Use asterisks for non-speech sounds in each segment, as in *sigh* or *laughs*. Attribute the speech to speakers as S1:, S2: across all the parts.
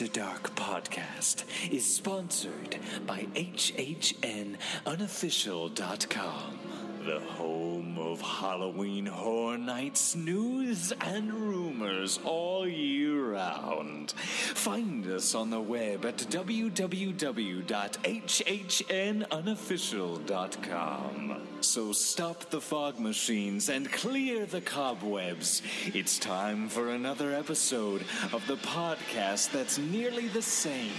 S1: After Dark podcast is sponsored by HHNUnofficial.com, the home of Halloween Horror Nights news and rumors all year round. Find us on the web at www.hhnunofficial.com. So stop the fog machines and clear the cobwebs. It's time for another episode of the podcast that's nearly the same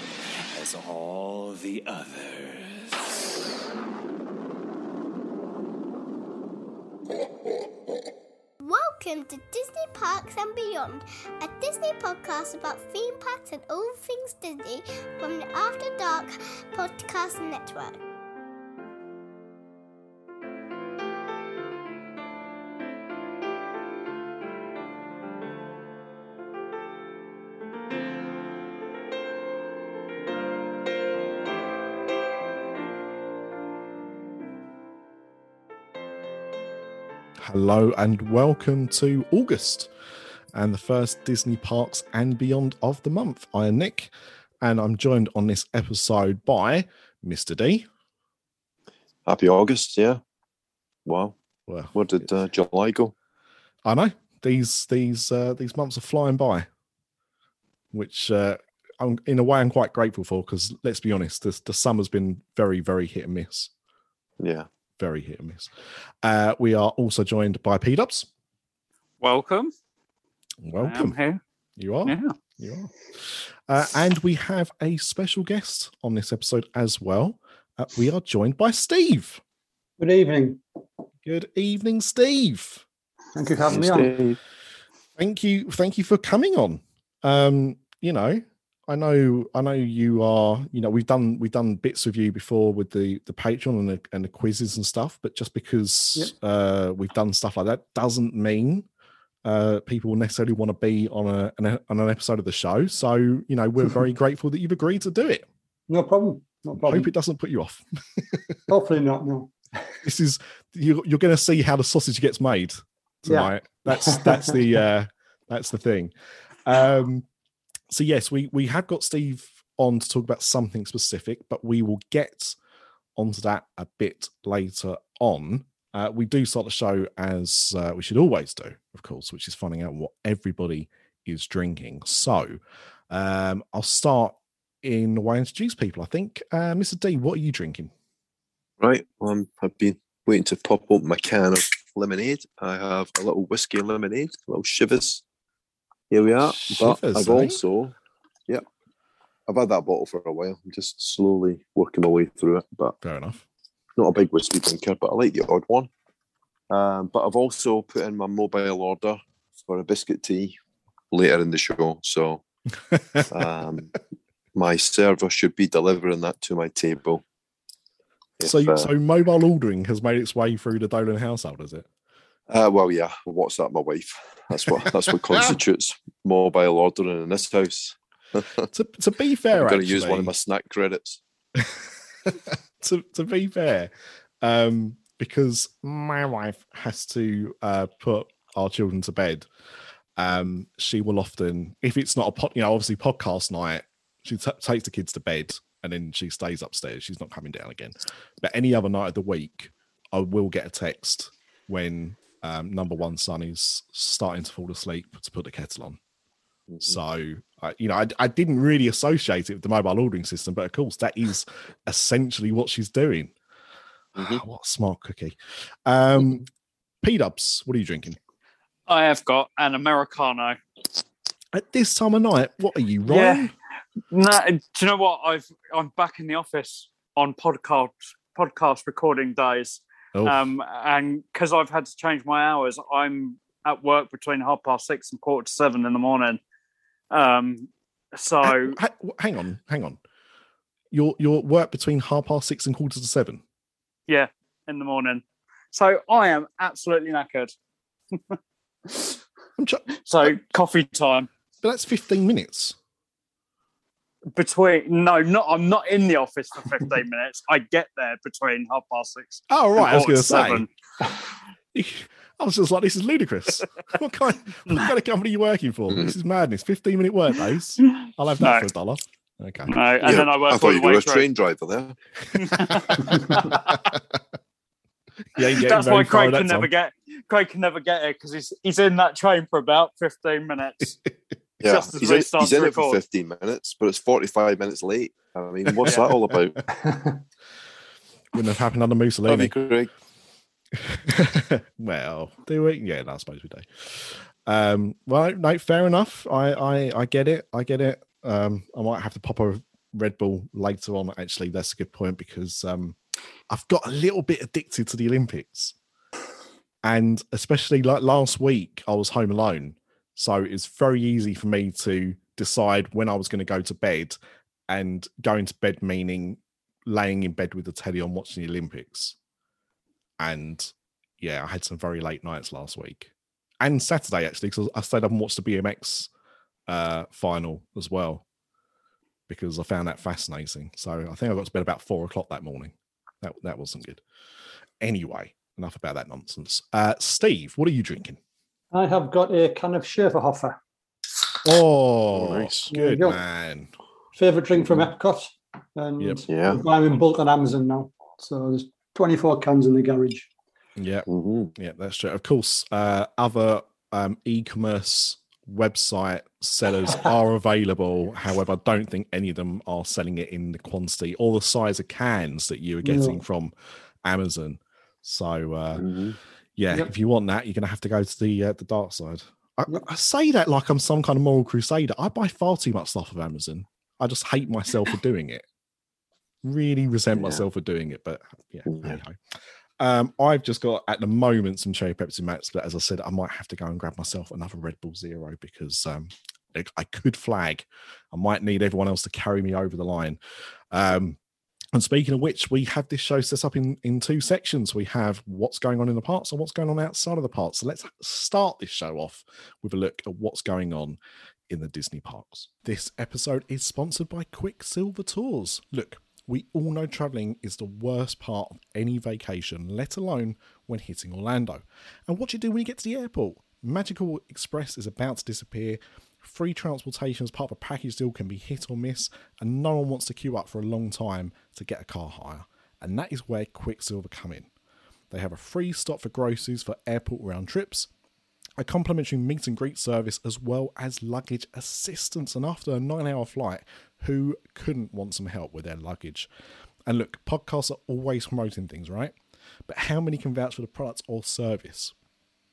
S1: as all the others.
S2: Welcome to Disney Parks and Beyond, a Disney podcast about theme parks and all things Disney from the After Dark Podcast Network.
S3: Hello and welcome to August and the first Disney Parks and Beyond of the month. I am Nick and I'm joined on this episode by Mr. D.
S4: Happy August, yeah. Wow.
S3: Well,
S4: Where did uh, July go?
S3: I know these these uh, these months are flying by, which uh, I'm, in a way I'm quite grateful for because let's be honest, this, the summer's been very very hit and miss,
S4: Yeah.
S3: Very hit and miss. Uh, we are also joined by P Dubs.
S5: Welcome.
S3: Welcome,
S5: I'm here.
S3: you are.
S5: Yeah.
S3: You are. Uh, and we have a special guest on this episode as well. Uh, we are joined by Steve.
S6: Good evening.
S3: Good evening, Steve.
S6: Thank you for having me on.
S3: Thank you. Thank you for coming on. Um, you know, I know, I know you are. You know, we've done we've done bits with you before with the the Patreon and the, and the quizzes and stuff. But just because uh, we've done stuff like that doesn't mean uh, people will necessarily want to be on a an, on an episode of the show. So you know, we're very *laughs* grateful that you've agreed to do it.
S6: No problem. No
S3: I
S6: problem.
S3: hope it doesn't put you off. *laughs*
S6: Hopefully not. No.
S3: this is you, you're going to see how the sausage gets made
S6: Yeah.
S3: tonight. That's that's the *laughs* uh, that's the thing. Um, so yes, we we have got Steve on to talk about something specific, but we will get onto that a bit later on. Uh, we do start the show as uh, we should always do, of course, which is finding out what everybody is drinking. So um, I'll start in the way I introduce people. I think, uh, Mr. D, what are you drinking?
S4: Right. I'm, I've been waiting to pop open my can of lemonade. I have a little whiskey lemonade, a little shivers. Here we are. but
S3: Shivers,
S4: I've
S3: eh?
S4: also, yeah, I've had that bottle for a while. I'm just slowly working my way through it, but
S3: Fair enough.
S4: not a big whiskey drinker, but I like the odd one. Um, but I've also put in my mobile order for a biscuit tea later in the show. So *laughs* um, my server should be delivering that to my table. If,
S3: so,
S4: uh,
S3: so mobile ordering has made its way through the Dolan household, is it?
S4: Uh, well, yeah, What's WhatsApp my wife. That's what that's what *laughs* constitutes mobile ordering in this house. *laughs*
S3: To, to be fair,
S4: I'm going to use one of my snack credits. *laughs*
S3: to to be fair, um, because my wife has to uh, put our children to bed. Um, she will often, if it's not a pod, you know, obviously podcast night, she t- takes the kids to bed and then she stays upstairs. She's not coming down again. But any other night of the week, I will get a text when um, number one son is starting to fall asleep to put the kettle on.
S4: Mhm.
S3: So, I, you know, I, I didn't really associate it with the mobile ordering system, but of course, that is essentially what she's doing.
S4: Mhm.
S3: what a smart cookie. Um, P Dubs, what are you drinking?
S5: I have got an Americano.
S3: At this time of night, what are you,
S5: Yeah.
S3: Ryan?
S5: No, do you know what? I've I'm back in the office on podcast podcast recording days. Um, and because I've had to change my hours, I'm at work between half past six and quarter to seven in the morning. Um, so
S3: ha- ha- hang on, hang on. Your your work between half past six and quarter to seven.
S5: yeah, in the morning. So I am absolutely knackered.
S3: Tr- *laughs*
S5: So coffee time.
S3: but that's fifteen minutes.
S5: Between no, not I'm not in the office for 15 *laughs* minutes. I get there between half past six.
S3: Oh right, I was going to
S5: to
S3: say.
S5: seven. *laughs*
S3: I was just like, this is ludicrous. *laughs* what kind, what kind of company are you working for? This is madness. 15 minute work days. I'll have that
S5: No.
S3: for a dollar. Okay.
S5: No, and
S4: Yeah,
S5: then I work
S4: I thought you were a train driver there.
S3: You ain't getting
S5: That's why Craig
S3: that
S5: can never get Craig can never get it because he's he's in that train for about fifteen minutes.
S4: Yeah,
S5: Just as
S4: he's in, he's in it for 15 minutes, but it's 45 minutes late. I mean, what's
S5: Yeah.
S4: that all about? *laughs*
S3: Wouldn't have happened under
S4: Love you,
S3: Mussolini.
S4: Craig. *laughs*
S3: well, do we? Yeah, no, I suppose we do. Um, well, no, fair enough. I, I, I get it. I get it. Um, I might have to pop a Red Bull later on. Actually, that's a good point because um, I've got a little bit addicted to the Olympics, and especially like last week, I was home alone, so it's very easy for me to decide when I was going to go to bed, and going to bed meaning laying in bed with the telly on watching the Olympics and yeah, I had some very late nights last week and Saturday actually because I stayed up and watched the BMX uh, final as well because I found that fascinating. So I think I got to bed about four o'clock that morning. That that wasn't good. Anyway, enough about that nonsense. Uh, Steve, what are you drinking?
S6: I have got a can of Schöfferhofer,
S3: Oh,
S4: nice.
S3: Good
S6: go.
S3: man.
S6: favourite drink from Epcot. And
S3: Yep.
S4: Yeah.
S6: I'm in bulk on Amazon now. So there's 24 cans in the garage.
S3: Yeah,
S4: hmm
S3: Yeah, that's true. Of course, uh, other um, e-commerce website sellers *laughs* are available. However, I don't think any of them are selling it in the quantity or the size of cans that you are getting
S6: No.
S3: from Amazon. So, uh,
S4: hmm
S3: yeah,
S6: Yep.
S3: if you want that, you're going to have to go to the uh, the dark side. I. I say that like I'm some kind of moral crusader. I buy far too much stuff of Amazon. I just hate myself for doing it. Really resent
S4: Yeah.
S3: myself for doing it, but yeah,
S4: Yeah.
S3: Um, I've just got at the moment some cherry Pepsi Max, but as I said, I might have to go and grab myself another Red Bull Zero because um, I, I could flag. I might need everyone else to carry me over the line. Um, and speaking of which, we have this show set up in, in two sections. We have what's going on in the parts and what's going on outside of the parts. So let's start this show off with a look at what's going on in the Disney parks. This episode is sponsored by Quicksilver Tours. Look, we all know traveling is the worst part of any vacation, let alone when hitting Orlando. And what do you do when you get to the airport? Magical Express is about to disappear. Free transportation as part of a package deal can be hit or miss, and no one wants to queue up for a long time to get a car hire. And that is where Quicksilver come in. They have a free stop for groceries for airport round trips, a complimentary meet and greet service, as well as luggage assistance. And after a nine hour flight, who couldn't want some help with their luggage? And look, podcasts are always promoting things, right? But how many can vouch for the product or service?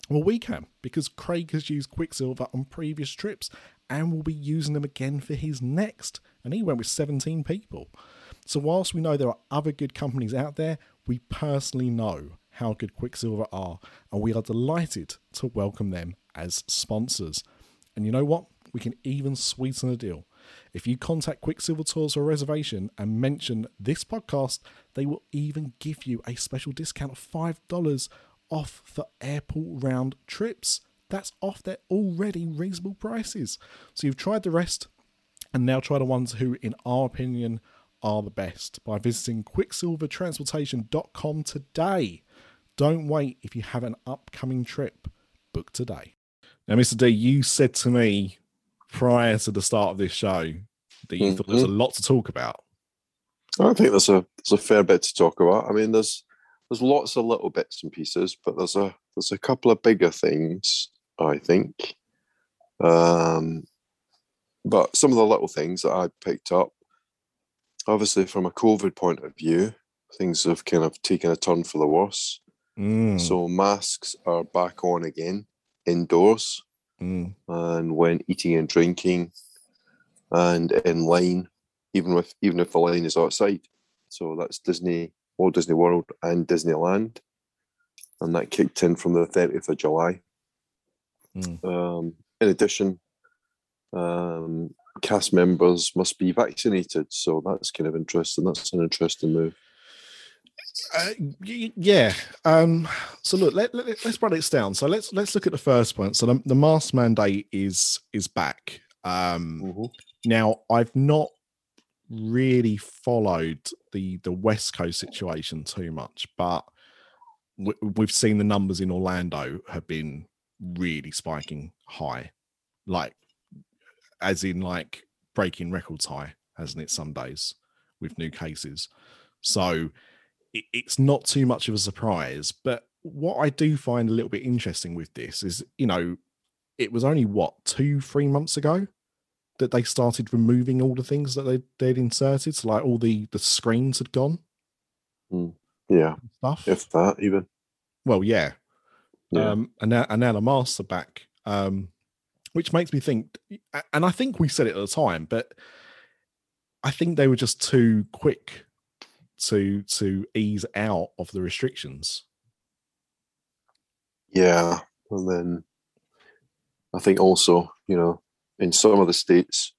S3: Well, we can because Craig has used Quicksilver on previous trips and will be using them again for his next. And he went with 17 people. So, whilst we know there are other good companies out there, we personally know how good Quicksilver are, and we are delighted to welcome them as sponsors. And you know what? We can even sweeten the deal. If you contact Quicksilver Tours for a reservation and mention this podcast, they will even give you a special discount of $5 off for airport round trips. That's off their already reasonable prices. So you've tried the rest and now try the ones who, in our opinion, are the best by visiting quicksilvertransportation.com today. Don't wait if you have an upcoming trip. Book today. Now, Mr. D, you said to me prior to the start of this show that you thought there's a mm-hmm. lot to talk about.
S4: I think there's a there's a fair bit to talk about. I mean, there's there's lots of little bits and pieces, but there's a there's a couple of bigger things. I think, um, but some of the little things that I picked up, obviously from a COVID point of view, things have kind of taken a turn for the worse.
S3: Mm,
S4: So masks are back on again indoors
S3: mm,
S4: and when eating and drinking and in line, even with even if the line is outside. So that's Disney, Walt Disney World and Disneyland. And that kicked in from the 30th of July.
S3: Mm.
S4: Um, in addition, um, cast members must be vaccinated. So that's kind of interesting. That's an interesting move.
S3: Uh, yeah. Um, so look, let, let, us break this down. So let's let's look at the first point. So the, the mask mandate is is back. Um, Now, I've not really followed the the West Coast situation too much, but we, we've seen the numbers in Orlando have been really spiking high, like as in like breaking records high, hasn't it? Some days with new cases, so it, it's not too much of a surprise. But what I do find a little bit interesting with this is, you know, it was only what two, three months ago that they started removing all the things that they they'd inserted. So like all the the screens had gone.
S4: Yeah,
S3: Stuff.
S4: if that even.
S3: Well, yeah.
S4: Yeah.
S3: Um, and now and now the masks are back. Um, which makes me think, and I think we said it at the time, but I think they were just too quick to to ease out of the restrictions.
S4: Yeah, and then I think also, you know, in some of the states,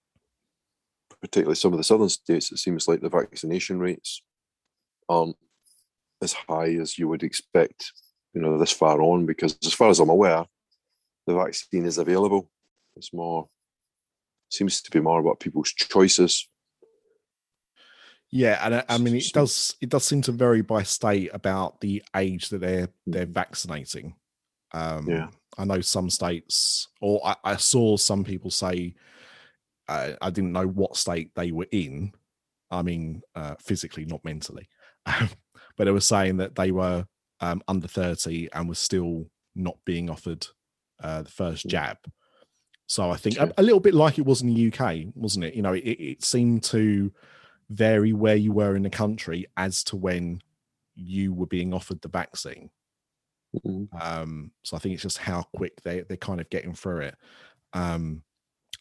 S4: particularly some of the southern states, it seems like the vaccination rates aren't as high as you would expect, you know, this far on, because as far as I'm aware, the vaccine is available. It's more seems to be more about people's choices.
S3: Yeah, and I, I mean it does it does seem to vary by state about the age that they're they're vaccinating. Um
S4: Yeah.
S3: I know some states or I, I saw some people say uh, I didn't know what state they were in. I mean uh, physically, not mentally. *laughs* but they were saying that they were um, under 30 and was still not being offered uh, the first jab. So I think a, a little bit like it was in the UK, wasn't it? You know, it, it seemed to vary where you were in the country as to when you were being offered the vaccine.
S4: Mhm.
S3: Um, so I think it's just how quick they they're kind of getting through it. Um,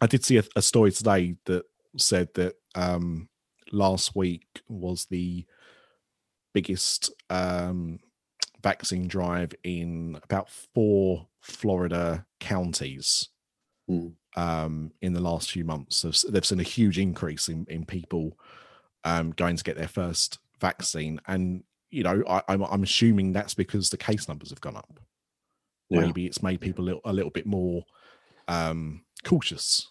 S3: I did see a, a story today that said that um, last week was the biggest um, vaccine drive in about four Florida counties
S4: Mm.
S3: um, in the last few months. So they've seen a huge increase in, in people um, going to get their first vaccine. And, you know, I, I'm, I'm assuming that's because the case numbers have gone up.
S4: Yeah.
S3: Maybe it's made people a little, a little bit more um, cautious,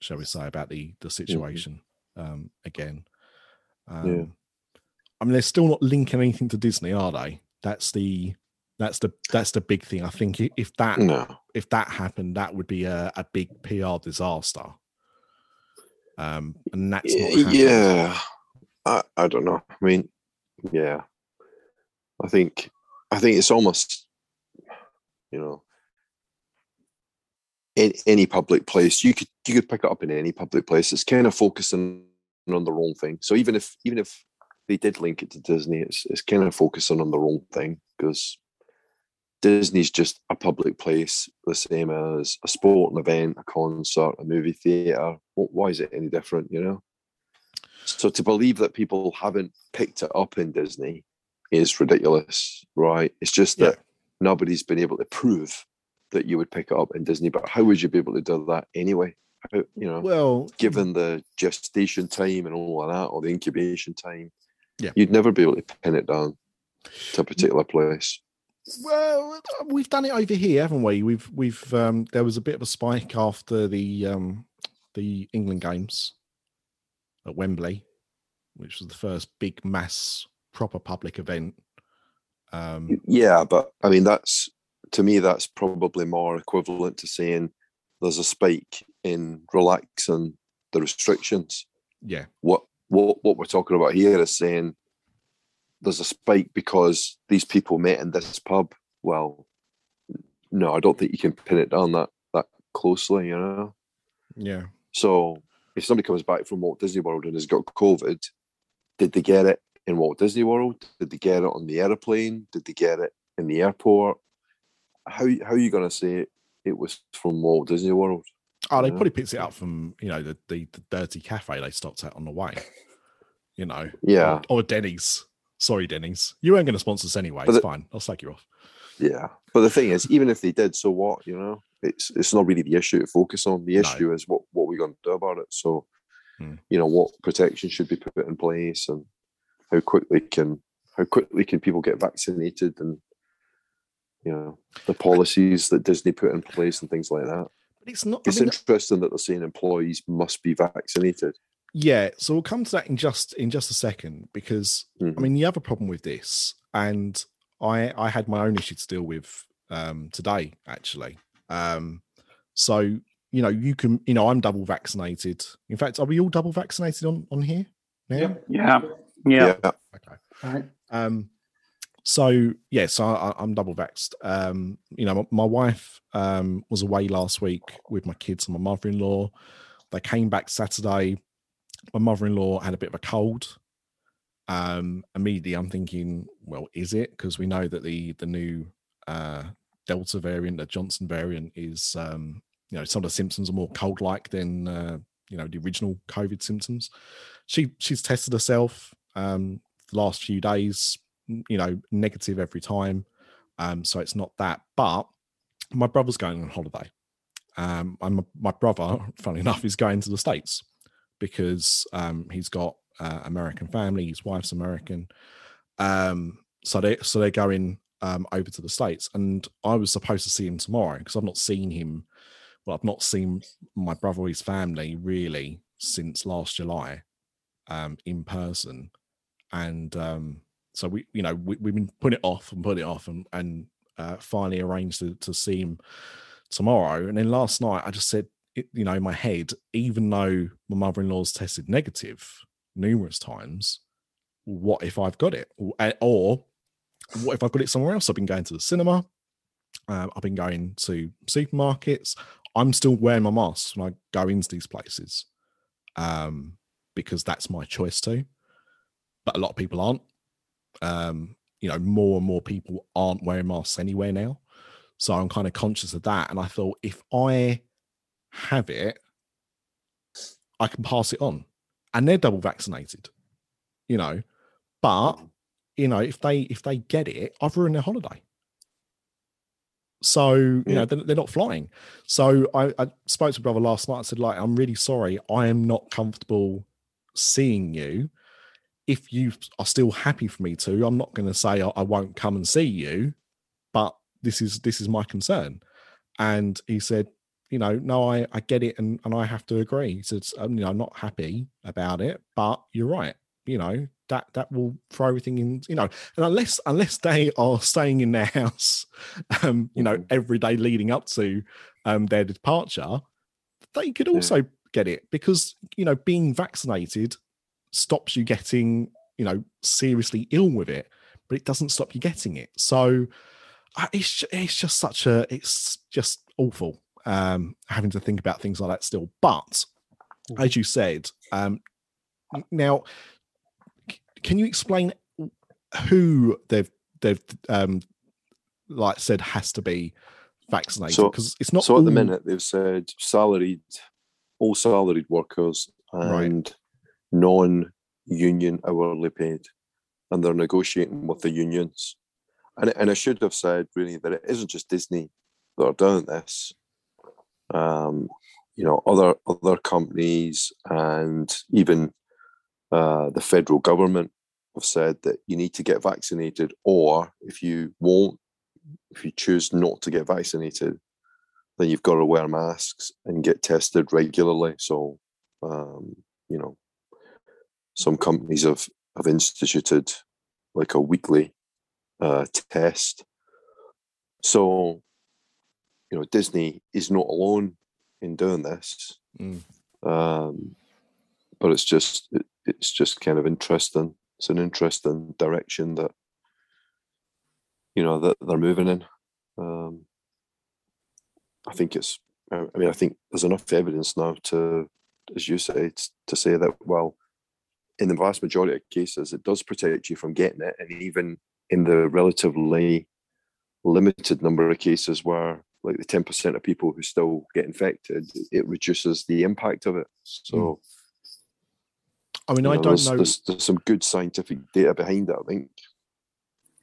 S3: shall we say, about the, the situation um, again. Um, I mean, they're still not linking anything to Disney, are they? That's the that's the that's the big thing. I think if that
S4: No.
S3: if that happened, that would be a, a big PR disaster. Um, and that's
S4: yeah I, I don't know i mean yeah. I think i think it's almost you know in any public place you could you could pick it up in any public place. It's kind of focusing on the wrong thing. So even if even if they did link it to disney it's it's kind of focusing on the wrong thing because disney's just a public place the same as a sporting event a concert a movie theater. Why is it any different you know so to believe that people haven't picked it up in Disney is ridiculous, right? It's just that nobody's been able to prove that you would pick it up in Disney. But how would you be able to do that anyway? How, you know,
S3: Well,
S4: given the gestation time and all of that, or the incubation time,
S3: Yeah.
S4: you'd never be able to pin it down to a particular place.
S3: Well, we've done it over here, haven't we? We've we've um there was a bit of a spike after the um the England games at Wembley, which was the first big mass proper public event. Um
S4: Yeah, but I mean, that's to me, that's probably more equivalent to saying there's a spike in relaxing the restrictions.
S3: yeah,
S4: what what what we're talking about here is saying there's a spike because these people met in this pub. Well, no, I don't think you can pin it down that that closely, you know.
S3: yeah.
S4: So if somebody comes back from Walt Disney World and has got COVID, did they get it in Walt Disney World? Did they get it on the airplane? Did they get it in the airport? How how are you going to say it was from Walt Disney World?
S3: Oh, they
S4: Yeah.
S3: probably picked it up from you know the, the the dirty cafe they stopped at on the way. *laughs* You know,
S4: Yeah,
S3: or, or Denny's. Sorry, Denny's. You weren't going to sponsor us anyway.
S4: But
S3: It's
S4: the-
S3: fine. I'll slag you off.
S4: Yeah, but the thing is, even if they did, so what? You know, it's it's not really the issue to focus on. The
S3: No.
S4: issue is what what we're going to do about it. So,
S3: Hmm.
S4: you know, what protection should be put in place, and how quickly can how quickly can people get vaccinated, and you know, the policies that Disney put in place and things like that.
S3: But it's not. I
S4: It's
S3: mean,
S4: interesting that they're saying employees must be vaccinated.
S3: Yeah, so we'll come to that in just in just a second because I
S4: Mhm.
S3: mean the other problem with this, and I I had my own issue to deal with um, today actually. Um, so you know you can you know I'm double vaccinated. In fact, are we all double vaccinated on on here now?
S6: Yep.
S5: Yeah. Yeah.
S3: Okay.
S6: Right.
S3: Um, so yes, I, I, I'm double vaxxed. Um, you know, my, my wife um, was away last week with my kids and my mother-in-law. They came back Saturday. My mother-in-law had a bit of a cold. Um, immediately, I'm thinking, well, is it? Because we know that the the new uh, Delta variant, the Johnson variant, is um, you know some of the symptoms are more cold-like than uh, you know the original COVID symptoms. She she's tested herself um, last few days you know, negative every time. Um, so it's not that. But my brother's going on holiday. Um, and my brother, *laughs* funny enough, is going to the States because um, he's got uh, American family. His wife's American. Um, so they so they're going um, over to the States, and I was supposed to see him tomorrow because I've not seen him. Well, I've not seen my brother or his family really since last July um, in person, and um, so we, you know, we, we've been putting it off and putting it off, and and uh, finally arranged to, to see him tomorrow. And then last night, I just said, it, you know, in my head, even though my mother in law's tested negative numerous times, what if I've got it? Or what if I've got it somewhere else? I've been going to the cinema, um, I've been going to supermarkets. I'm still wearing my mask when I go into these places um, because that's my choice too. But a lot of people aren't um, you know, more and more people aren't wearing masks anywhere now. So I'm kind of conscious of that. And I thought if I have it, I can pass it on. And they're double vaccinated, you know. But, you know, if they if they get it, I've ruined their holiday. So, you yeah. know, they're, they're, not flying. So I, I spoke to brother last night. I said, like, I'm really sorry. I am not comfortable seeing you if you are still happy for me to, I'm not going to say I won't come and see you, but this is this is my concern. And he said, you know, no, I, I get it and, and I have to agree. He said, um, you know, I'm not happy about it, but you're right. You know, that that will throw everything in, you know, and unless unless they are staying in their house um, you know, mm-hmm. every day leading up to um their departure, they could also yeah. get it because, you know, being vaccinated stops you getting, you know, seriously ill with it, but it doesn't stop you getting it. So uh, it's it's just such a it's just awful um, having to think about things like that still. But as you said, um, now can you explain who they've they've um, like said has to be vaccinated because
S4: so,
S3: it's not
S4: so all... at the minute they've said salaried all salaried workers and right non-union hourly paid, and they're negotiating with the unions. And and I should have said really that it isn't just Disney that are doing this. Um, you know, other other companies and even uh, the federal government have said that you need to get vaccinated, or if you won't, if you choose not to get vaccinated, then you've got to wear masks and get tested regularly. So, um, you know, some companies have, have instituted like a weekly uh, test. So, you know, Disney is not alone in doing this. Mm. Um, but it's just it, it's just kind of interesting. It's an interesting direction that you know that they're moving in. Um, I think it's. I mean, I think there's enough evidence now to, as you say, to say that well, in the vast majority of cases, it does protect you from getting it. And even in the relatively limited number of cases where, like the 10% of people who still get infected, it reduces the impact of it. So, mm.
S3: I mean, I know, don't
S4: there's,
S3: know.
S4: There's, there's, some good scientific data behind it, I think.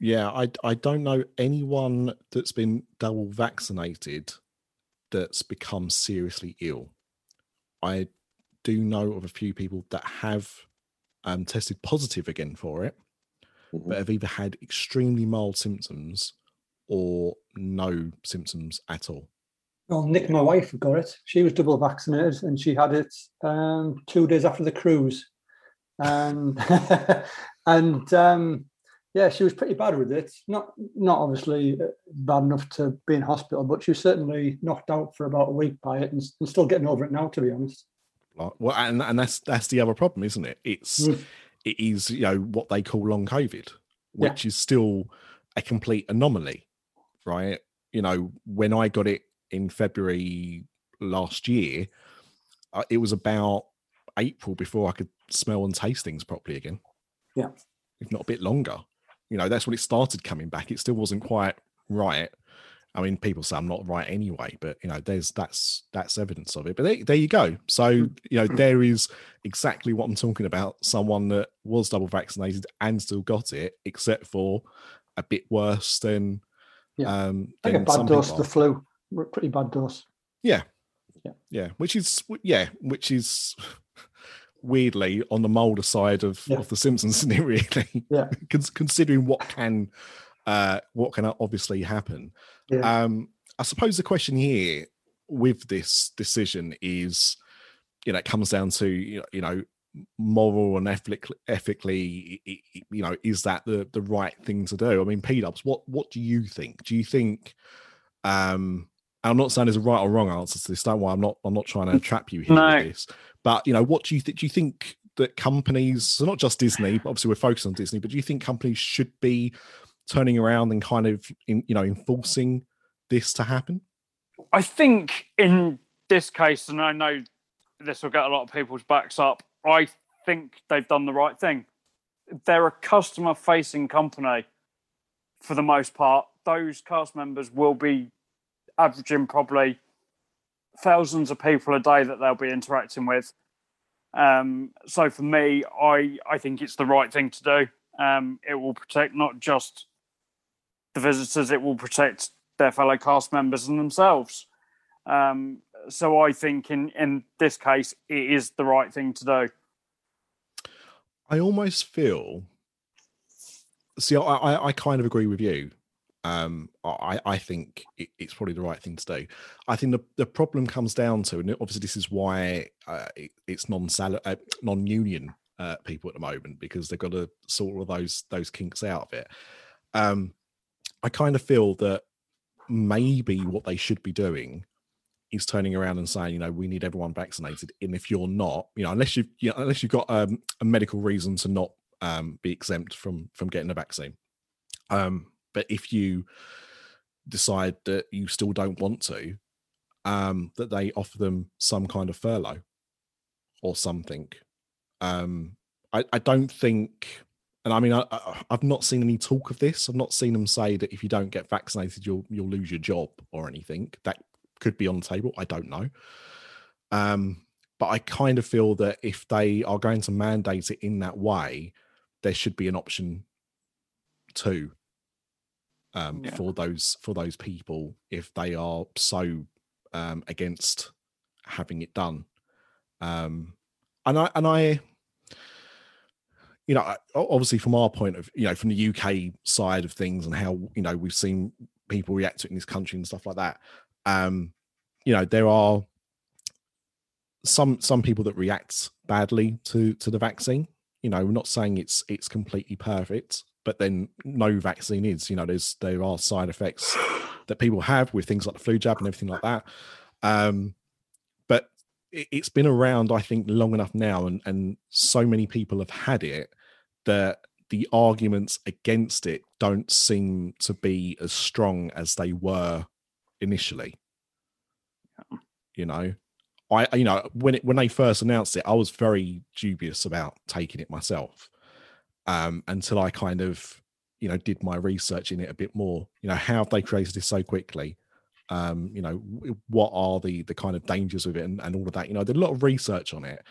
S3: Yeah, I, I don't know anyone that's been double vaccinated that's become seriously ill. I do know of a few people that have um, tested positive again for it, mm-hmm. but have either had extremely mild symptoms or no symptoms at all.
S6: Well, Nick, my wife, got it. She was double vaccinated and she had it um, two days after the cruise. And *laughs* and um, Yeah, she was pretty bad with it. Not not obviously uh, bad enough to be in hospital, but she was certainly knocked out for about a week by it, and, and still getting over it now. To be honest.
S3: Well, and and that's that's the other problem, isn't it? It's
S6: Mm.
S3: it is you know what they call long COVID, which is still a complete anomaly, right? You know, when I got it in February last year, uh, it was about April before I could smell and taste things properly again.
S6: Yeah.
S3: if not a bit longer. You know, that's when it started coming back. It still wasn't quite right. I mean, people say I'm not right anyway, but you know, there's that's that's evidence of it. But there, there you go. So you know, there is exactly what I'm talking about. Someone that was double vaccinated and still got it, except for a bit worse than
S6: Yeah.
S3: um
S6: Like a
S3: than
S6: bad
S3: some
S6: dose
S3: people
S6: the flu. Pretty bad dose.
S3: yeah.
S6: Yeah.
S3: Yeah. Which is yeah, which is weirdly on the molder side of,
S6: Yeah.
S3: of the Simpsons, *laughs* isn't it really?
S6: Yeah. *laughs*
S3: Cons- considering what can uh what can obviously happen.
S6: Yeah.
S3: Um I suppose the question here with this decision is you know, it comes down to you know, moral and ethically, ethically you know is that the the right thing to do i mean p-dubs what what do you think do you think um i'm not saying there's a right or wrong answer to this don't worry i'm not i'm not trying to trap you here *laughs*
S5: No.
S3: with this but you know what do you think do you think that companies so not just disney but obviously we're focused on disney but do you think companies should be turning around and kind of in, you know enforcing this to happen
S5: I think in this case, and I know this will get a lot of people's backs up, I think they've done the right thing. They're a customer facing company for the most part. Those cast members will be averaging probably thousands of people a day that they'll be interacting with. Um, so for me, I, I think it's the right thing to do. Um, it will protect not just the visitors, it will protect their fellow cast members and themselves. Um, so I think in in this case, it is the right thing to do.
S3: I almost feel. See, I, I, I kind of agree with you. Um, I, I think it, it's probably the right thing to do. I think the, the problem comes down to, and obviously this is why uh, it, it's non uh, non union uh, people at the moment because they've got to sort all of those those kinks out of it. Um, I kind of feel that maybe what they should be doing is turning around and saying, you know, we need everyone vaccinated, and if you're not, you know, unless you've you know, unless you've got um, a medical reason to not um, be exempt from from getting a vaccine, um, but if you decide that you still don't want to, um, that they offer them some kind of furlough or something. Um, I, I don't think, and I mean, I, I, I've not seen any talk of this. I've not seen them say that if you don't get vaccinated, you'll you'll lose your job or anything. That could be on the table. I don't know. Um, but I kind of feel that if they are going to mandate it in that way, there should be an option too um,
S5: Yeah.
S3: for those for those people if they are so um, against having it done. Um, and I and I, you know, obviously from our point of you know from the UK side of things and how you know we've seen people react to it in this country and stuff like that. Um, you know, there are some some people that react badly to to the vaccine. You know, we're not saying it's it's completely perfect, but then no vaccine is. You know, there's there are side effects *sighs* that people have with things like the flu jab and everything like that. Um, but it, it's been around, I think, long enough now, and and so many people have had it that the arguments against it don't seem to be as strong as they were initially. You know, I you know when it when they first announced it, I was very dubious about taking it myself. Um, until I kind of you know did my research in it a bit more. You know, how have they created this so quickly? Um, you know, what are the the kind of dangers of it and, and all of that? You know, I did a lot of research on it,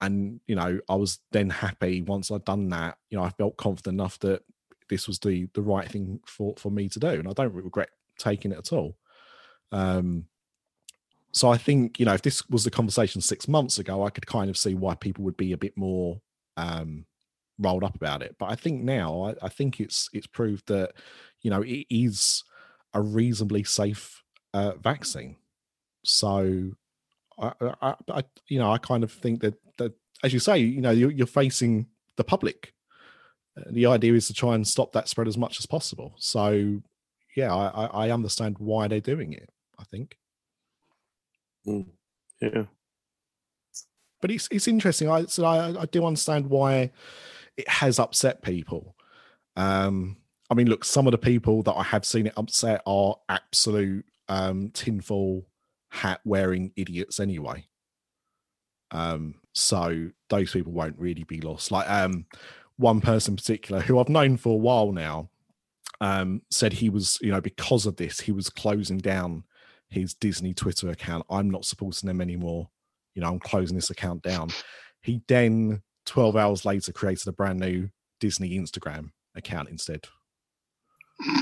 S3: and you know, I was then happy once I'd done that. You know, I felt confident enough that this was the the right thing for for me to do, and I don't regret taking it at all. Um, so I think you know if this was the conversation six months ago, I could kind of see why people would be a bit more um, rolled up about it. But I think now I, I think it's it's proved that you know it is a reasonably safe uh, vaccine. So I, I, I you know I kind of think that that as you say you know you're, you're facing the public the idea is to try and stop that spread as much as possible. So, yeah, I, I- I understand why they're doing it. I think,
S4: Mm. Yeah.
S3: but it's it's interesting. I so I, I do understand why it has upset people. Um, I mean, look, some of the people that I have seen it upset are absolute um, tinfoil hat wearing idiots anyway. Um, so those people won't really be lost. Like um, one person in particular who I've known for a while now um, said he was, you know, because of this, he was closing down his Disney Twitter account. I'm not supporting them anymore. You know, I'm closing this account down. He then 12 hours later created a brand new Disney Instagram account instead.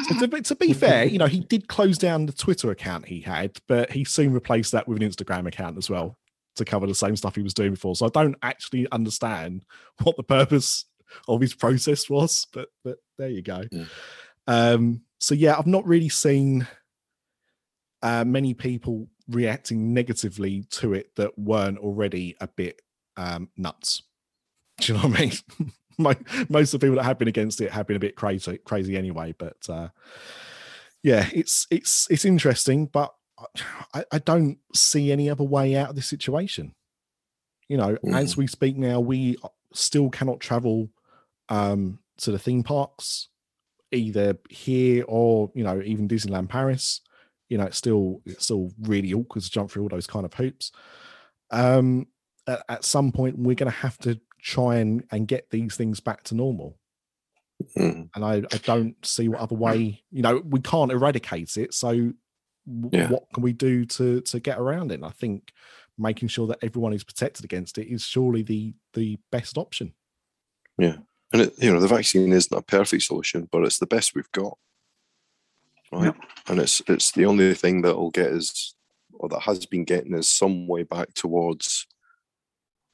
S3: So to, be- to be fair, you know, he *laughs* did close down the Twitter account he had, but he soon replaced that with an Instagram account as well to cover the same stuff he was doing before. So I don't actually understand what the purpose of his process was, but but there you go.
S4: Yeah.
S3: Um, so yeah, I've not really seen uh, many people reacting negatively to it that weren't already a bit um, nuts. Do you know what I mean? *laughs* Mo- Most of the people that have been against it have been a bit crazy, crazy anyway. But uh, yeah, it's it's it's interesting, but I, I don't see any other way out of this situation. You know, as we speak now, we still cannot travel um, to the theme parks, either here or you know even Disneyland Paris. You know, it's still it's still really awkward to jump through all those kind of hoops. Um, at, at some point, we're going to have to try and and get these things back to normal
S4: Mm.
S3: and I, I don't see what other way you know we can't eradicate it so
S4: Yeah.
S3: what can we do to to get around it and i think making sure that everyone is protected against it is surely the the best option yeah
S4: And it, you know, the vaccine isn't a perfect solution, but it's the best we've got. Right. And it's it's the only thing that will get us or that has been getting us some way back towards,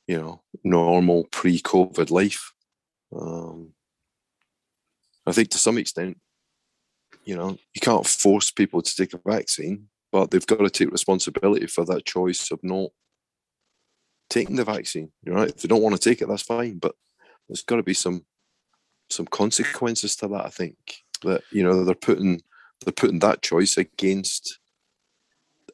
S4: you know, normal pre-COVID life. Um I think to some extent, you know, you can't force people to take a vaccine, but they've got to take responsibility for that choice of not taking the vaccine. Know, if they don't want to take it, that's fine. But there's got to be some some consequences to that. I think that you know they're putting they're putting that choice against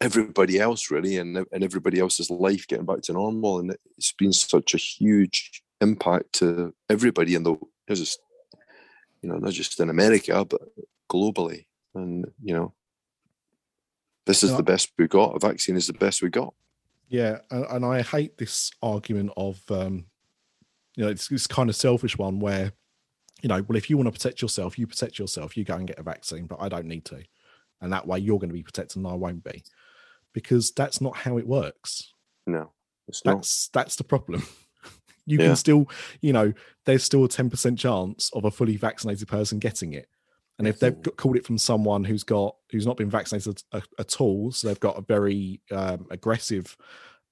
S4: everybody else really, and and everybody else's life getting back to normal, and it's been such a huge impact to everybody in the just you know not just in America but globally, and you know this is
S3: Yeah.
S4: the best we got. A vaccine is the best we got.
S3: yeah and, and i hate this argument of um you know it's this kind of selfish one where you know well if you want to protect yourself you protect yourself you go and get a vaccine but i don't need to and that way you're going to be protected and i won't be because that's not how it works
S4: No, it's not.
S3: that's that's the problem *laughs* you
S4: Yeah.
S3: can still you know there's still a 10% chance of a fully vaccinated person getting it and if they've got, called it from someone who's got who's not been vaccinated at, at all so they've got a very um, aggressive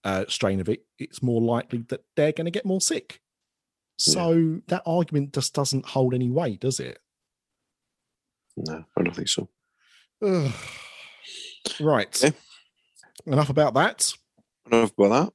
S3: uh, strain of it it's more likely that they're going to get more sick so that argument just doesn't hold any weight does it
S4: No, I don't think so.
S3: Ugh. right
S4: Okay.
S3: Enough about that
S4: Enough about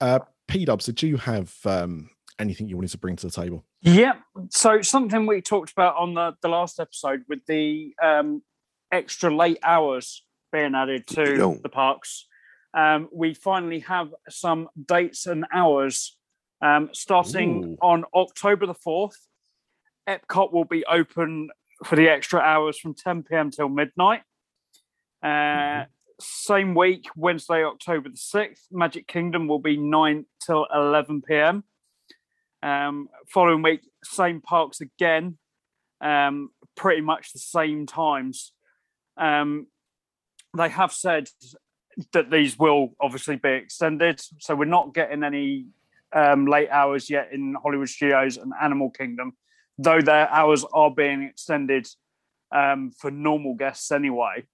S4: that.
S3: uh, p-dubs did you have um, anything you wanted to bring to the table
S5: Yeah. So something we talked about on the, the last episode with the um, extra late hours being added to
S4: Yo.
S5: the parks. Um, we finally have some dates and hours um, starting
S3: Ooh.
S5: on October the 4th. Epcot will be open for the extra hours from 10 p.m. till midnight. Uh, Same week, Wednesday, October the 6th, Magic Kingdom will be 9 till 11 p.m. Um, following week, same parks again, um, pretty much the same times. Um, they have said that these will obviously be extended, so we're not getting any um, late hours yet in Hollywood Studios and Animal Kingdom, though their hours are being extended um, for normal guests anyway.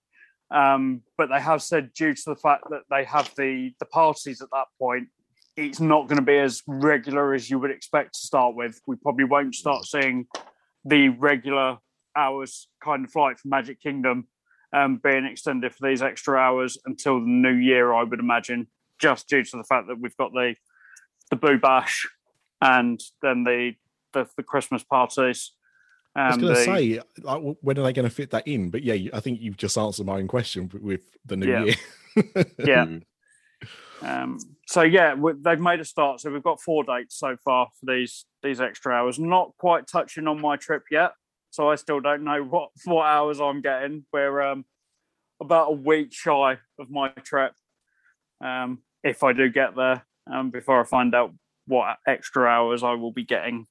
S5: Um, but they have said due to the fact that they have the the parties at that point, it's not going to be as regular as you would expect to start with. We probably won't start seeing the regular hours kind of flight for Magic Kingdom um, being extended for these extra hours until the new year, I would imagine, just due to the fact that we've got the the Boo Bash and then the the, the Christmas parties.
S3: I was going to say, like, when are they going to fit that in? But yeah, I think you've just answered my own question with the new
S5: Yeah.
S3: year. *laughs*
S5: yeah.
S4: Mm.
S5: Um, so yeah, they've made a start. So we've got four dates so far for these these extra hours. Not quite touching on my trip yet, so I still don't know *laughs* what what hours I'm getting. We're um, about a week shy of my trip. Um, if I do get there, um, before I find out what extra hours I will be getting.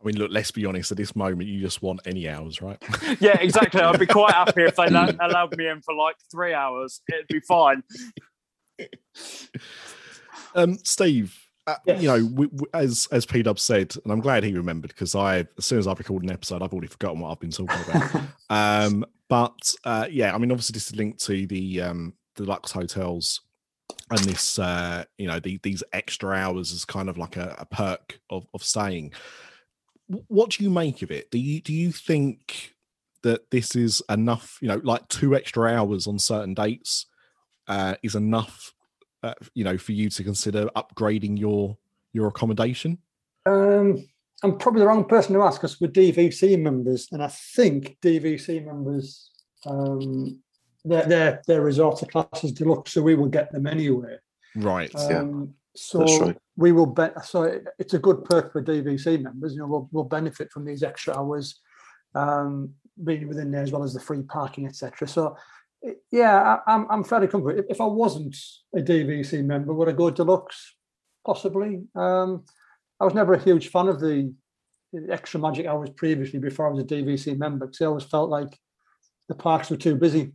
S3: I mean, look, let's be honest. At this moment, you just want any hours, right? *laughs*
S5: Yeah, exactly. I'd be quite happy if they allowed me in for like three hours. It'd be fine. *laughs*
S3: Um, Steve, uh,
S6: Yes.
S3: you know, we, we, as as P Dub said, and I'm glad he remembered because I, as soon as I record an episode, I've already forgotten what I've been talking about. *laughs* um, but uh, yeah, I mean, obviously, this is linked to the um, the Lux hotels and this, uh, you know, the, these extra hours is kind of like a, a perk of of staying. W- What do you make of it? Do you do you think that this is enough? You know, like two extra hours on certain dates uh, is enough uh, you know for you to consider upgrading your your accommodation
S6: Um, I'm probably the wrong person to ask because we're DVC members, and I think DVC members, um, their their their resort are classes deluxe, so we will get them anyway.
S3: right
S4: Yeah,
S6: Um, so
S4: right.
S6: we will bet. So it's a good perk for DVC members. You know, we'll, we'll benefit from these extra hours um, being within there as well as the free parking, etc. So yeah, I, I'm I'm fairly comfortable. If, if I wasn't a DVC member, would I go deluxe? Possibly. Um, I was never a huge fan of the, the extra magic hours previously before I was a DVC member because I always felt like the parks were too busy.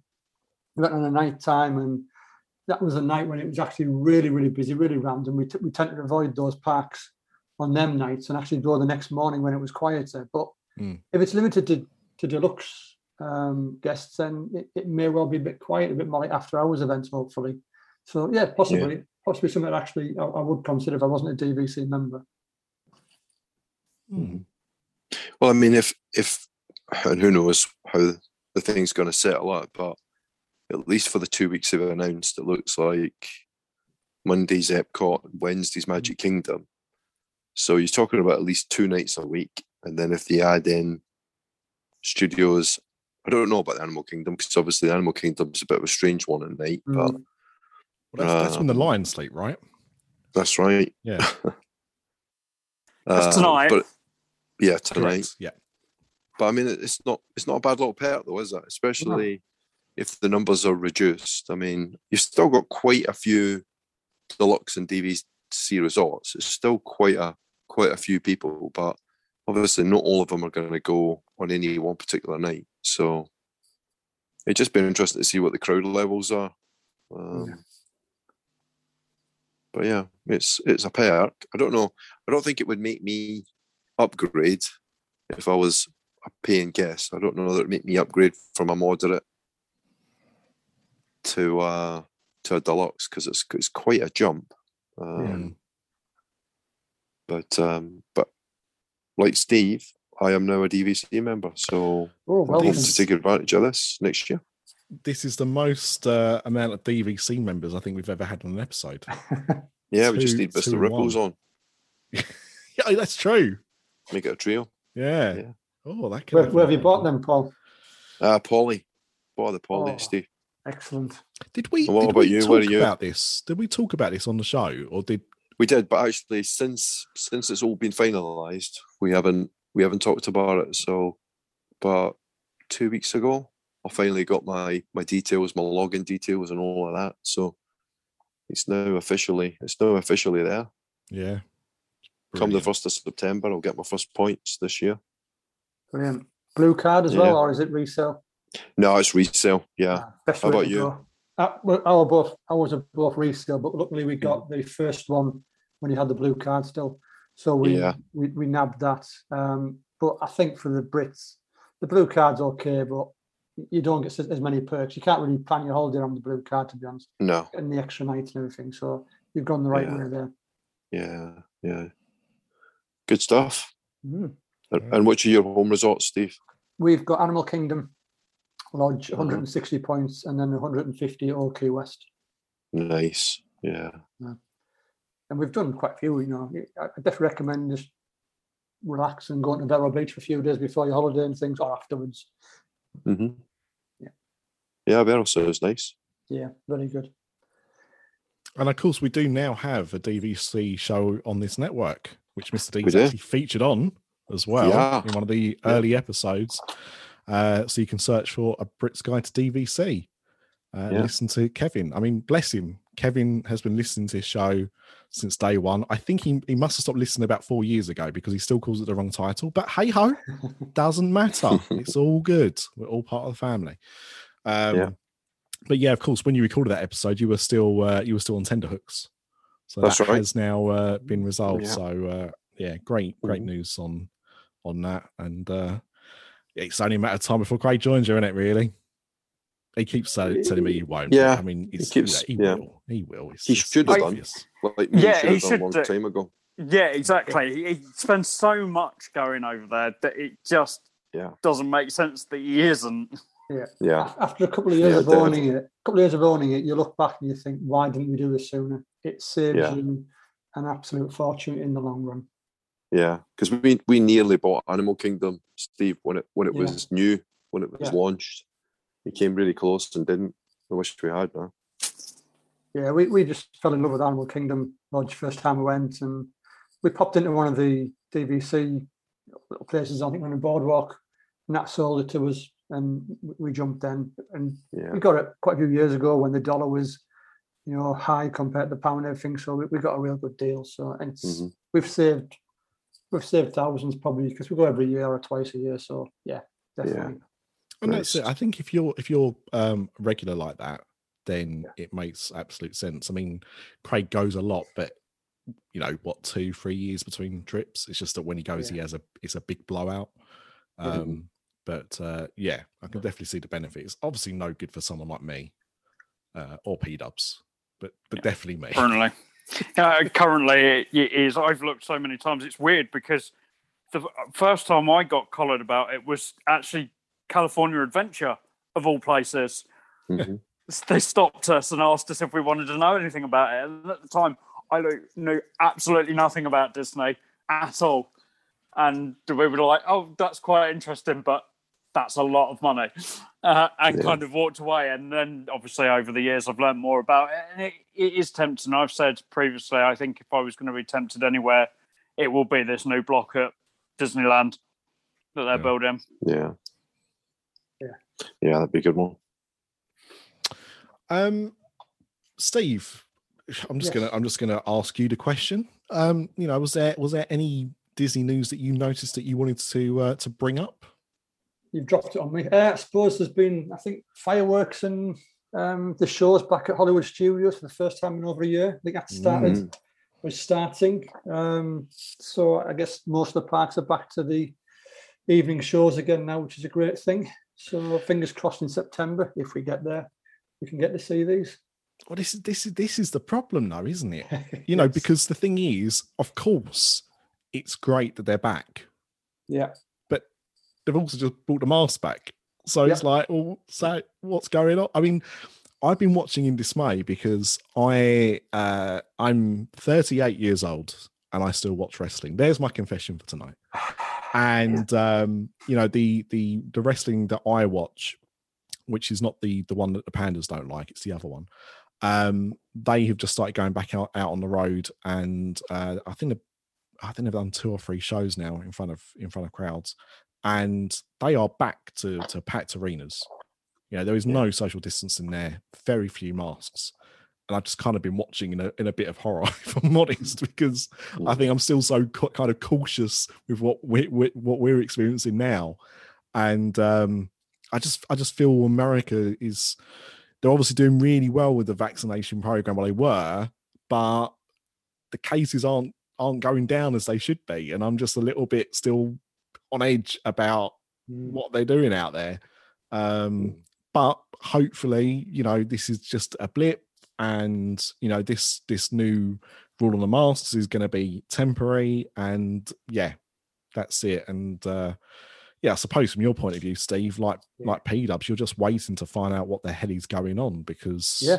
S6: We went on a night time and that was a night when it was actually really, really busy, really rammed, and we, t- we tend to avoid those parks on them nights and actually go the next morning when it was quieter. But
S3: Mm.
S6: if it's limited to, to deluxe um, guests, then it, it may well be a bit quiet, a bit more like after hours events, hopefully. So yeah, possibly, possibly something that actually I, I would consider if I wasn't a DVC member.
S3: Hmm.
S4: Well, I mean, if if and who knows how the thing's going to settle out, but at least for the two weeks they've announced, it looks like Monday's Epcot, Wednesday's Magic Kingdom. So you're talking about at least two nights a week, and then if they add in studios, I don't know about the Animal Kingdom because obviously the Animal Kingdom's a bit of a strange one at night, but
S6: Mm.
S3: well, that's, that's when the
S4: Um,
S3: lions sleep right
S4: that's right.
S3: yeah *laughs*
S5: That's
S4: Uh,
S5: tonight.
S4: But yeah, tonight.
S3: correct yeah
S4: But I mean, it's not it's not a bad little pair though, is it? Especially if the numbers are reduced. I mean, you've still got quite a few deluxe and DVC resorts. It's still quite a quite a few people, but obviously not all of them are going to go on any one particular night. So it'd just be interesting to see what the crowd levels are. Um,
S6: Yeah.
S4: But yeah, it's it's a perk. I don't know. I don't think it would make me upgrade if I was a paying guest. I don't know that it'd make me upgrade from a moderate to uh to a deluxe because it's it's quite a jump. Um,
S3: Hmm.
S4: But um, but like Steve, I am now a DVC member, so
S6: Oh,
S4: I'm
S6: well,
S4: hoping
S3: this-
S4: to take advantage of this next year.
S3: this is the most uh, amount of dvc members i think we've ever had on an episode *laughs*
S4: Yeah, we just need
S3: two
S4: Mr.
S3: and
S4: Ripples
S3: one.
S4: on, *laughs*
S3: yeah that's true
S4: make it a trio.
S3: yeah,
S4: Yeah.
S3: oh that could
S6: where, where have you bought them, Paul?
S4: Uh Polly. Bought the Polly,
S6: Oh.
S4: Steve.
S6: Excellent.
S3: did we
S4: And what
S3: did
S4: about
S3: we
S4: you?
S3: talk
S4: Where are you?
S3: about this did we talk about this on the show or did
S4: We did, but actually since since it's all been finalised, we haven't we haven't talked about it. So but two weeks ago, I finally got my my details, my login details and all of that. So it's now officially it's now officially there.
S3: yeah
S4: Come the first of September, I'll get my first points this year.
S6: Brilliant. Blue card as well, or is it resale?
S4: No, it's resale. Yeah.
S6: Ah, best
S4: How about you?
S6: Uh, well, our both ours are both resale, but luckily we got the first one when you had the blue card still. So we
S4: Yeah.
S6: we, we nabbed that. Um, but I think for the Brits, the blue card's okay, but you don't get as many perks. You can't really plan your holiday on the blue card, to be honest,
S4: No.
S6: and the extra nights and everything. So you've gone the right
S4: Yeah.
S6: way there.
S4: Yeah. Yeah. Good stuff.
S6: Mm.
S4: And, and which are your home resorts, Steve?
S6: We've got Animal Kingdom Lodge,
S4: Mhm.
S6: 160 points, and then 150 at Old Key West.
S4: Nice. Yeah.
S6: and we've done quite a few. You know, I I definitely recommend just relax and go to Vero Beach for a few days before your holiday and things, or afterwards.
S4: hmm
S6: Yeah.
S4: Yeah, Vero so is nice.
S6: Yeah, very good.
S3: And of course, we do now have a DVC show on this network, which Mr.
S4: We
S3: D's actually featured on as well
S4: Yeah.
S3: in one of the
S4: Yeah.
S3: early episodes. Uh, so you can search for a Brit's Guide to DVC. Uh,
S4: Yeah.
S3: Listen to Kevin. I mean, bless him. Kevin has been listening to his show since day one. I think he, he must have stopped listening about four years ago because he still calls it the wrong title. But hey ho, *laughs* doesn't matter. it's all *laughs* good. We're all part of the family. Um,
S4: Yeah.
S3: But yeah, of course, when you recorded that episode, you were still uh, you were still on tenterhooks. So
S4: That's
S3: that
S4: right.
S3: has now uh, been resolved.
S4: Yeah.
S3: So uh, yeah, great, great
S4: Mhm.
S3: news on on that. And uh, it's only a matter of time before Craig joins you, isn't it? Really? He keeps telling, telling me he won't.
S4: Yeah,
S3: I mean, it's,
S4: keeps-
S3: he,
S4: yeah.
S3: will. He will. It's
S4: He should
S3: it's
S4: have done.
S3: obvious.
S4: Like me,
S5: Yeah,
S4: should
S5: he
S4: have done a long
S5: do.
S4: time ago.
S5: Yeah, exactly. He, he spends so much going over there that it just
S4: Yeah.
S5: doesn't make sense that he isn't.
S4: Yeah,
S6: Af- After a couple of years
S4: Yeah,
S6: of owning it, a couple of years of owning it, you look back and you think, why didn't we do this sooner? It saves
S4: Yeah.
S6: you an absolute fortune in the long run.
S4: Yeah. Because we we nearly bought Animal Kingdom, Steve, when it when it
S6: Yeah.
S4: was new, when it was
S6: Yeah.
S4: launched. We came really close and didn't. I wish we had. Now.
S6: Yeah, we, we just fell in love with Animal Kingdom Lodge first time we went, and we popped into one of the DVC little places. I think on the boardwalk, and that sold it to us, and we- jumped in. And
S4: Yeah,
S6: we got it quite a few years ago when the dollar was, you know, high compared to the pound and everything. So we, we got a real good deal. So and it's
S4: Mhm.
S6: we've saved we've saved thousands probably because we go every year or twice a year. So yeah, definitely.
S3: And that's it. I think if you're if you're um regular like that, then it makes absolute sense. I mean, Craig goes a lot, but you know what, two, three years between trips. It's just that when he goes, he has a it's a big blowout. Um, but uh, yeah, I can definitely see the benefits. Obviously, no good for someone like me uh, or P Dubs, but but definitely me.
S5: Currently, uh, currently it is. I've looked so many times. It's weird because the first time I got collared about it was actually California Adventure of all places.
S4: Mhm. *laughs*
S5: They stopped us and asked us if we wanted to know anything about it. And at the time, I knew absolutely nothing about Disney at all. And we were like, "Oh, that's quite interesting, but that's a lot of money," uh, and
S4: Yeah.
S5: kind of walked away. And then, obviously, over the years, I've learned more about it, and it, it is tempting. I've said previously, I think if I was going to be tempted anywhere, it will be this new block at Disneyland that they're
S3: Yeah.
S5: building.
S4: yeah,
S6: Yeah.
S4: yeah. That'd be a good one.
S3: Um, Steve, I'm just
S6: Yes.
S3: gonna I'm just gonna ask you the question. Um, you know, was there was there any Disney news that you noticed that you wanted to uh, to bring up?
S6: You've dropped it on me. Uh, I suppose there's been, I think, fireworks and um, the shows back at Hollywood Studios for the first time in over a year. I think that started
S4: Mhm.
S6: was starting. Um, so I guess most of the parks are back to the evening shows again now, which is a great thing. So fingers crossed in September, if we get there, we can get to see these.
S3: Well, this is this is this is the problem, though, isn't it? *laughs* You know,
S6: Yes.
S3: because the thing is, of course, it's great that they're back,
S6: yeah,
S3: they've also just brought the mask back. So it's like, well, so what's going on? I mean, I've been watching in dismay because I uh I'm 38 years old and I still watch wrestling. There's my confession for tonight. *sighs* And um, you know, the the the wrestling that I watch, which is not the the one that the pandas don't like, it's the other one. Um, they have just started going back out, out on the road, and uh, I think the, I think they've done two or three shows now in front of in front of crowds, and they are back to to packed arenas. You know, there is no social distancing there, very few masks. And I've just kind of been watching in a, in a bit of horror, *laughs* if I'm honest, because I think I'm still so ca- kind of cautious with what we, we, what we're experiencing now, and um, I just I just feel America is they're obviously doing really well with the vaccination program. Well, they were, but the cases aren't aren't going down as they should be, and I'm just a little bit still on edge about what they're doing out there. Um, but hopefully, you know, this is just a blip, and you know, this this new rule on the masks is going to be temporary, and yeah, that's it. And uh, yeah, I suppose from your point of view, Steve, like
S6: Yeah.
S3: like P Dubs, you're just waiting to find out what the hell is going on because
S6: yeah.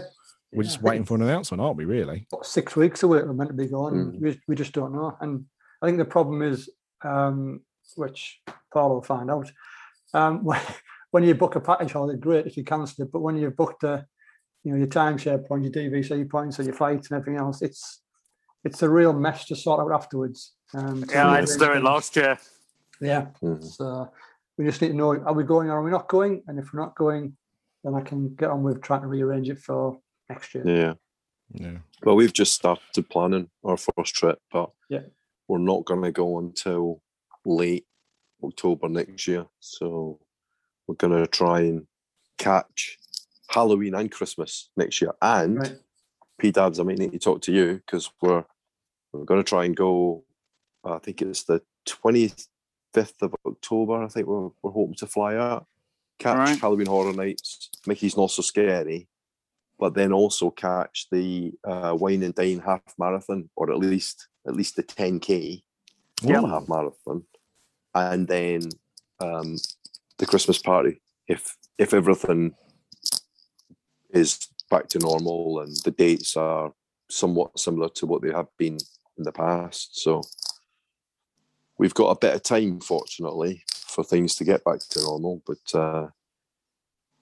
S3: we're
S6: Yeah,
S3: just waiting for an announcement, aren't we? Really?
S6: what, six weeks away we're meant to be gone.
S4: Mm.
S6: We, we just don't know. And I think the problem is, um, which Paul will find out. Um, *laughs* when, when you book a package holiday, great if you cancel it, but when you've booked a, you know, your timeshare points, your DVC points, and your flights and everything else, it's it's a real mess to sort out afterwards. Um,
S5: Yeah, I had to do it last year.
S6: Yeah,
S4: Mhm.
S6: so we just need to know: are we going or are we not going? And if we're not going, then I can get on with trying to rearrange it for next year.
S4: Yeah.
S3: Yeah.
S4: Well, we've just started planning our first trip, but
S6: Yeah.
S4: we're not going to go until late October next year. So we're going to try and catch Halloween and Christmas next year. And
S6: Right.
S4: P Dubs, I might need to talk to you because we're we're going to try and go. I think it's the twenty fifth of October. I think we're we're hoping to fly out, catch
S5: Right.
S4: Halloween Horror Nights. Mickey's not so scary, but then also catch the uh, Wine and Dine half marathon, or at least at least the ten k
S5: Yep.
S4: half marathon, and then um, the Christmas party. If if everything is back to normal and the dates are somewhat similar to what they have been in the past, so we've got a bit of time, fortunately, for things to get back to normal. But uh,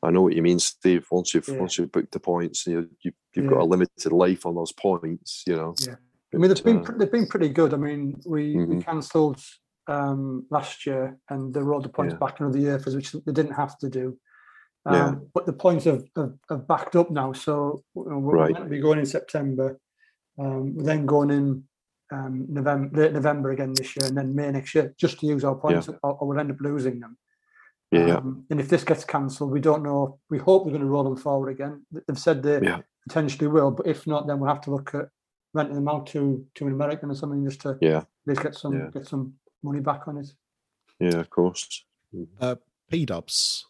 S4: I know what you mean, Steve. Once you've
S6: Yeah.
S4: once you've booked the points, you, you you've got a limited life on those points. You know.
S6: Yeah. I mean, they've been they've been pretty good. I mean, we, we
S4: Mhm.
S6: cancelled um, last year, and they rolled the points
S4: Yeah.
S6: back another year for which they didn't have to do. Um,
S4: Yeah.
S6: But the points have, have, have backed up now, so we're
S4: Right.
S6: meant to be going in September. Um, we're then going in um, November, late November again this year, and then May next year, just to use our points, or, or we'll end up losing them.
S4: yeah.
S6: Um, and if this gets cancelled, we don't know. We hope they're going to roll them forward again. They've said they
S4: Yeah.
S6: potentially will, but if not, then we'll have to look at renting them out to to an American or something just to
S4: yeah.
S6: at least get some
S4: Yeah.
S6: get some money back on it.
S4: Yeah. Of course.
S3: P Dubs,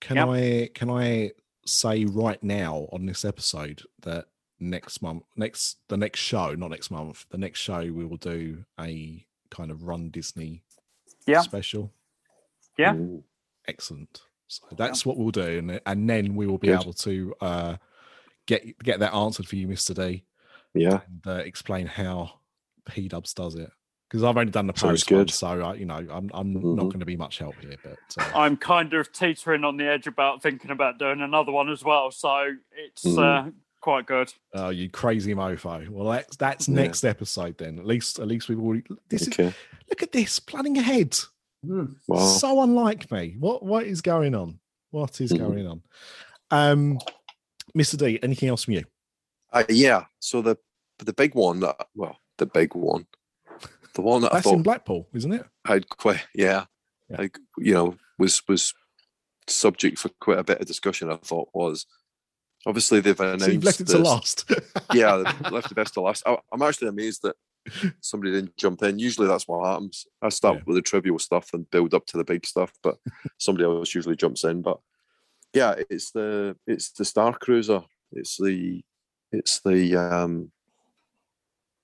S3: can
S5: Yep.
S3: I can I say right now on this episode that next month, next the next show, not next month, the next show we will do a kind of Run Disney
S5: Yeah.
S3: special.
S5: Yeah.
S4: Mm.
S3: Excellent. So that's what we'll do, and and then we will be
S4: Good.
S3: able to uh, get get that answered for you, Mister D,
S4: Yeah.
S3: and uh, explain how P Dubs does it. Because I've only done the
S4: Sounds
S3: post one,
S4: good.
S3: so I, you know I'm I'm not
S4: Mhm.
S3: going to be much help here. But uh,
S5: I'm kind of teetering on the edge about thinking about doing another one as well. So it's
S4: Mm.
S5: uh, quite good.
S3: Oh, you crazy mofo! Well, that's that's
S4: Yeah.
S3: next episode then. At least, at least we've already. This is, look at this planning ahead.
S6: Hmm.
S4: Wow.
S3: So unlike me. What what is going on? What is
S4: Mhm.
S3: going on? Um, Mr. D, anything else from you?
S4: Uh, yeah. So the the big one that well, the big one, the one that I
S3: That's in Blackpool, isn't it?
S4: had quite yeah,
S3: Yeah.
S4: like you know was was subject for quite a bit of discussion. I thought was obviously they've announced *laughs*
S3: So you've left it to last. *laughs*
S4: yeah, left the best to last. I, I'm actually amazed that somebody didn't jump in. Usually that's what happens. I start
S3: Yeah.
S4: with the trivial stuff and build up to the big stuff, but *laughs* somebody else usually jumps in. But yeah, it's the it's the Star Cruiser. It's the it's the um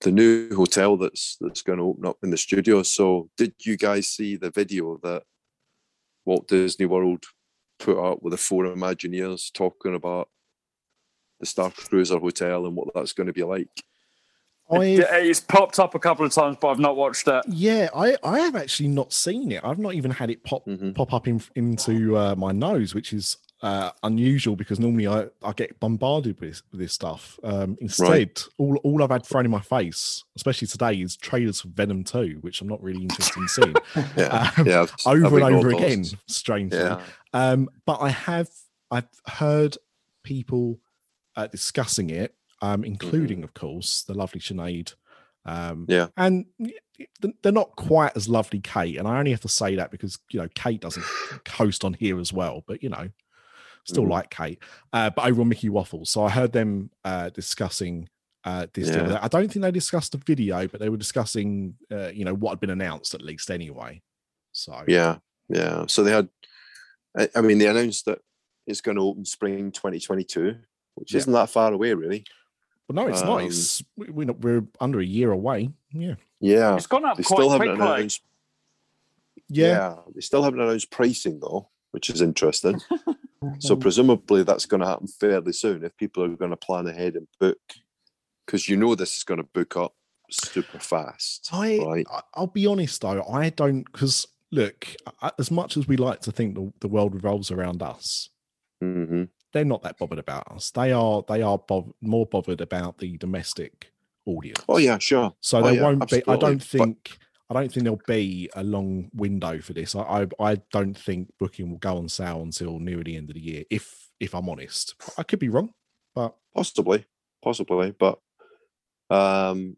S4: the new hotel that's that's going to open up in the studio. So did you guys see the video that Walt Disney World put up with the four Imagineers talking about the Star Cruiser Hotel and what that's going to be like?
S3: I've,
S5: It's popped up a couple of times, but I've not watched it.
S3: yeah, I, I have actually not seen it. I've not even had it pop
S4: Mhm.
S3: pop up in, into uh, my nose, which is uh, unusual because normally I, I get bombarded with, with this stuff. Um, instead, all, all I've had thrown in my face, especially today, is trailers for Venom 2, which I'm not really interested in seeing *laughs*
S4: Yeah,
S3: Um,
S4: yeah,
S3: over and over again,
S4: those.
S3: strangely.
S4: Yeah,
S3: Um, but I have I've heard people uh, discussing it, um, including, of course, the lovely Sinead. Um,
S4: Mm-hmm. Yeah.
S3: and they're not quite as lovely, Kate. And I only have to say that because you know Kate doesn't host on here as well, but you know, still
S4: Mhm.
S3: like Kate. Uh, but over on Mickey Waffles, so I heard them uh, discussing. Uh, this the
S4: Yeah.
S3: I don't think they discussed the video, but they were discussing, uh, you know, what had been announced at least anyway. So
S4: yeah, yeah. So they had, I, I mean, they announced that it's going to open spring 2022, which
S3: Yeah.
S4: isn't that far away, really.
S3: But no, it's not.
S4: Um,
S3: It's we- we're, not, we're under a year away. Yeah.
S4: Yeah,
S5: It's gone up
S4: they
S5: quite
S4: still haven't
S5: quickly.
S4: announced.
S3: Yeah.
S4: Yeah, they still haven't announced pricing though, which is interesting. *laughs* so
S6: Um,
S4: presumably that's going to happen fairly soon if people are going to plan ahead and book, because you know this is going to book up super fast.
S3: I,
S4: right?
S3: I'll be honest though, I don't because look, as much as we like to think the, the world revolves around us,
S4: hmm
S3: they're not that bothered about us. They are they are more bothered about the domestic audience.
S4: Oh yeah, sure.
S3: So
S4: Oh,
S3: there
S4: yeah,
S3: won't be. I don't
S4: But-
S3: think. I don't think there'll be a long window for this. I, I I don't think booking will go on sale until near the end of the year. If if I'm honest, I could be wrong, but
S4: possibly possibly but um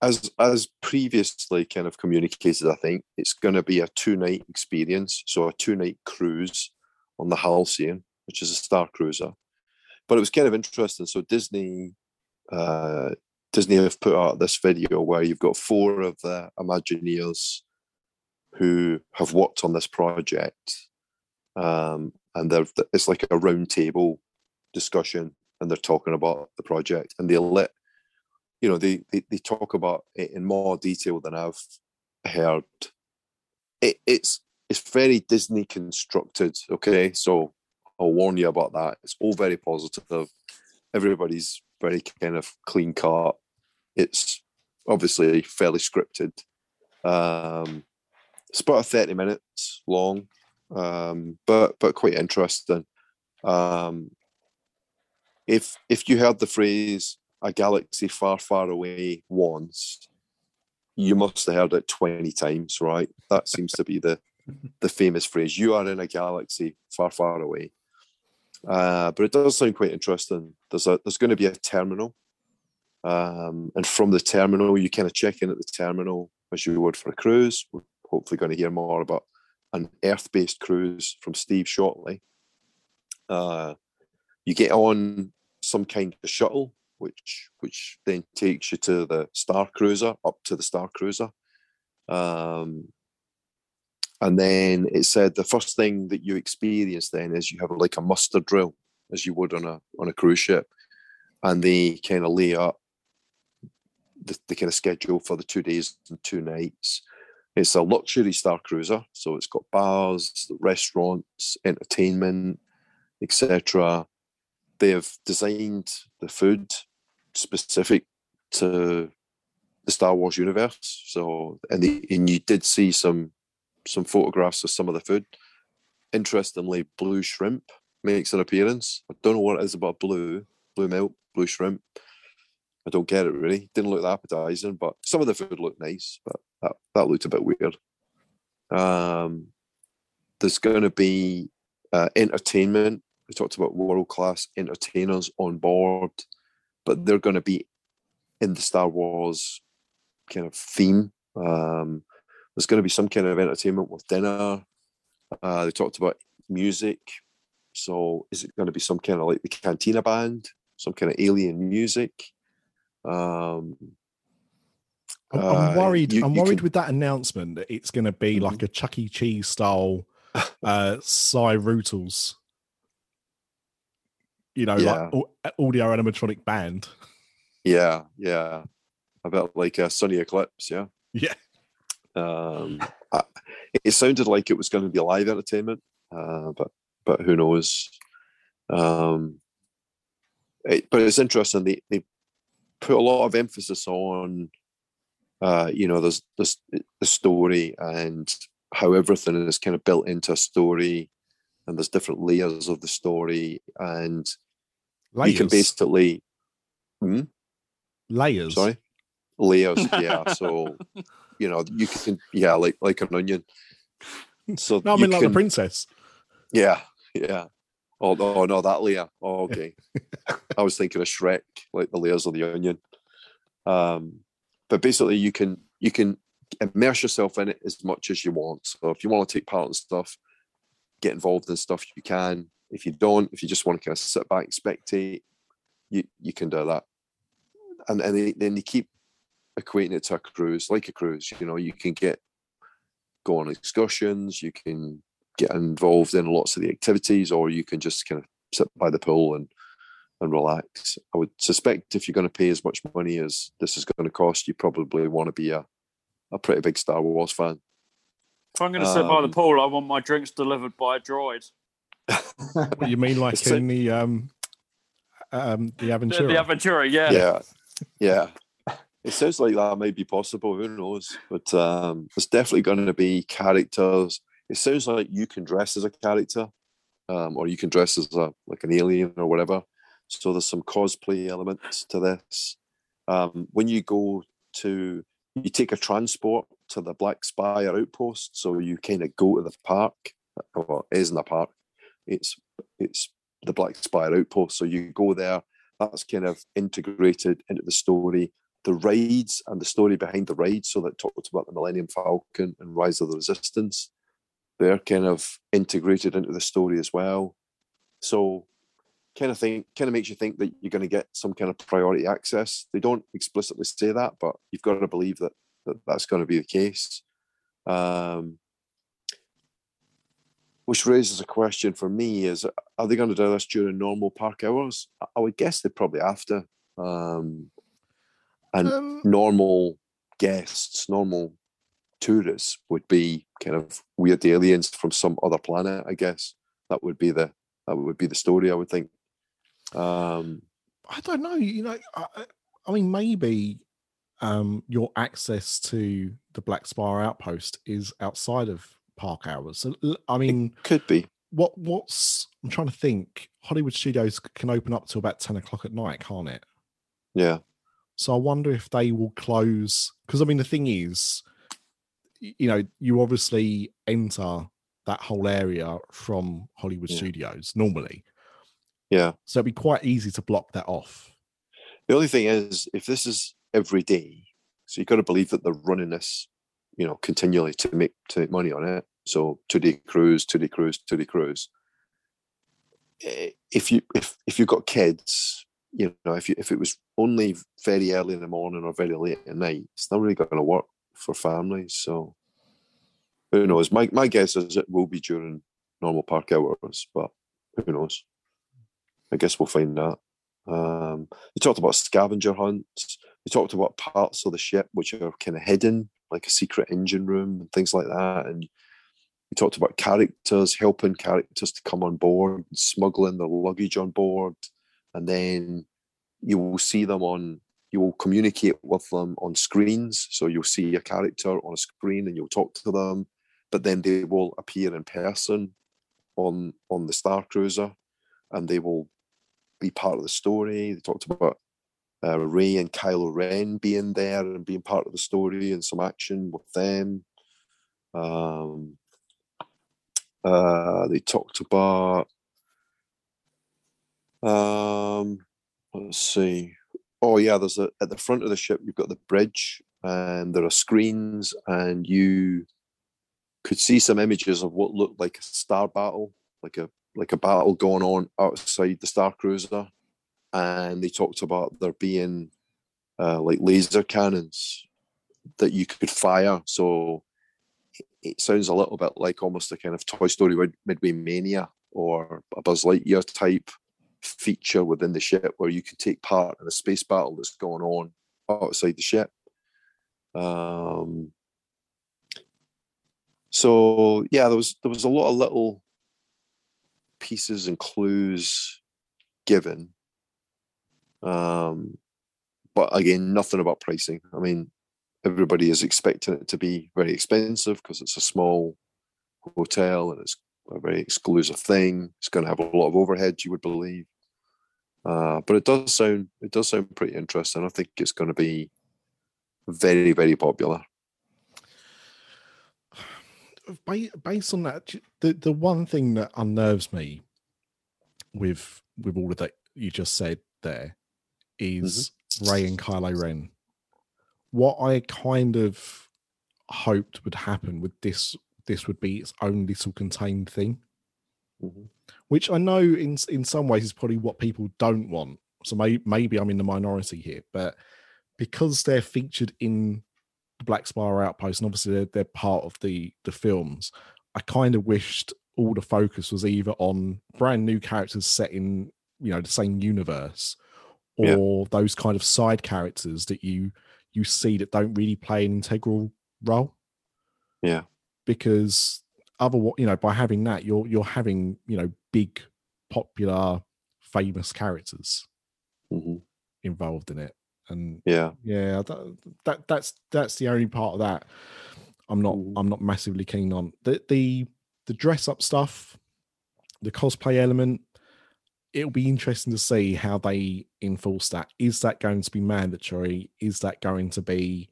S4: as as previously kind of communicated i think it's going to be a two night experience so a two night cruise on the halcyon which is a star cruiser but it was kind of interesting so disney uh disney have put out this video where you've got four of the imagineers who have worked on this project um and it's like a round table discussion and they're talking about the project and they let you know they, they they talk about it in more detail than i've heard. It, it's it's very disney constructed okay? So i'll warn you about that. It's all very positive. Everybody's very kind of clean cut. It's obviously fairly scripted. Um it's about 30 minutes long um but but quite interesting. Um if if you heard the phrase a galaxy far far away once you must have heard it 20 times right? That seems to be the the famous phrase. You are in a galaxy far far away uh, but it does sound quite interesting. There's a there's going to be a terminal. Um, and from the terminal you kind of check in at the terminal as you would for a cruise. We're hopefully going to hear more about an earth-based cruise from steve shortly. Uh, you get on some kind of shuttle, which which then takes you to the Star Cruiser, up to the Star Cruiser. Um, and then it said the first thing that you experience then is you have like a muster drill, as you would on a on a cruise ship, and they kind of lay up the, the kind of schedule for the two days and two nights. It's a luxury Star Cruiser, so it's got bars, restaurants, entertainment, etc they have designed the food specific to the Star Wars universe. So, and, and you did see some some photographs of some of the food. Interestingly, blue shrimp makes an appearance. I don't know what it is about blue, blue milk, blue shrimp. I don't get it really. Didn't look that appetizing, but some of the food looked nice, but that, that looked a bit weird. Um, there's going to be uh, entertainment we talked about world class entertainers on board, but they're going to be in the Star Wars kind of theme. Um, there's going to be some kind of entertainment with dinner. Uh, they talked about music. So is it going to be some kind of like the Cantina band, some kind of alien music? Um,
S3: I'm,
S4: Uh,
S3: I'm worried.
S4: you-
S3: I'm worried
S4: can-
S3: with that announcement that it's going to be
S4: Mhm.
S3: like a Chuck E. Cheese style *laughs* uh Cy. You know,
S4: Yeah.
S3: like audio animatronic band.
S4: yeah, yeah. About like a Sonny Eclipse, yeah. *laughs*
S3: Yeah.
S4: Um, *laughs* I, it sounded like it was going to be live entertainment, uh, but but who knows? Um, it, but it's interesting. They they put a lot of emphasis on, uh, you know, there's this the story and how everything is kind of built into a story, and there's different layers of the story, and
S3: Layers.
S4: you can basically, hmm?
S3: layers.
S4: sorry, layers. *laughs* Yeah, so *laughs* you know you can yeah like like an onion. So
S3: No, I mean like
S4: can-
S3: the princess.
S4: Yeah, yeah. Oh oh, no, that layer. Oh, okay. I was thinking of Shrek, like the layers of the onion. Um, but basically, you can you can immerse yourself in it as much as you want. So if you want to take part in stuff, get involved in stuff, you can. If you don't, if you just want to kind of sit back and spectate, you you can do that. And and they, then they keep equating it to a cruise, like a cruise. You know, you can get go on excursions, you can get involved in lots of the activities, or you can just kind of sit by the pool and and relax. I would suspect if you're going to pay as much money as this is going to cost, you probably want to be a, a pretty big Star Wars fan.
S5: If I'm going to sit by the
S4: Um,
S5: pool, I want my drinks delivered by a droid. *laughs*
S3: What you mean like
S4: It's
S3: in the um um the
S5: The,
S3: Aventura?
S5: the Aventura, yeah.
S4: Yeah, yeah. It sounds like that might be possible. Who knows? But um, there's definitely going to be characters. It sounds like you can dress as a character, um, or you can dress as a like an alien or whatever. So there's some cosplay elements to this. Um, when you go to, you take a transport to the Black Spire outpost. So you kind of go to the park. It isn't a park. It's it's the Black Spire outpost. So you go there. That's kind of integrated into the story the rides and the story behind the rides. So that talked about the Millennium Falcon and Rise of the Resistance. They're kind of integrated into the story as well. So kind of thing kind of makes you think that you're going to get some kind of priority access. They don't explicitly say that, but you've got to believe that, that that's going to be the case. Um, which raises a question for me: Is are they going to do this during normal park hours? I would guess they probably have to. Um, and
S3: Um,
S4: normal guests, normal tourists would be kind of weird aliens from some other planet. I guess that would be the that would be the story. I would think. Um,
S3: I don't know. You know, I, I- mean, maybe um, your access to the Black Spire outpost is outside of park hours. So, I mean,
S4: could be.
S3: what what's I'm trying to think. Hollywood Studios can open up till about ten o'clock at night, can't it?
S4: Yeah.
S3: So I wonder if they will close because I mean the thing is, you know, you obviously enter that whole area from Hollywood
S4: Yeah.
S3: Studios normally,
S4: Yeah.
S3: so it'd be quite easy to block that off.
S4: The only thing is, if this is every day, so you've got to believe that they're running this, you know, continually to make to make money on it. So two day cruise, two day cruise, two day cruise. Eh, If you if if you've got kids, you know, if you if it was only very early in the morning or very late at night, it's not really going to work for families. So who knows? My my guess is it will be during normal park hours, but who knows? I guess we'll find out. Um, they talked about scavenger hunts. They talked about parts of the ship which are kind of hidden, like a secret engine room and things like that. And we talked about characters, helping characters to come on board, smuggling their luggage on board, and then you will see them on. You will communicate with them on screens. So you'll see a character on a screen and you'll talk to them, but then they will appear in person on on the Star Cruiser, and they will be part of the story. They talked about uh, Rey and Kylo Ren being there and being part of the story and some action with them. Um, uh, they talked about um, let's see. Oh yeah, there's a at the front of the ship. You've got the bridge, and there are screens, and you could see some images of what looked like a star battle, like a like a battle going on outside the Star Cruiser, and they talked about there being uh, like laser cannons that you could fire. So it- it sounds a little bit like almost a kind of Toy Story Midway Mania or a Buzz Lightyear type feature within the ship where you can take part in a space battle that's going on outside the ship. Um, so yeah, there was there was a lot of little pieces and clues given. Um, but again, nothing about pricing. I mean, everybody is expecting it to be very expensive because it's a small hotel and it's a very exclusive thing. It's going to have a lot of overhead, you would believe. Uh, but it does sound it does sound pretty interesting. I think it's going to be very very popular.
S3: Based on that, the the one thing that unnerves me with with all of that you just said there is Rey and Kylo Ren. What I kind of hoped would happen with this this would be its own little contained thing,
S4: Mhm.
S3: which I know in in some ways is probably what people don't want. So may, maybe I'm in the minority here, but because they're featured in the Black Spire Outpost, and obviously they're, they're part of the the films. I kind of wished all the focus was either on brand new characters set in you know the same universe,
S4: Yeah.
S3: or those kind of side characters that you you see that don't really play an integral role.
S4: Yeah.
S3: because other you know by having that you're you're having you know big popular famous characters
S4: hmm
S3: involved in it And
S4: Yeah.
S3: yeah, that, that that's that's the only part of that I'm not
S4: Mm.
S3: I'm not massively keen on. The the the dress up stuff, the cosplay element. It'll be interesting to see how they enforce that. Is that going to be mandatory? Is that going to be,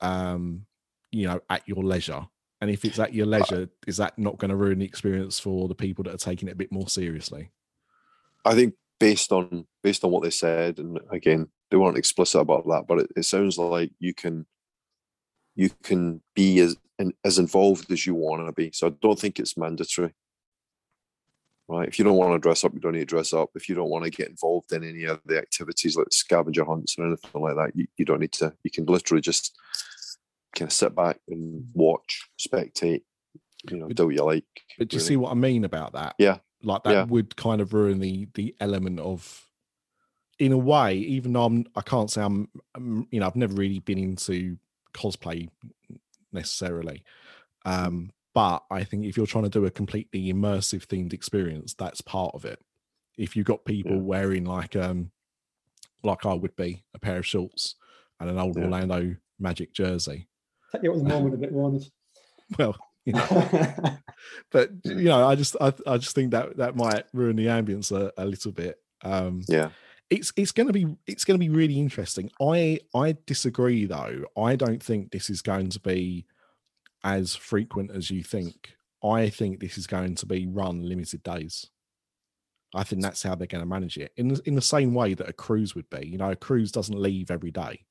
S3: um, you know, at your leisure? And if it's at your leisure, is that not going to ruin the experience for the people that are taking it a bit more seriously?
S4: I think based on based on what they said, and again, they weren't explicit about that, but it, it sounds like you can you can be as as involved as you want to be. So I don't think it's mandatory. Right? If you don't want to dress up, you don't need to dress up. If you don't want to get involved in any of the activities like scavenger hunts or anything like that, you, you don't need to. You can literally just kind of sit back and watch, spectate, you know,
S3: But-
S4: do what you like.
S3: But do you see what I mean about that?
S4: Yeah.
S3: Like that
S4: Yeah.
S3: would kind of ruin the the element of in a way, even though I'm I can't say I'm um, you know, I've never really been into cosplay necessarily. Um, but I think if you're trying to do a completely immersive themed experience, that's part of it. If you've got people
S4: Yeah.
S3: wearing like um like I would be, a pair of shorts and an old
S4: Yeah.
S3: Orlando magic jersey.
S6: Take you at the moment a bit, won't?
S3: Well, you know, *laughs* but you know, I just I, I just think that that might ruin the ambience a, a little bit. Um,
S4: Yeah.
S3: it's it's going to be it's going to be really interesting. I I disagree though. I don't think this is going to be as frequent as you think. I think this is going to be run limited days. I think that's how they're going to manage it in the, in the same way that a cruise would be. You know, a cruise doesn't leave every day.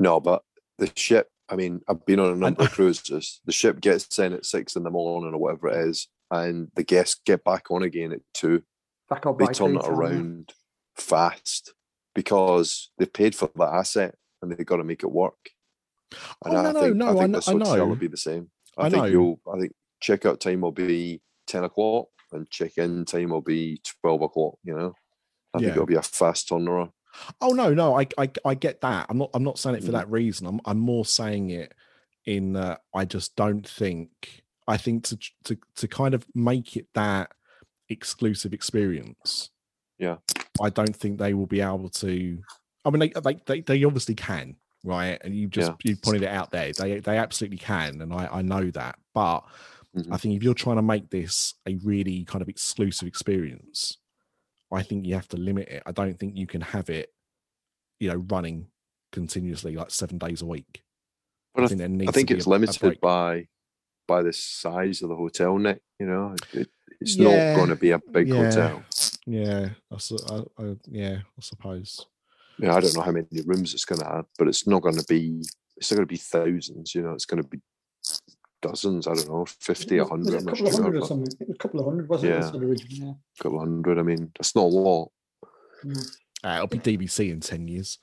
S4: No, but the ship, I mean, I've been on a number of cruises. The ship gets in at six in the morning or whatever it is, and the guests get back on again at two.
S6: Back
S4: They turn it
S6: yeah.
S4: around fast because they've paid for that asset and they've got to make it work. And
S3: Oh,
S4: I
S3: no, no,
S4: think,
S3: no,
S4: I
S3: I
S4: think
S3: kn-
S4: this
S3: I
S4: hotel will be the same. I,
S3: I
S4: think
S3: know.
S4: you'll, I think checkout time will be 10 o'clock and check-in time will be 12 o'clock, you know? I
S3: Yeah.
S4: think it'll be a fast turnaround.
S3: Oh no, no, I, I I get that. I'm not I'm not saying it for
S4: Mhm.
S3: that reason. I'm I'm more saying it in uh, I just don't think I think to to to kind of make it that exclusive experience.
S4: Yeah.
S3: I don't think they will be able to. I mean, they they they, they obviously can, right? And you just you pointed it out there. They they absolutely can, and I I know that. But
S4: Mhm.
S3: I think if you're trying to make this a really kind of exclusive experience, I think you have to limit it. I don't think you can have it, you know, running continuously like seven days a week.
S4: But I,
S3: think
S4: I
S3: to
S4: think it's
S3: a- a
S4: limited
S3: break.
S4: by by the size of the hotel, Nick. You know, it, it- it's
S3: Yeah,
S4: not going to be a big
S3: yeah.
S4: hotel.
S3: Yeah, I, I, I, yeah, I suppose.
S4: Yeah, I don't know how many rooms it's going to have, but it's not going to be. It's not going to be thousands. You know, it's going to be dozens. I don't know, fifty, a
S6: Was- was
S4: hundred.
S6: a
S4: I'm
S6: couple of hundred or something. It was a couple of hundred, wasn't it?
S4: Yeah.
S6: they said originally,
S4: a couple of hundred. I mean, that's not a lot.
S6: yeah.
S3: Uh, it'll be DVC in ten years.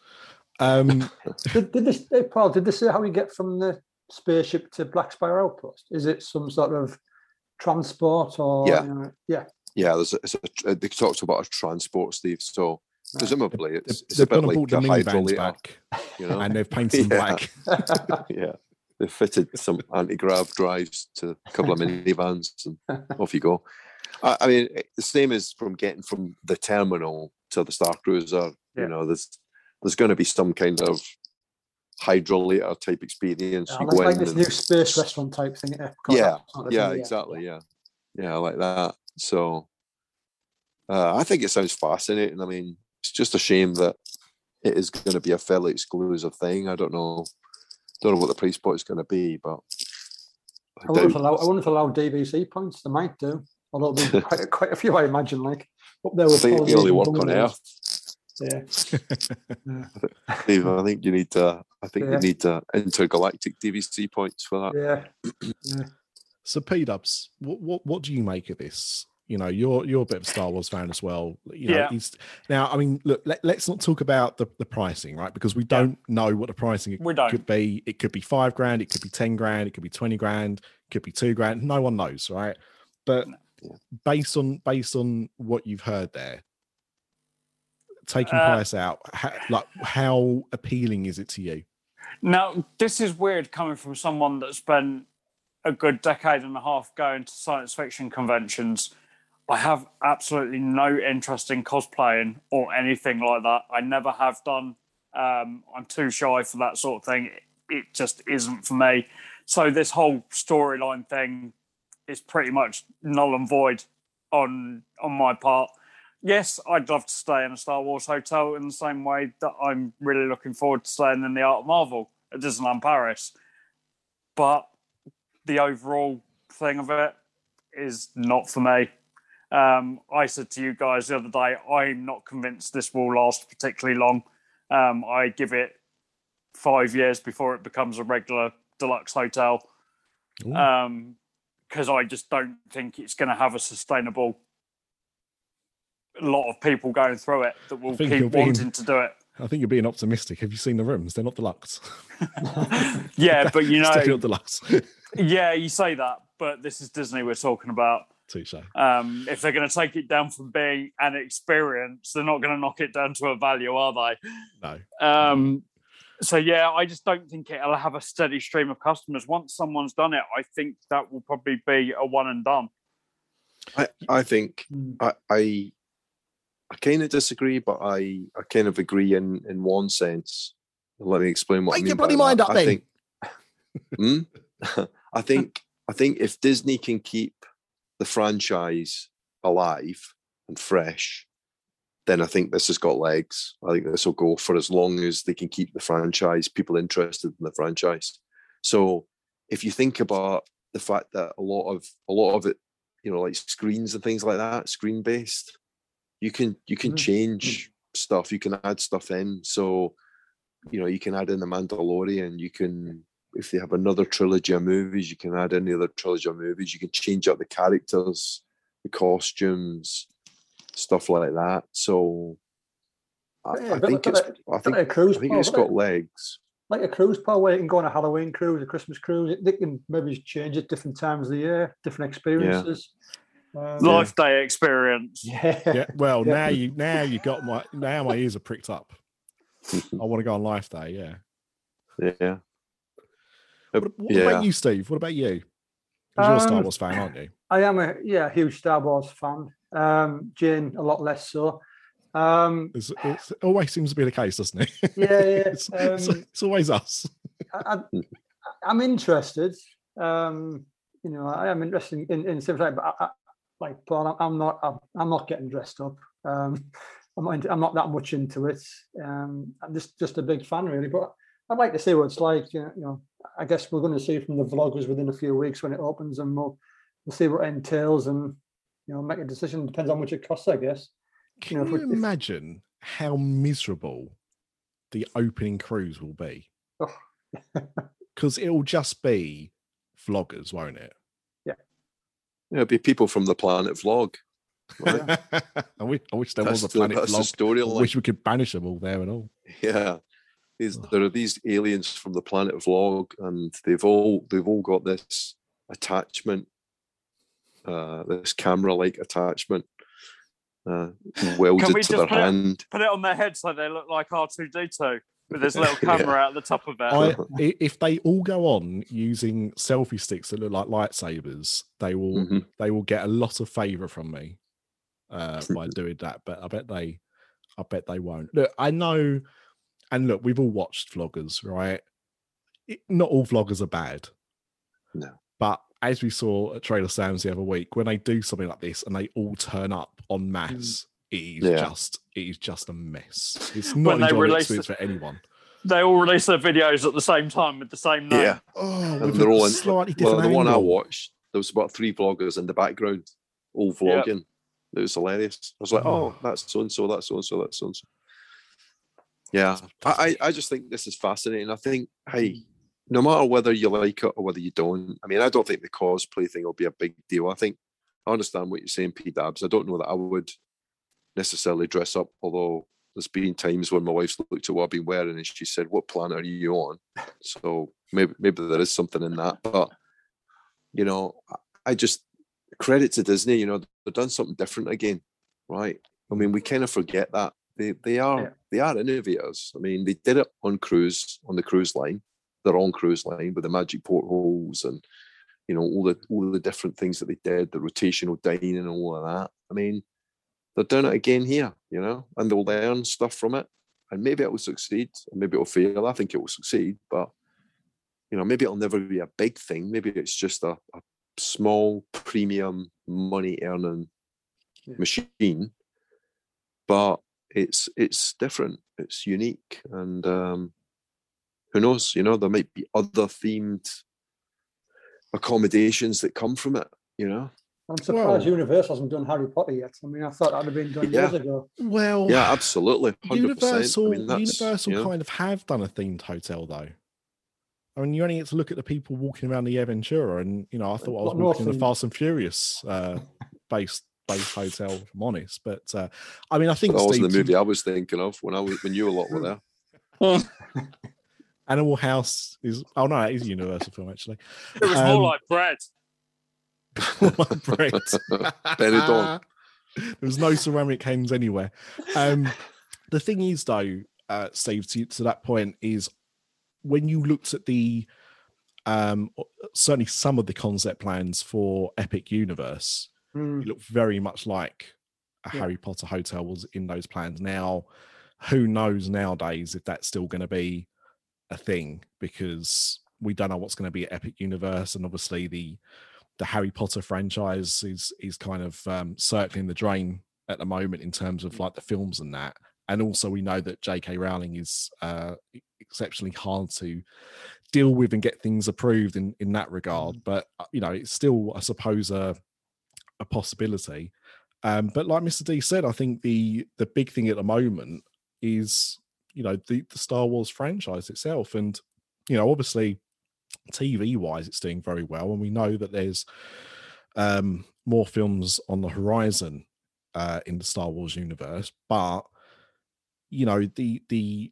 S3: Um, *laughs*
S6: Did, did this, hey, Paul? Did they say how we get from the spaceship to Black Spire Outpost? Is it some sort of transport or?
S4: Yeah.
S6: you know, yeah.
S4: Yeah, there's a, it's a, they talked about a transport, Steve. So presumably,
S3: they've,
S4: it's, it's a
S3: they've
S4: bit
S3: gone and
S4: like
S3: bought the
S4: a
S3: minivans
S4: hydrolator.
S3: back,
S4: You know,
S3: and they've painted them *laughs*
S4: Yeah.
S3: black. *laughs*
S4: yeah, they fitted some *laughs* anti-grav drives to a couple of *laughs* minivans, and off you go. I, I mean, the same as from getting from the terminal to the Star Cruiser.
S6: Yeah.
S4: You know, there's there's going to be some kind of hydrolator type experience.
S6: Yeah,
S4: you
S6: like,
S4: go
S6: like
S4: in
S6: this
S4: and-
S6: new space restaurant type thing. Yeah,
S4: Yeah,
S6: sort of
S4: yeah,
S6: thing,
S4: exactly. Yeah, yeah, I like that. So, uh, I think it sounds fascinating. I mean, it's just a shame that it is going to be a fairly exclusive thing. I don't know, don't know what the price point is going to be, but I
S6: I wouldn't
S4: doubt-
S6: allow. I wouldn't allow DVC points. They might do, although there'll be *laughs* quite, a- quite a few. I imagine, like up there
S4: I
S6: with.
S4: think
S6: Paul
S4: you only work on. Earth.
S6: Yeah, *laughs*
S4: Steve, I think you need uh, I think
S6: Yeah.
S4: you need uh, intergalactic DVC points for that.
S6: yeah.
S3: So P Dubs, what, what what do you make of this? You know, you're you're a bit of a Star Wars fan as well. You know,
S5: Yeah.
S3: he's, now I mean, look, let, let's not talk about the, the pricing, right? Because we don't know what the pricing
S5: We don't.
S3: could be. It could be five grand, it could be ten grand, it could be twenty grand, it could be two grand. No one knows, right? But
S4: Yeah.
S3: based on based on what you've heard there, taking
S5: Uh,
S3: price out, how, like how appealing is it to you?
S5: Now, this is weird coming from someone that's been a good decade and a half going to science fiction conventions. I have absolutely no interest in cosplaying or anything like that. I never have done. Um, I'm too shy for that sort of thing. It, just isn't for me. So this whole storyline thing is pretty much null and void on on my part. Yes, I'd love to stay in a Star Wars hotel in the same way that I'm really looking forward to staying in the Art of Marvel at Disneyland Paris. But the overall thing of it is not for me. Um, I said to you guys the other day, I'm not convinced this will last particularly long. Um, I give it five years before it becomes a regular deluxe hotel because I just don't think it's going to have a sustainable lot of people going through it that will keep
S3: being-
S5: wanting to do it.
S3: I think you're being optimistic. Have you seen the rooms? They're not deluxe. *laughs*
S5: Yeah, but you *laughs* know,
S3: deluxe. *laughs*
S5: yeah, you say that, but this is Disney we're talking about.
S3: Touche.
S5: Um, if they're going to take it down from being an experience, they're not going to knock it down to a value, are they?
S3: No.
S5: Um, so yeah, I just don't think it'll have a steady stream of customers. Once someone's done it, I think that will probably be a one and done.
S4: I, I think
S6: Mm.
S4: I I, I kind of disagree, but I, I kind of agree in in one sense. Let me explain what I mean.
S3: your
S4: by
S3: bloody mind
S4: that.
S3: up
S4: I
S3: then.
S4: think, *laughs* Hmm? *laughs* I think I think if Disney can keep the franchise alive and fresh, then I think this has got legs. I think this will go for as long as they can keep the franchise, people interested in the franchise. So if you think about the fact that a lot of a lot of it, you know, like screens and things like that, screen based, you can you can
S6: Mm.
S4: change stuff, you can add stuff in. So, you know, you can add in the Mandalorian, you can if they have another trilogy of movies, you can add any other trilogy of movies, you can change up the characters, the costumes, stuff like that. So I,
S6: Yeah,
S4: I
S6: but
S4: think
S6: look
S4: it's
S6: at
S4: I think
S6: like a cruise
S4: I think
S6: port,
S4: it's
S6: look
S4: got legs.
S6: like a cruise port where you can go on a Halloween cruise, a Christmas cruise. They can maybe change it different times of the year, different experiences. Um,
S5: Life day experience.
S6: yeah.
S3: Yeah. Well, *laughs*
S6: Yeah.
S3: now you now you got my now my ears are pricked up. *laughs* I want to go on life day. Yeah.
S4: Yeah.
S3: What, what
S4: yeah.
S3: about you, Steve? What about you? 'Cause you're a Star
S6: Um,
S3: Wars fan, aren't you?
S6: I am a yeah huge Star Wars fan. Um, Jane a lot less so. Um,
S3: It's, it's, it always seems to be the case, doesn't it?
S6: yeah, yeah.
S3: it's, *laughs* it's,
S6: Um,
S3: it's always us.
S6: I, I, I'm interested. Um, you know, I am interested in in some type, but I, I, like Paul, I'm- I'm not. I'm, I'm not getting dressed up. Um, *laughs* I'm not. into- I'm not that much into it. Um, I'm just just a big fan, really. But I'd like to see what it's like. You know, you know I guess we're going to see from the vloggers within a few weeks when it opens, and we'll we'll see what it entails, and you know, make a decision. Depends on how much it costs, I guess.
S3: Can
S6: know,
S3: you,
S6: if we- if-
S3: imagine how miserable the opening cruise will be?
S6: Oh. *laughs*
S3: Because it'll just be vloggers, won't it? Yeah.
S4: It'll be people from the Planet Vlog. Right? *laughs*
S3: I, wish, I wish there was
S4: That's
S3: a
S4: the,
S3: planet
S4: the
S3: vlog. I wish we could banish them all there and all.
S4: Yeah. These,
S3: Ugh.
S4: there are these aliens from the planet vlog, and they've all they've all got this attachment, uh, this camera-like attachment uh, *laughs* welded
S5: we
S4: to
S5: just
S4: their
S5: put it-
S4: hand.
S5: Put it on their head so they look like R2D2 with this *laughs* little
S4: Yeah.
S5: camera out the top of it.
S3: I, *laughs* i- if they all go on using selfie sticks that look like lightsabers, they will
S4: Mhm.
S3: they will get a lot of favour from me uh, by doing that. But I bet they, I bet they won't. Look, I know, and look, we've all watched vloggers, right? It, not all vloggers are bad.
S4: No.
S3: But as we saw at Trailer Sam's the other week, when they do something like this and they all turn up en mm. masse, it is
S4: Yeah.
S3: just it is just a mess. It's
S5: When
S3: not
S5: they
S3: enjoyable
S5: release
S3: experience for anyone.
S5: They all release their videos at the same time with the same name.
S4: Yeah,
S3: Oh,
S4: and they're all in.
S3: slightly
S4: Well,
S3: different
S4: the one I watched, there was about three vloggers in the background, all
S5: Yep.
S4: vlogging. It was hilarious. I was like,
S3: Oh.
S4: oh, that's so and so, that's so and so, that's so and so. Yeah, I, I just think this is fascinating. I think, hey, mm. no matter whether you like it or whether you don't, I mean, I don't think the cosplay thing will be a big deal. I think I understand what you're saying, P Dubs. I don't know that I would necessarily dress up, although there's been times when my wife's looked at what I've been wearing and she said, What planet are you on? So maybe maybe there is something in that. But you know, I just credit to Disney, you know, they've done something different again, right? I mean, we kind of forget that. They they are
S6: Yeah.
S4: they are innovators. I mean, they did it on cruise, on the cruise line, their own cruise line with the magic portholes and you know, all the all the different things that they did, the rotational dining and all of that. I mean, they're doing it again here, you know, and they'll learn stuff from it. And maybe it will succeed, or maybe it'll fail. I think it will succeed, but you know, maybe it'll never be a big thing. Maybe it's just a, a small premium money earning
S6: Yeah.
S4: machine. But it's it's different, it's unique, and um who knows, you know, there might be other themed accommodations that come from it, you know.
S6: I'm surprised
S3: Well-
S6: Universal hasn't done Harry Potter yet. I mean, I thought that'd have been done
S4: Yeah.
S6: years ago.
S3: Well,
S4: Yeah, absolutely. 100%.
S3: Universal,
S4: I mean,
S3: Universal
S4: you know,
S3: kind of have done a themed hotel though. I mean, you only get to look at the people walking around the Aventura, and you know, I thought I was
S6: Got
S3: walking in the. Fast and Furious uh, *laughs* based based hotel. If I'm honest, but uh, I mean, I think
S4: that wasn't
S3: Steve,
S4: the movie I was thinking of when I was when you a lot were there. *laughs*
S3: Animal House is. Oh no, it is a Universal film actually.
S5: It was
S3: Um, *laughs*
S5: more like bread. *laughs*
S3: Brett.
S4: Benidorm.
S3: there was no ceramic hens anywhere. Um, the thing is, though, uh, Steve, to, to that point, is when you looked at the um, certainly some of the concept plans for Epic Universe,
S6: Hmm.
S3: it looked very much like a
S6: Yeah.
S3: Harry Potter hotel was in those plans. Now, who knows nowadays if that's still going to be a thing because we don't know what's going to be at Epic Universe, and obviously the the Harry Potter franchise is is kind of um, circling the drain at the moment in terms of like the films and that. And also, we know that J.K. Rowling is uh, exceptionally hard to deal with and get things approved in in that regard. But uh, you know, it's still, I suppose, a a possibility. Um, but like Mr. D said, I think the the big thing at the moment is you know the, the Star Wars franchise itself, and you know obviously TV wise, it's doing very well, and we know that there's um, more films on the horizon uh, in the Star Wars universe, but you know the the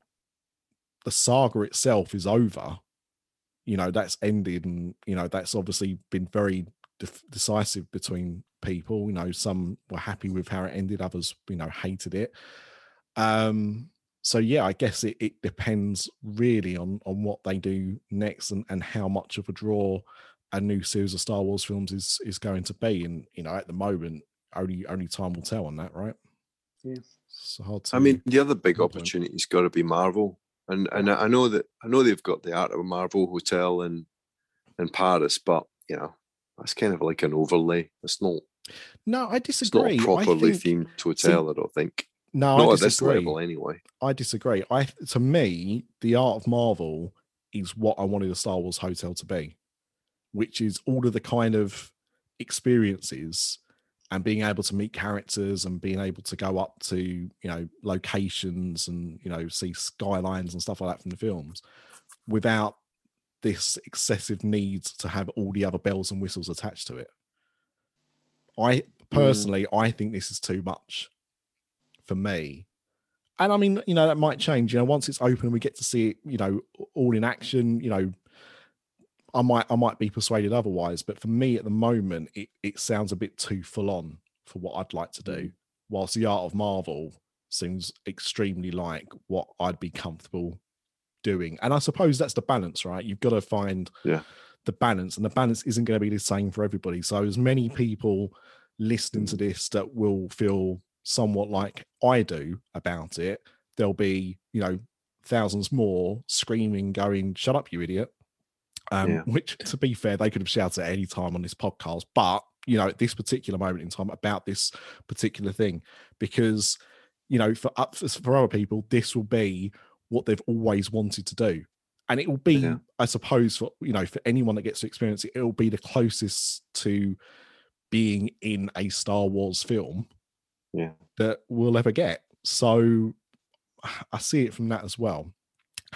S3: the saga itself is over. You know that's ended, and you know that's obviously been very decisive between people. You know, some were happy with how it ended, others, you know, hated it. Um, so yeah, I guess it, it depends really on on what they do next and, and how much of a draw a new series of Star Wars films is is going to be. And you know, at the moment, only only time will tell on that, right?
S6: Yeah.
S3: It's hard to
S4: I mean, the other big opportunity's got to be Marvel, and and I know that I know they've got the Art of a Marvel hotel in in Paris, but you know that's kind of like an overlay. It's not
S3: no, I disagree.
S4: it's
S3: disagree.
S4: not a properly
S3: think,
S4: themed hotel. I don't think
S3: no,
S4: not
S3: I
S4: at this
S3: disagree.
S4: level anyway.
S3: I disagree. I to me, the art of Marvel is what I wanted a Star Wars hotel to be, which is all of the kind of experiences and being able to meet characters and being able to go up to you know locations and you know see skylines and stuff like that from the films without this excessive need to have all the other bells and whistles attached to it. I mm. personally, I think this is too much for me and I mean, you know, that might change. You know, once it's open, we get to see it. You know, all in action. You know, I might, I might be persuaded otherwise. But for me, at the moment, it it sounds a bit too full on for what I'd like to do. Mm. Whilst the art of Marvel seems extremely like what I'd be comfortable doing. And I suppose that's the balance, right? You've got to find
S4: Yeah.
S3: The balance, and the balance isn't going to be the same for everybody. So, as many people listening
S4: Mm.
S3: to this that will feel somewhat like I do about it, there'll be, you know, thousands more screaming, going, Shut up, you idiot. Um,
S4: Yeah.
S3: Which, to be fair, they could have shouted at any time on this podcast, but, you know, at this particular moment in time about this particular thing, because, you know, for, up- for other people, this will be what they've always wanted to do. And it will be,
S4: Yeah.
S3: I suppose, for, you know, for anyone that gets to experience it, it will be the closest to being in a Star Wars film
S4: Yeah.
S3: that we'll ever get. So I see it from that as well.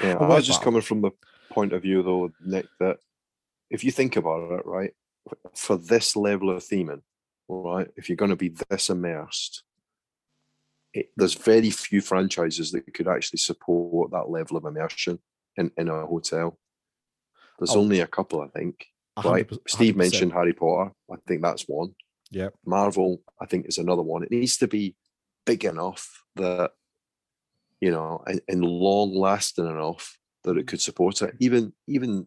S4: Yeah, I was just coming from the point of view though, Nick, that if you think about it, right, for this level of theming, right, if you're going to be this immersed, it, there's very few franchises that could actually support that level of immersion in, in a hotel. There's
S3: Oh.
S4: only a couple, I think. Right, Steve
S3: 100%.
S4: mentioned Harry Potter. I think that's one.
S3: Yeah.
S4: Marvel, I think, is another one. It needs to be big enough that, you know, and, and long lasting enough that it could support it. Even even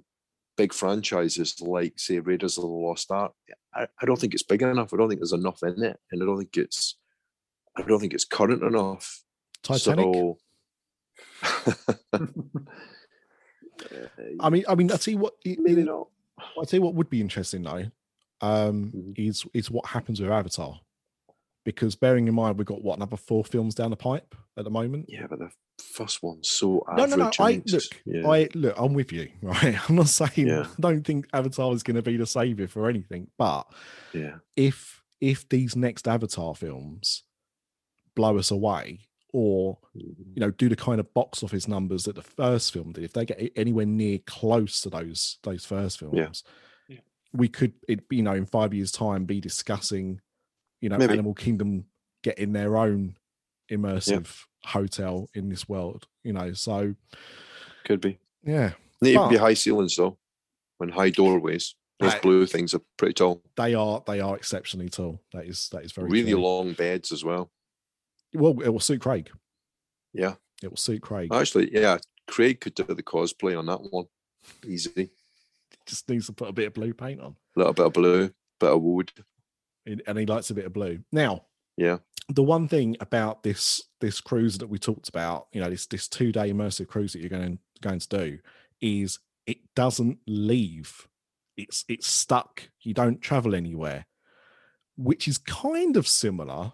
S4: big franchises like say Raiders of the Lost Ark, I, I don't think it's big enough. I don't think there's enough in it, and I don't think it's I don't think it's current enough.
S3: Titanic.
S4: So, *laughs* *laughs*
S3: I mean, I mean, I you what.
S4: maybe
S3: it-
S4: not.
S3: I tell you what would be interesting though, um,
S4: Mhm.
S3: is is what happens with Avatar, because bearing in mind we've got what another four films down the pipe at the moment.
S4: Yeah, but the first one's so
S3: No,
S4: average.
S3: no, no. I look,
S4: yeah.
S3: I look. I'm with you, *laughs* right? I'm not saying
S4: Yeah.
S3: I don't think Avatar is going to be the savior for anything, but
S4: yeah,
S3: if if these next Avatar films blow us away, or you know mm-hmm. do the kind of box office numbers that the first film did, if they get anywhere near close to those those first films,
S5: Yeah.
S3: we could it you know in five years' time be discussing, you know,
S4: Maybe.
S3: Animal Kingdom getting their own immersive hotel in this world, you know. So
S4: could be.
S3: yeah,
S4: Need to be high ceilings though, and high doorways. Those
S3: Right.
S4: blue things are pretty tall.
S3: they are they are exceptionally tall. That is that is very
S4: really
S3: true.
S4: long beds as well.
S3: Well, it will suit Craig.
S4: Yeah,
S3: It will suit Craig.
S4: actually, yeah. Craig could do the cosplay on that one. Easy.
S3: Just needs to put a bit of blue paint on.
S4: A little bit of blue, bit of wood.
S3: and and he likes a bit of blue. Now,
S4: Yeah.
S3: the one thing about this this cruise that we talked about, you know, this this two day immersive cruise that you're going going to do, is it doesn't leave. It's it's stuck. You don't travel anywhere, which is kind of similar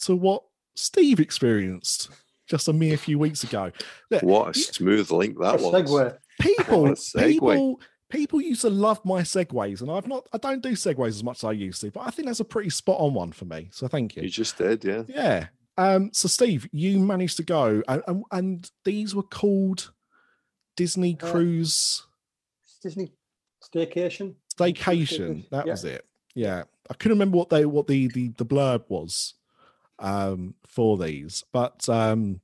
S3: to what Steve experienced just a mere few weeks ago. Look,
S4: What a smooth link that was.
S6: segue.
S3: people
S4: What a segue.
S3: people people used to love my segues and i've not i don't do segues as much as i used to but i think that's a pretty spot on one for me so thank
S4: You
S3: you
S4: just did, yeah.
S3: yeah um so steve you managed to go and and, and these were called disney
S6: Uh,
S3: cruise
S6: Disney staycation.
S3: staycation that
S6: yeah.
S3: was it yeah i couldn't remember what they what the the, the blurb was um for these but um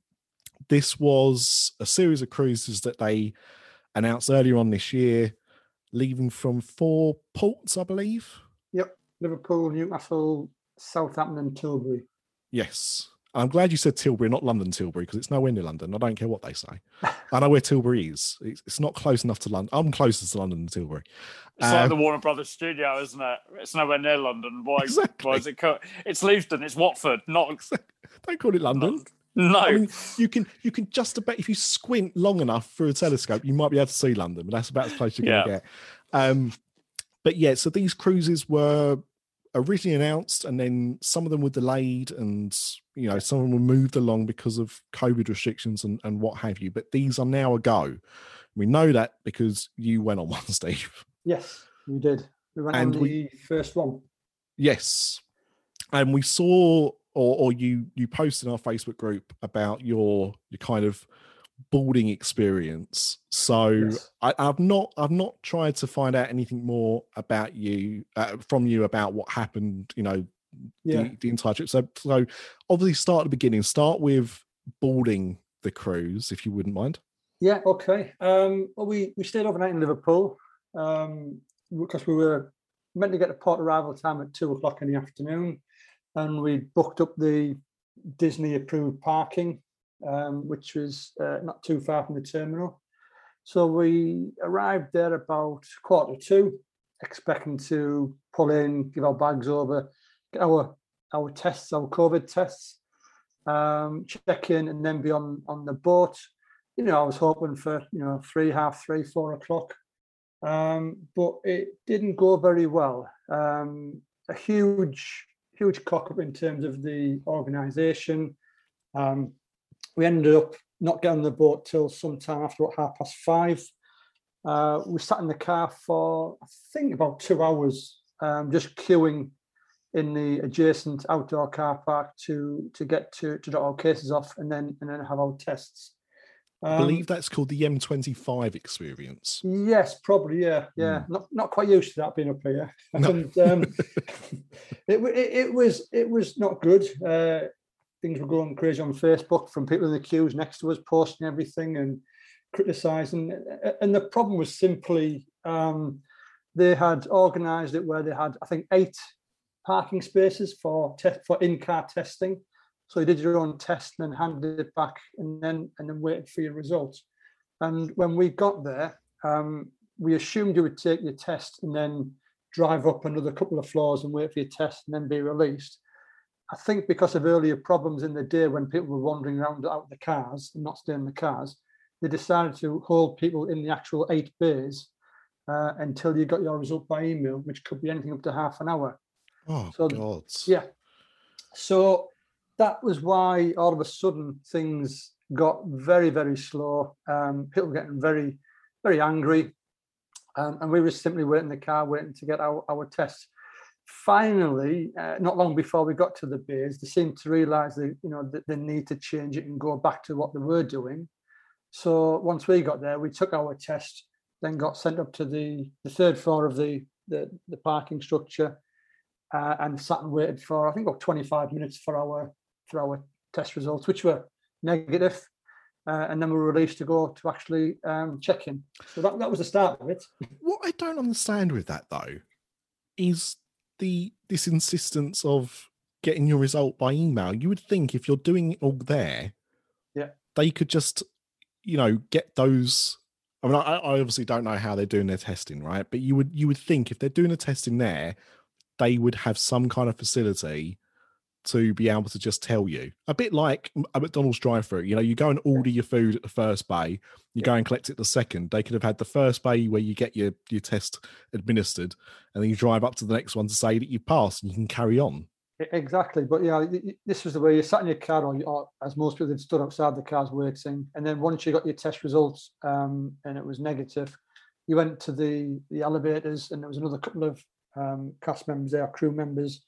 S3: this was a series of cruises that they announced earlier on this year leaving from four ports i believe
S6: Yep. Liverpool, Newcastle, Southampton, and Tilbury.
S3: yes i'm glad you said tilbury not london tilbury because it's nowhere near london i don't care what they say i know where tilbury is it's, it's not close enough to london i'm closest to london than tilbury
S5: It's
S3: Um,
S5: like the Warner Brothers studio, isn't it? It's nowhere near London. Why?
S3: Exactly.
S5: Why is it? Co- it's Leavesden. It's Watford. Not. *laughs*
S3: don't call it london
S5: No.
S3: I mean, you can you can just about if you squint long enough through a telescope, you might be able to see London, but that's about as close you're going to
S5: Yeah.
S3: get. Um, but yeah, so these cruises were originally announced, and then some of them were delayed, and you know some of them were moved along because of COVID restrictions and and what have you. But these are now a go. We know that because you went on *laughs* one, Steve.
S6: Yes, we did. We went
S3: And
S6: on
S3: we-
S6: the first one.
S3: Yes, and we saw, or or you you posted in our Facebook group about your your kind of boarding experience. So
S6: Yes.
S3: I, I've not I've not tried to find out anything more about you uh, from you about what happened. You know,
S6: Yeah.
S3: the, the entire trip. So so obviously start at the beginning. Start with boarding the cruise, if you wouldn't mind.
S6: Yeah, okay. Um, well, we, we stayed overnight in Liverpool um, because we were meant to get to port arrival time at two o'clock in the afternoon, and we booked up the Disney approved parking, um, which was uh, not too far from the terminal. So we arrived there about quarter two, expecting to pull in, give our bags over, get our our tests, our COVID tests, um, check in, and then be on on the boat you know, I was hoping for, you know, three, half three, four o'clock. Um, but it didn't go very well. Um, a huge, huge cock up in terms of the organisation. Um, we ended up not getting the boat till sometime after about half past five. Uh, we sat in the car for, I think, about two hours, um, just queuing in the adjacent outdoor car park to to get to to drop our cases off and then and then have our tests.
S3: I
S6: Um,
S3: believe that's called the M25 experience.
S6: Yes, probably. Yeah, yeah. Not not quite used to that being up here.
S3: No. *laughs*
S6: And, um, *laughs* *laughs* it, it it was it was not good. Uh, things were going crazy on Facebook from people in the queues next to us, posting everything and criticizing. And the problem was simply um, they had organised it where they had I think eight parking spaces for te- for in car testing. So you did your own test and then handed it back and then and then waited for your results. And when we got there, um, we assumed you would take your test and then drive up another couple of floors and wait for your test and then be released. I think because of earlier problems in the day when people were wandering around out of the cars and not staying in the cars, they decided to hold people in the actual eight bays uh, until you got your result by email, which could be anything up to half an hour.
S3: Oh
S6: So,
S3: God.
S6: Yeah. So that was why all of a sudden things got very, very slow. Um, people were getting very, very angry. Um, and we were simply waiting in the car, waiting to get our, our tests. Finally, uh, not long before we got to the bays, they seemed to realise that you know that they need to change it and go back to what they were doing. So once we got there, we took our test, then got sent up to the, the third floor of the, the, the parking structure uh, and sat and waited for I think about 25 minutes for our for our test results, which were negative. Uh, and then we were released to go to actually um, check in. So that, that was the start of it.
S3: What I don't understand with that though is the this insistence of getting your result by email. You would think if you're doing it all there,
S6: Yeah.
S3: they could just, you know, get those. I mean, I, I obviously don't know how they're doing their testing, right? But you would you would think if they're doing the testing there, they would have some kind of facility to be able to just tell you. A bit like a McDonald's drive-through. You know, you go and order your food at the first bay, you
S6: Yeah.
S3: go and collect it the second. They could have had the first bay where you get your your test administered, and then you drive up to the next one to say that you passed and you can carry on.
S6: Exactly, but yeah, this was the way you sat in your car, or, you, or as most people had stood outside the cars waiting, and then once you got your test results um, and it was negative, you went to the the elevators, and there was another couple of um, cast members there, crew members,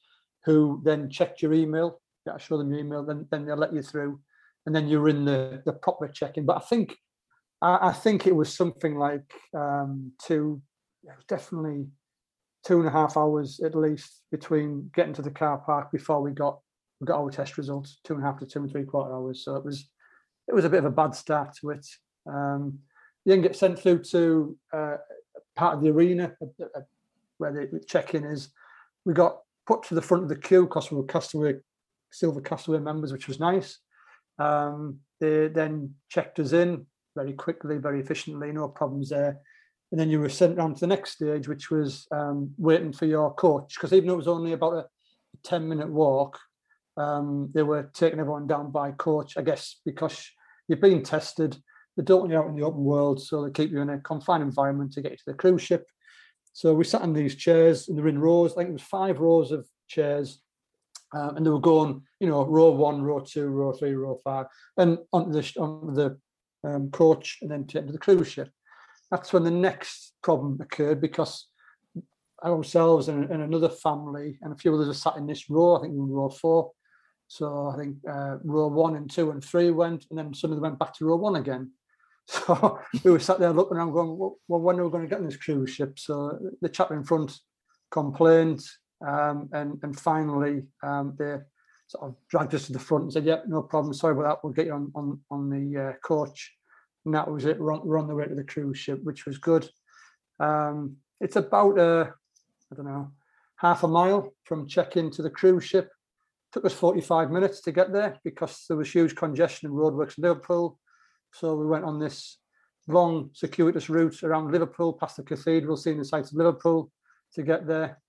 S6: who then checked your email. Yeah, show them your email, then then they'll let you through, and then you're in the the proper check-in. But I think I, I think it was something like um, two, definitely two and a half hours at least between getting to the car park before we got we got our test results. Two and a half to two and three quarter hours. So it was it was a bit of a bad start to it. Um, you then get sent through to uh, part of the arena uh, uh, where the check-in is. We got put to the front of the queue because we were castaway silver castaway members, which was nice. Um, they then checked us in very quickly, very efficiently, no problems there and then you were sent round to the next stage, which was um, waiting for your coach. Because even though it was only about a 10 minute walk, um, they were taking everyone down by coach, I guess, because you've been tested. They don't want you out in the open world, so they keep you in a confined environment to get you to the cruise ship. So we sat in these chairs, and they're in rows. I think it was five rows of chairs, um, and they were going, you know, row one, row two, row three, row five, and onto the onto the um, coach, and then to, the cruise ship that's when the next problem occurred because ourselves and, and another family and a few others are sat in this row. I think row four. So I think uh, row one and two and three went, and then suddenly went back to row one again. *laughs* So we were sat there looking around, going, "Well, when are we going to get on this cruise ship?" So the chap in front complained, um, and and finally um, they sort of dragged us to the front and said, "Yep, no problem. Sorry about that. We'll get you on on on the uh, coach." and that was it. We're on, we're on the way to the cruise ship, which was good. Um, it's about a, I don't know half a mile from check-in to the cruise ship. Took us 45 minutes to get there because there was huge congestion in roadworks in Liverpool. So we went on this long, circuitous route around Liverpool, past the cathedral, seeing the sights of Liverpool to get there.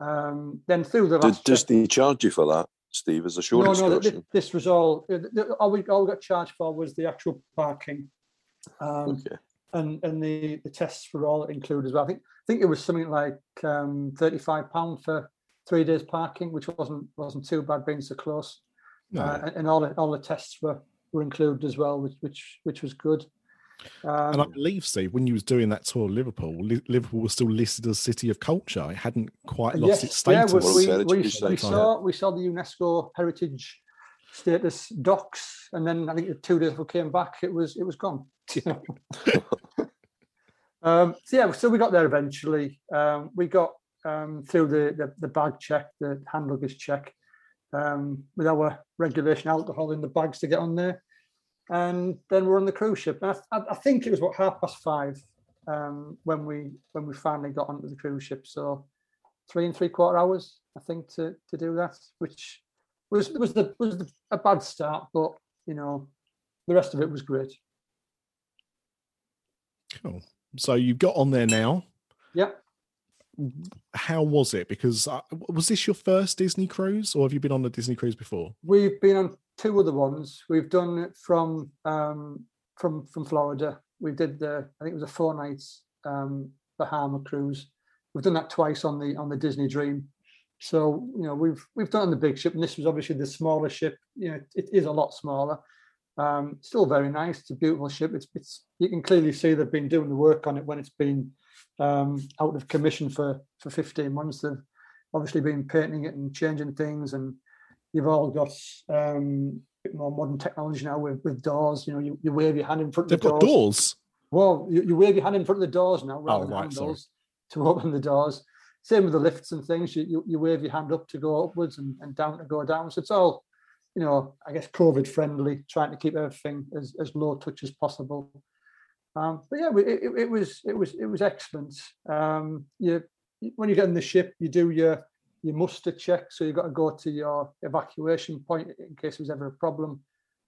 S6: Um, then through the
S4: Did,
S6: last
S4: does
S6: check-
S4: they charge you for that, Steve, as a short
S6: no, no, th- th-
S4: excursion?
S6: this was all. th- th- All we all we got charged for was the actual parking. Um,
S4: okay.
S6: and and the the tests were all included as well. I think I think it was something like um, thirty five pound for three days parking, which wasn't wasn't too bad being so close.
S3: No.
S6: Uh, and, and all the, all the tests were were included as well, which which which was good.
S3: and I
S6: Um,
S3: believe, Steve, when you was doing that tour of Liverpool, Li- Liverpool was still listed as City of Culture. It hadn't quite lost its
S6: yeah,
S3: status.
S6: we, we, we, we saw we saw the UNESCO heritage status docks, and then I think two days before we came back, it was it was gone. *laughs* um, so yeah, so we got there eventually. Um, we got um, through the, the the bag check, the hand luggage check, um, with our regulation alcohol in the bags to get on there, and then we're on the cruise ship. I, I, think it was about half past five um, when we when we finally got onto the cruise ship. So three and three quarter hours, I think, to to do that, which was was the was the, a bad start, but you know, the rest of it was great.
S3: Cool. So you've got on there now.
S6: Yeah.
S3: How was it? Because uh, was this your first Disney cruise, or have you been on a Disney cruise before?
S6: We've been on two other ones. We've done it from um, from from Florida. We did the I think it was a four nights um, Bahama cruise. We've done that twice on the on the Disney Dream. So you know we've we've done on the big ship, and this was obviously the smaller ship. You know it is a lot smaller. Um, still very nice. It's a beautiful ship. It's, it's you can clearly see they've been doing the work on it when it's been um, out of commission for for 15 months. They've obviously been painting it and changing things, and you've all got um, a bit more modern technology now with, with doors. You know, you, you wave your hand in front
S3: They've
S6: of the
S3: got
S6: doors.
S3: doors.
S6: Well, you, you wave your hand in front of the doors now rather
S3: Oh, right, sorry.
S6: to *laughs* open the doors. Same with the lifts and things. You, you, you wave your hand up to go upwards and, and down to go down. So it's all, you know, I guess COVID friendly, trying to keep everything as, as low touch as possible. Um, but yeah, it, it, it was it was it was excellent. Um, you when you get in the ship, you do your your muster check. So you've got to go to your evacuation point in case there was ever a problem.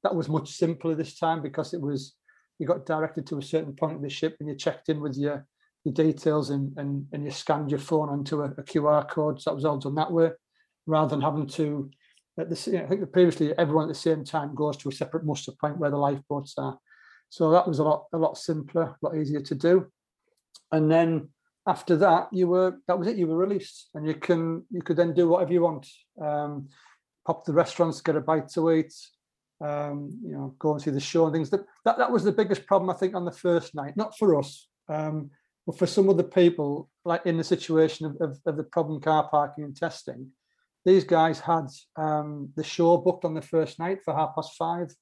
S6: That was much simpler this time because it was you got directed to a certain point of the ship and you checked in with your your details and and, and you scanned your phone onto a, a QR code. So that was all done that way, rather than having to. At the, I think previously everyone at the same time goes to a separate muster point where the lifeboats are. So that was a lot a lot simpler, a lot easier to do. And then after that, you were that was it. You were released, and you can you could then do whatever you want. Um, pop the restaurants, get a bite to eat. Um, you know, go and see the show and things. That, that that was the biggest problem I think on the first night. Not for us, um, but for some other people, like in the situation of, of, of the problem car parking and testing. These guys had um, the show booked on the first night for half past five.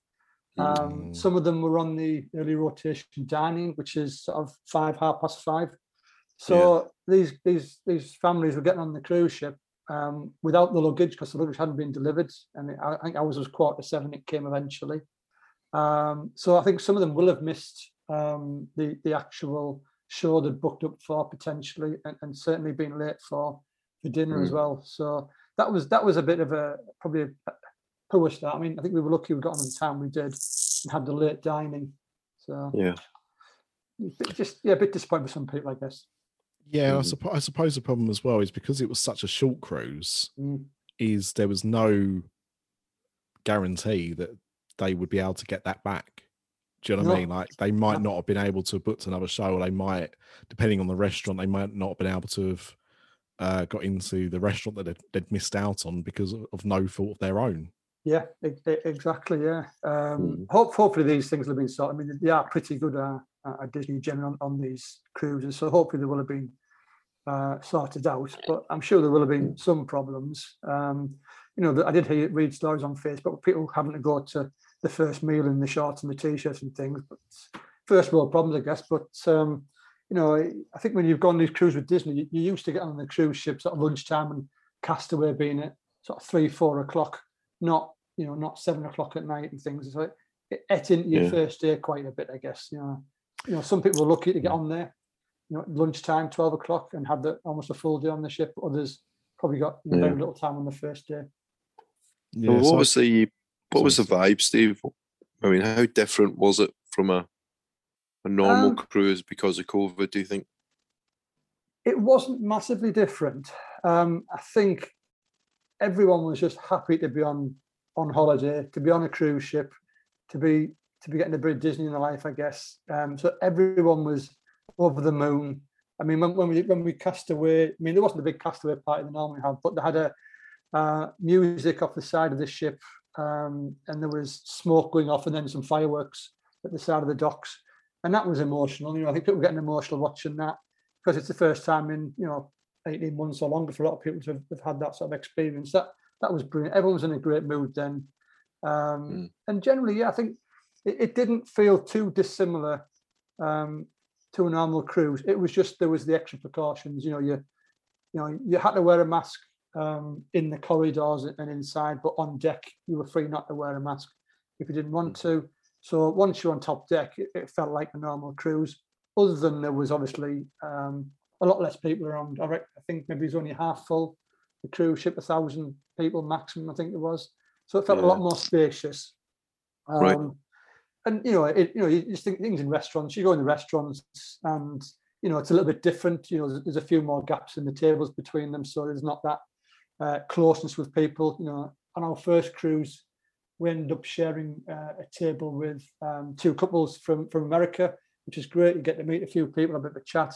S6: Um,
S3: Mm.
S6: some of them were on the early rotation dining, which is sort of five, half past five. So these these these families were getting on the cruise ship um, without the luggage because the luggage hadn't been delivered, and I think ours was quarter seven. It came eventually. Um, so I think some of them will have missed um, the the actual show they'd booked up for potentially, and, and certainly been late for for dinner as
S4: Mm.
S6: well. So that was that was a bit of a probably a poor start. I mean, I think we were lucky we got on the time we did and had the late dining. So
S4: Yeah.
S6: just yeah, a bit disappointing for some people, I guess.
S3: Yeah, I,
S4: Mm.
S3: suppo- I suppose the problem as well is because it was such a short cruise.
S6: Mm.
S3: Is there was no guarantee that they would be able to get that back. Do you know what I mean? Like they might
S6: No.
S3: not have been able to have booked another show, or they might, depending on the restaurant, they might not have been able to have uh, got into the restaurant that they'd, they'd missed out on because of, of no fault of their own.
S6: Yeah, exactly. Yeah. Um,
S4: Mm.
S6: hope, hopefully these things will have been sorted. I mean, they are pretty good uh, at Disney General on, on these cruises, so hopefully they will have been uh, sorted out. But I'm sure there will have been some problems. Um, you know, I did hear read stories on Facebook, people having to go to the first meal in the shorts and the t-shirts and things. But first world problems, I guess. But um, you know, I think when you've gone on these cruises with Disney, you, you used to get on the cruise ships at lunchtime and Castaway being at sort of three, four o'clock, not you know, not seven o'clock at night and things. So it, it ate into your
S4: Yeah.
S6: first day quite a bit, I guess. You know, you know, some people were lucky to get on there, you know, at lunchtime, twelve o'clock, and had the almost a full day on the ship. Others probably got you know, very
S4: Yeah.
S6: little time on the first day.
S3: Yeah,
S4: Well, what
S3: so-
S4: was the what was the vibe, Steve? I mean, how different was it from a a normal
S6: Um,
S4: cruise because of COVID? Do you think?
S6: it wasn't massively different. Um, I think everyone was just happy to be on on holiday, to be on a cruise ship, to be to be getting a bit of Disney in the life, I guess. Um, so everyone was over the moon. I mean, when, when we when we cast away, I mean, there wasn't a big castaway party they normally have, but they had a uh, music off the side of the ship, um, and there was smoke going off, and then some fireworks at the side of the docks, and that was emotional. You know, I think people were getting emotional watching that because it's the first time in you know 18 months or longer for a lot of people to have, have had that sort of experience. That that was brilliant. Everyone was in a great mood then, um,
S4: Mm.
S6: and generally, yeah, I think it, it didn't feel too dissimilar um, to a normal cruise. It was just there was the extra precautions. You know, you you know you had to wear a mask um, in the corridors and inside, but on deck you were free not to wear a mask if you didn't want to. So once you're on top deck, it, it felt like a normal cruise. Other than there was obviously um, a lot less people around. I think maybe it was only half full. The cruise ship, a thousand people maximum, I think it was. So it felt a lot more spacious. Um,
S4: Right.
S6: and you know, it, you know, you just think things in restaurants. You go in the restaurants, and you know, it's a little bit different. You know, there's, there's a few more gaps in the tables between them, so there's not that uh, closeness with people. You know, on our first cruise, we ended up sharing uh, a table with um, two couples from from America, which is great. You get to meet a few people, a bit of a chat,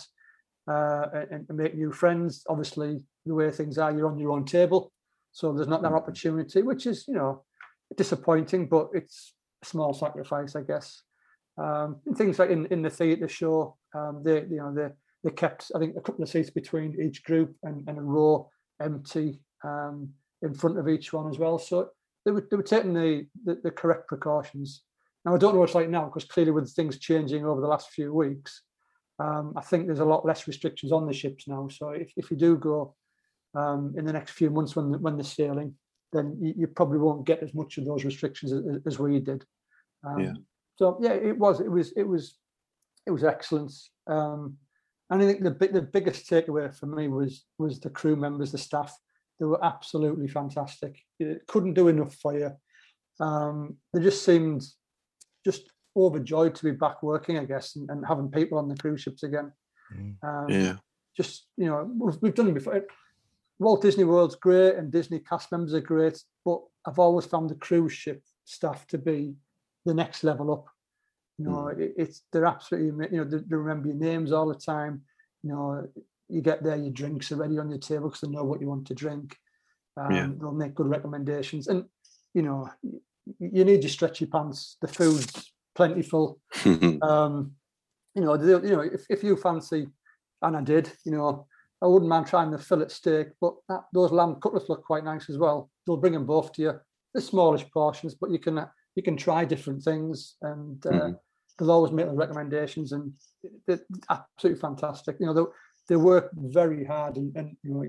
S6: uh, and, and make new friends. Obviously, the way things are, you're on your own table, so there's not that opportunity, which is you know disappointing, but it's a small sacrifice, I guess. Um, things like in, in the theatre show, um, they you know they they kept I think a couple of seats between each group and, and a row empty um, in front of each one as well. So they were, they were taking the, the, the correct precautions. Now, I don't know what it's like now because clearly with things changing over the last few weeks, um, I think there's a lot less restrictions on the ships now. So if, if you do go um, in the next few months when when they're sailing, then you, you probably won't get as much of those restrictions as, as we did. Um,
S4: Yeah.
S6: So yeah, it was it was it was it was excellent. Um, and I think the the biggest takeaway for me was was the crew members, the staff. They were absolutely fantastic. You couldn't do enough for you. Um, they just seemed just overjoyed to be back working, I guess, and, and having people on the cruise ships again.
S3: Mm.
S6: Um,
S4: Yeah.
S6: just you know we've, we've done it before walt disney world's great and disney cast members are great but i've always found the cruise ship staff to be the next level up you know it, it's they're absolutely you know they, they remember your names all the time you know you get there your drinks are ready on your table because they know what you want to drink um,
S4: Yeah.
S6: they'll make good recommendations and you know you need your stretchy pants the food's plentiful *laughs* um, you know, you know, if, if you fancy, and I did, you know, I wouldn't mind trying the fillet steak, but that, those lamb cutlets look quite nice as well. They'll bring them both to you. They're smallish portions, but you can you can try different things, and uh,
S4: Mhm.
S6: they'll always make the recommendations, and they're absolutely fantastic. You know, they, they work very hard, and, and you know,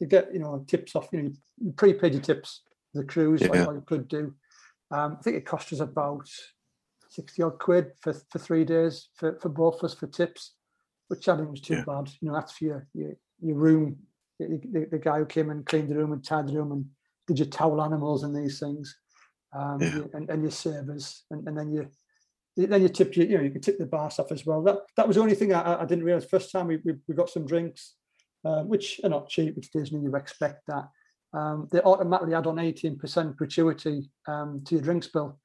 S6: you get you know tips off. You know, you prepaid your tips the cruise, like
S4: Yeah.
S6: what you could do. Um, I think it cost us about 60 odd quid for, for three days for, for both of us for tips, which I didn't was too
S4: Yeah.
S6: bad. You know, that's for your, your, your room. The, the, the guy who came and cleaned the room and tied the room and did your towel animals and these things, um,
S4: Yeah.
S6: and, and your servers, and, and then you then you tip you, you know you can tip the bar staff as well. That that was the only thing I, I- didn't realize. First time we, we, we got some drinks, uh, which are not cheap. It's Disney, you expect that. Um, they automatically add on 18% gratuity um, to your drinks bill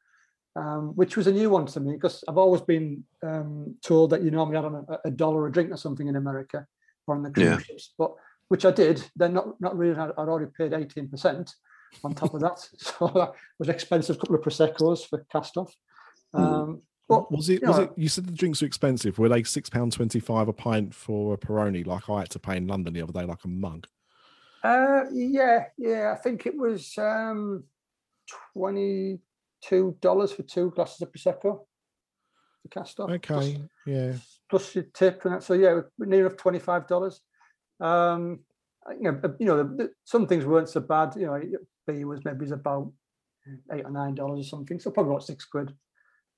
S6: um, which was a new one to me because I've always been um, told that you normally add on a, a dollar a drink or something in America or on the cruise
S4: Yeah.
S6: ships, but which I did. Then not not really. I'd, I'd already paid eighteen percent on top of that, *laughs* so that was expensive. couple of proseccos for cast off.
S4: Mm.
S6: Um, but
S3: was it?
S6: you
S3: Was
S6: know,
S3: it? You said the drinks were expensive. Were they six pound twenty five a pint for a Peroni, like I had to pay in London the other day, like a mug?
S6: Uh, yeah, yeah. I think it was um, twenty-two dollars for two glasses of prosecco. The cast off. plus-
S3: Okay, yeah.
S6: plus your tip and that. So yeah, near enough twenty-five dollars. Um, you know, you know, the, the- some things weren't so bad. You know, B was maybe was about eight or nine dollars or something. So probably about six quid.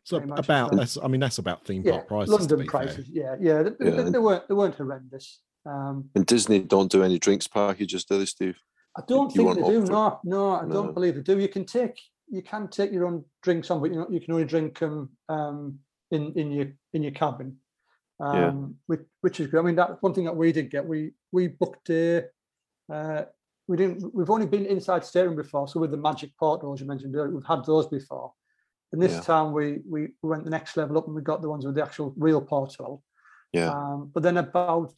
S3: So about
S6: yeah.
S3: that's. I mean, that's about theme
S6: Yeah,
S3: park prices.
S6: London
S3: be fair.
S6: prices. Yeah, yeah. They, they-
S4: Yeah.
S6: they weren't they weren't horrendous. Um,
S4: And Disney don't do any drinks packages, do they, Steve?
S6: I don't
S4: You
S6: think they do. No, no, I
S4: No.
S6: don't believe they do. You can take you can take your own drinks on, but you know you can only drink them um, in in your in your cabin. Um,
S4: Yeah.
S6: which, which is good. I mean, that's one thing that we did get. We we booked a. Uh, we didn't. We've only been inside stateroom before, so with the magic portholes you mentioned earlier, we've had those before. And this
S4: Yeah.
S6: time we we went the next level up and we got the ones with the actual real portal.
S4: Yeah.
S6: Um, but then about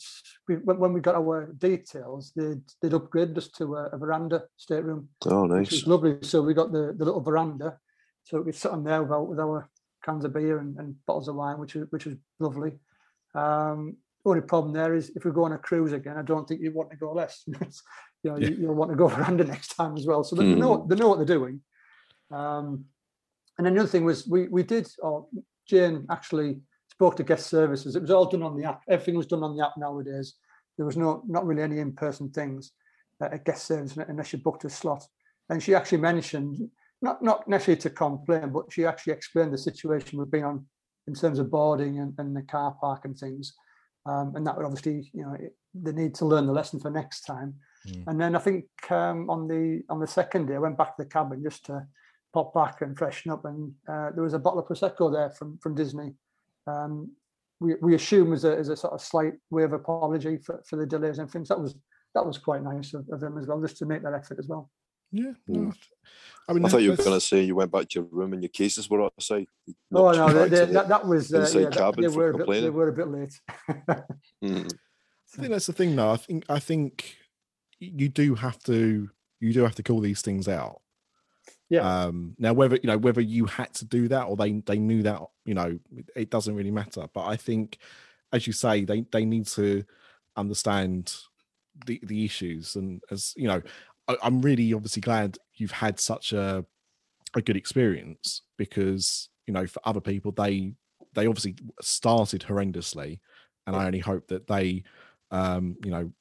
S6: we, when, we got our details, they'd, they'd upgraded us to a, a veranda stateroom,
S4: oh,
S6: which
S4: nice.
S6: lovely. So we got the, the little veranda, so we could sit on there with our, with our cans of beer and, and bottles of wine, which was which was lovely. Um, only problem there is if we go on a cruise again, I don't think you want to go less. *laughs* You know,
S3: Yeah.
S6: you, you'll want to go *laughs* veranda next time as well. So they, they know they know what they're doing. Um, and another thing was we we did, or Jane actually spoke to guest services. It was all done on the app. Everything was done on the app nowadays. There was no not really any in person things at guest service unless you booked a slot. And she actually mentioned not not necessarily to complain, but she actually explained the situation we've been on in terms of boarding and, and the car park and things. Um, and that would obviously, you know, it, they need to learn the lesson for next time.
S3: Mm.
S6: And then I think um, on the on the second day, I went back to the cabin just to pop back and freshen up, and uh, there was a bottle of prosecco there from from Disney. Um, we we assume as a as a sort of slight way of apology for, for the delays and things. That was that was quite nice of, of them as well, just to make that effort as well.
S3: Yeah. No, I mean,
S4: I thought you were going to say you went back to your room and your cases were outside.
S6: Oh no, they, they,
S4: the-
S6: that, that was uh,
S4: inside
S6: yeah, that-
S4: cabin
S6: they
S4: for
S6: were a bit, they were a bit late. *laughs*
S4: Mm.
S3: I think that's the thing, though. I think I think you do have to you do have to call these things out.
S6: Yeah.
S3: Um, now, whether you know whether you had to do that or they they knew that, you know, it doesn't really matter. But I think, as you say, they they need to understand the the issues, and as you know, I, I'm really obviously glad you've had such a a good experience because you know for other people they they obviously started horrendously, and I only hope that they um you know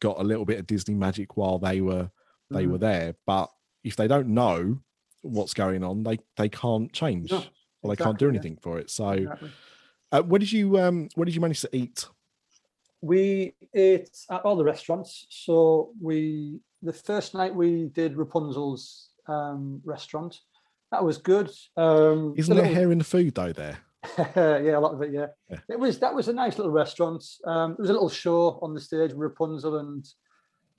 S3: got a little bit of disney magic while they were they
S6: Mhm.
S3: were there but if they don't know what's going on they they can't change
S6: No,
S3: or they can't do
S6: exactly, yeah.
S3: anything for it so
S6: Exactly.
S3: uh, what did you um what did you manage to eat
S6: We ate at all the restaurants. So we the first night we did Rapunzel's um, restaurant. That was good. Um,
S3: isn't
S6: the
S3: there
S6: little-
S3: hair in the food though there *laughs*
S6: yeah, a lot of it. Yeah.
S3: Yeah.
S6: it was that was a nice little restaurant. Um, there was a little show on the stage with Rapunzel and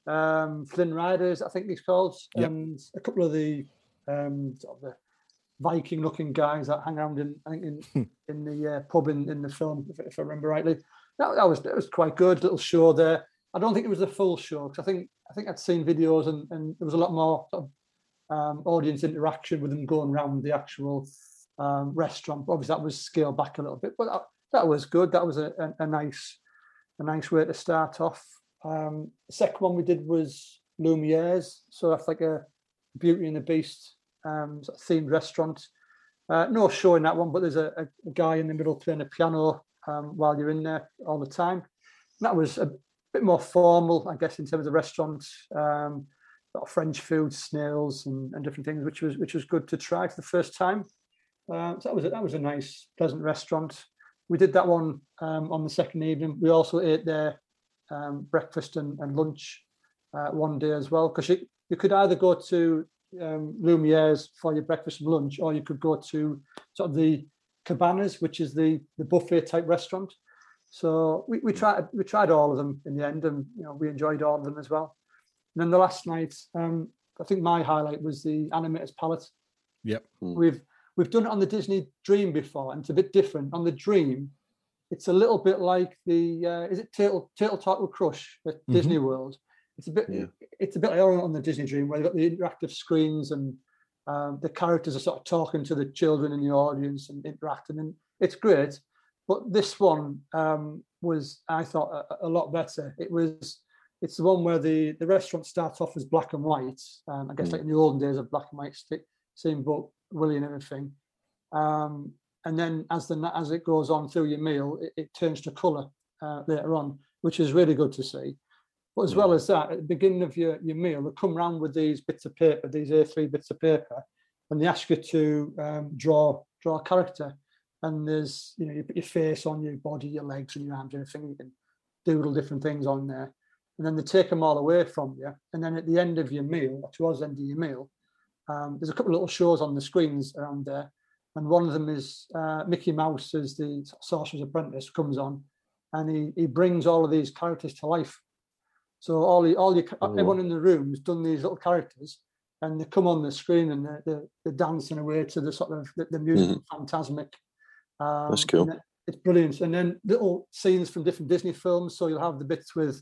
S6: um, Flynn Riders, I think he's called,
S3: Yep.
S6: and a couple of the um, sort of the Viking-looking guys that hang around in in in the uh, pub in, in the film, if, if I remember rightly. That, that was that was quite good. Little show there. I don't think it was a full show because I think I think I'd seen videos and, and there was a lot more sort of um, audience interaction with them going around the actual um, restaurant. Obviously, that was scaled back a little bit, but that, that was good. That was a, a, a nice a nice way to start off. Um, the second one we did was Lumiere's, so that's like a Beauty and the Beast um, sort of themed restaurant. Uh, no show in that one, but there's a, a, guy in the middle playing a piano um, while you're in there all the time. And that was a bit more formal, I guess, in terms of the restaurant. Um, French food, snails, and, and different things, which was which was good to try for the first time. Uh, so that was a, that was a nice, pleasant restaurant. We did that one um, on the second evening. We also ate there um, breakfast and, and lunch uh, one day as well, because you, you could either go to um, Lumiere's for your breakfast and lunch, or you could go to sort of the Cabanas, which is the the buffet type restaurant. So we, we tried we tried all of them in the end, and you know we enjoyed all of them as well. And then the last night, um, I think my highlight was the animators palate.
S3: Yep.
S4: Mm.
S6: We've we've done it on the Disney Dream before, and it's a bit different. On the Dream, it's a little bit like the uh, is it Turtle Turtle Talk with Crush at
S3: Mhm.
S6: Disney World. It's a bit
S4: Yeah.
S6: it's a bit like on the Disney Dream where they've got the interactive screens and um, the characters are sort of talking to the children in the audience and interacting, and it's great. But this one um, was, I thought, a, a lot better. It was, it's the one where the the restaurant starts off as black and white. Um, I guess
S4: Mm.
S6: like in the olden days of black and white stick, Steamboat Willie and everything. Um, and then as the as it goes on through your meal, it, it turns to colour uh, later on, which is really good to see. But as well as that, at the beginning of your, your meal, they come round with these bits of paper, these A3 bits of paper, and they ask you to um, draw draw a character. And there's, you know, you put your face on your body, your legs, and your arms, and everything. You can doodle different things on there. And then they take them all away from you. And then at the end of your meal, or towards the end of your meal, um, there's a couple of little shows on the screens around there. And one of them is uh, Mickey Mouse as the Sorcerer's Apprentice comes on, and he, he brings all of these characters to life. So all the, all your,
S4: Oh.
S6: everyone in the room has done these little characters, and they come on the screen and they're, they're, they're dancing away to the sort of the, the music of Fantasmic. Um,
S4: That's cool.
S6: It's brilliant. And then little scenes from different Disney films. So you'll have the bits with,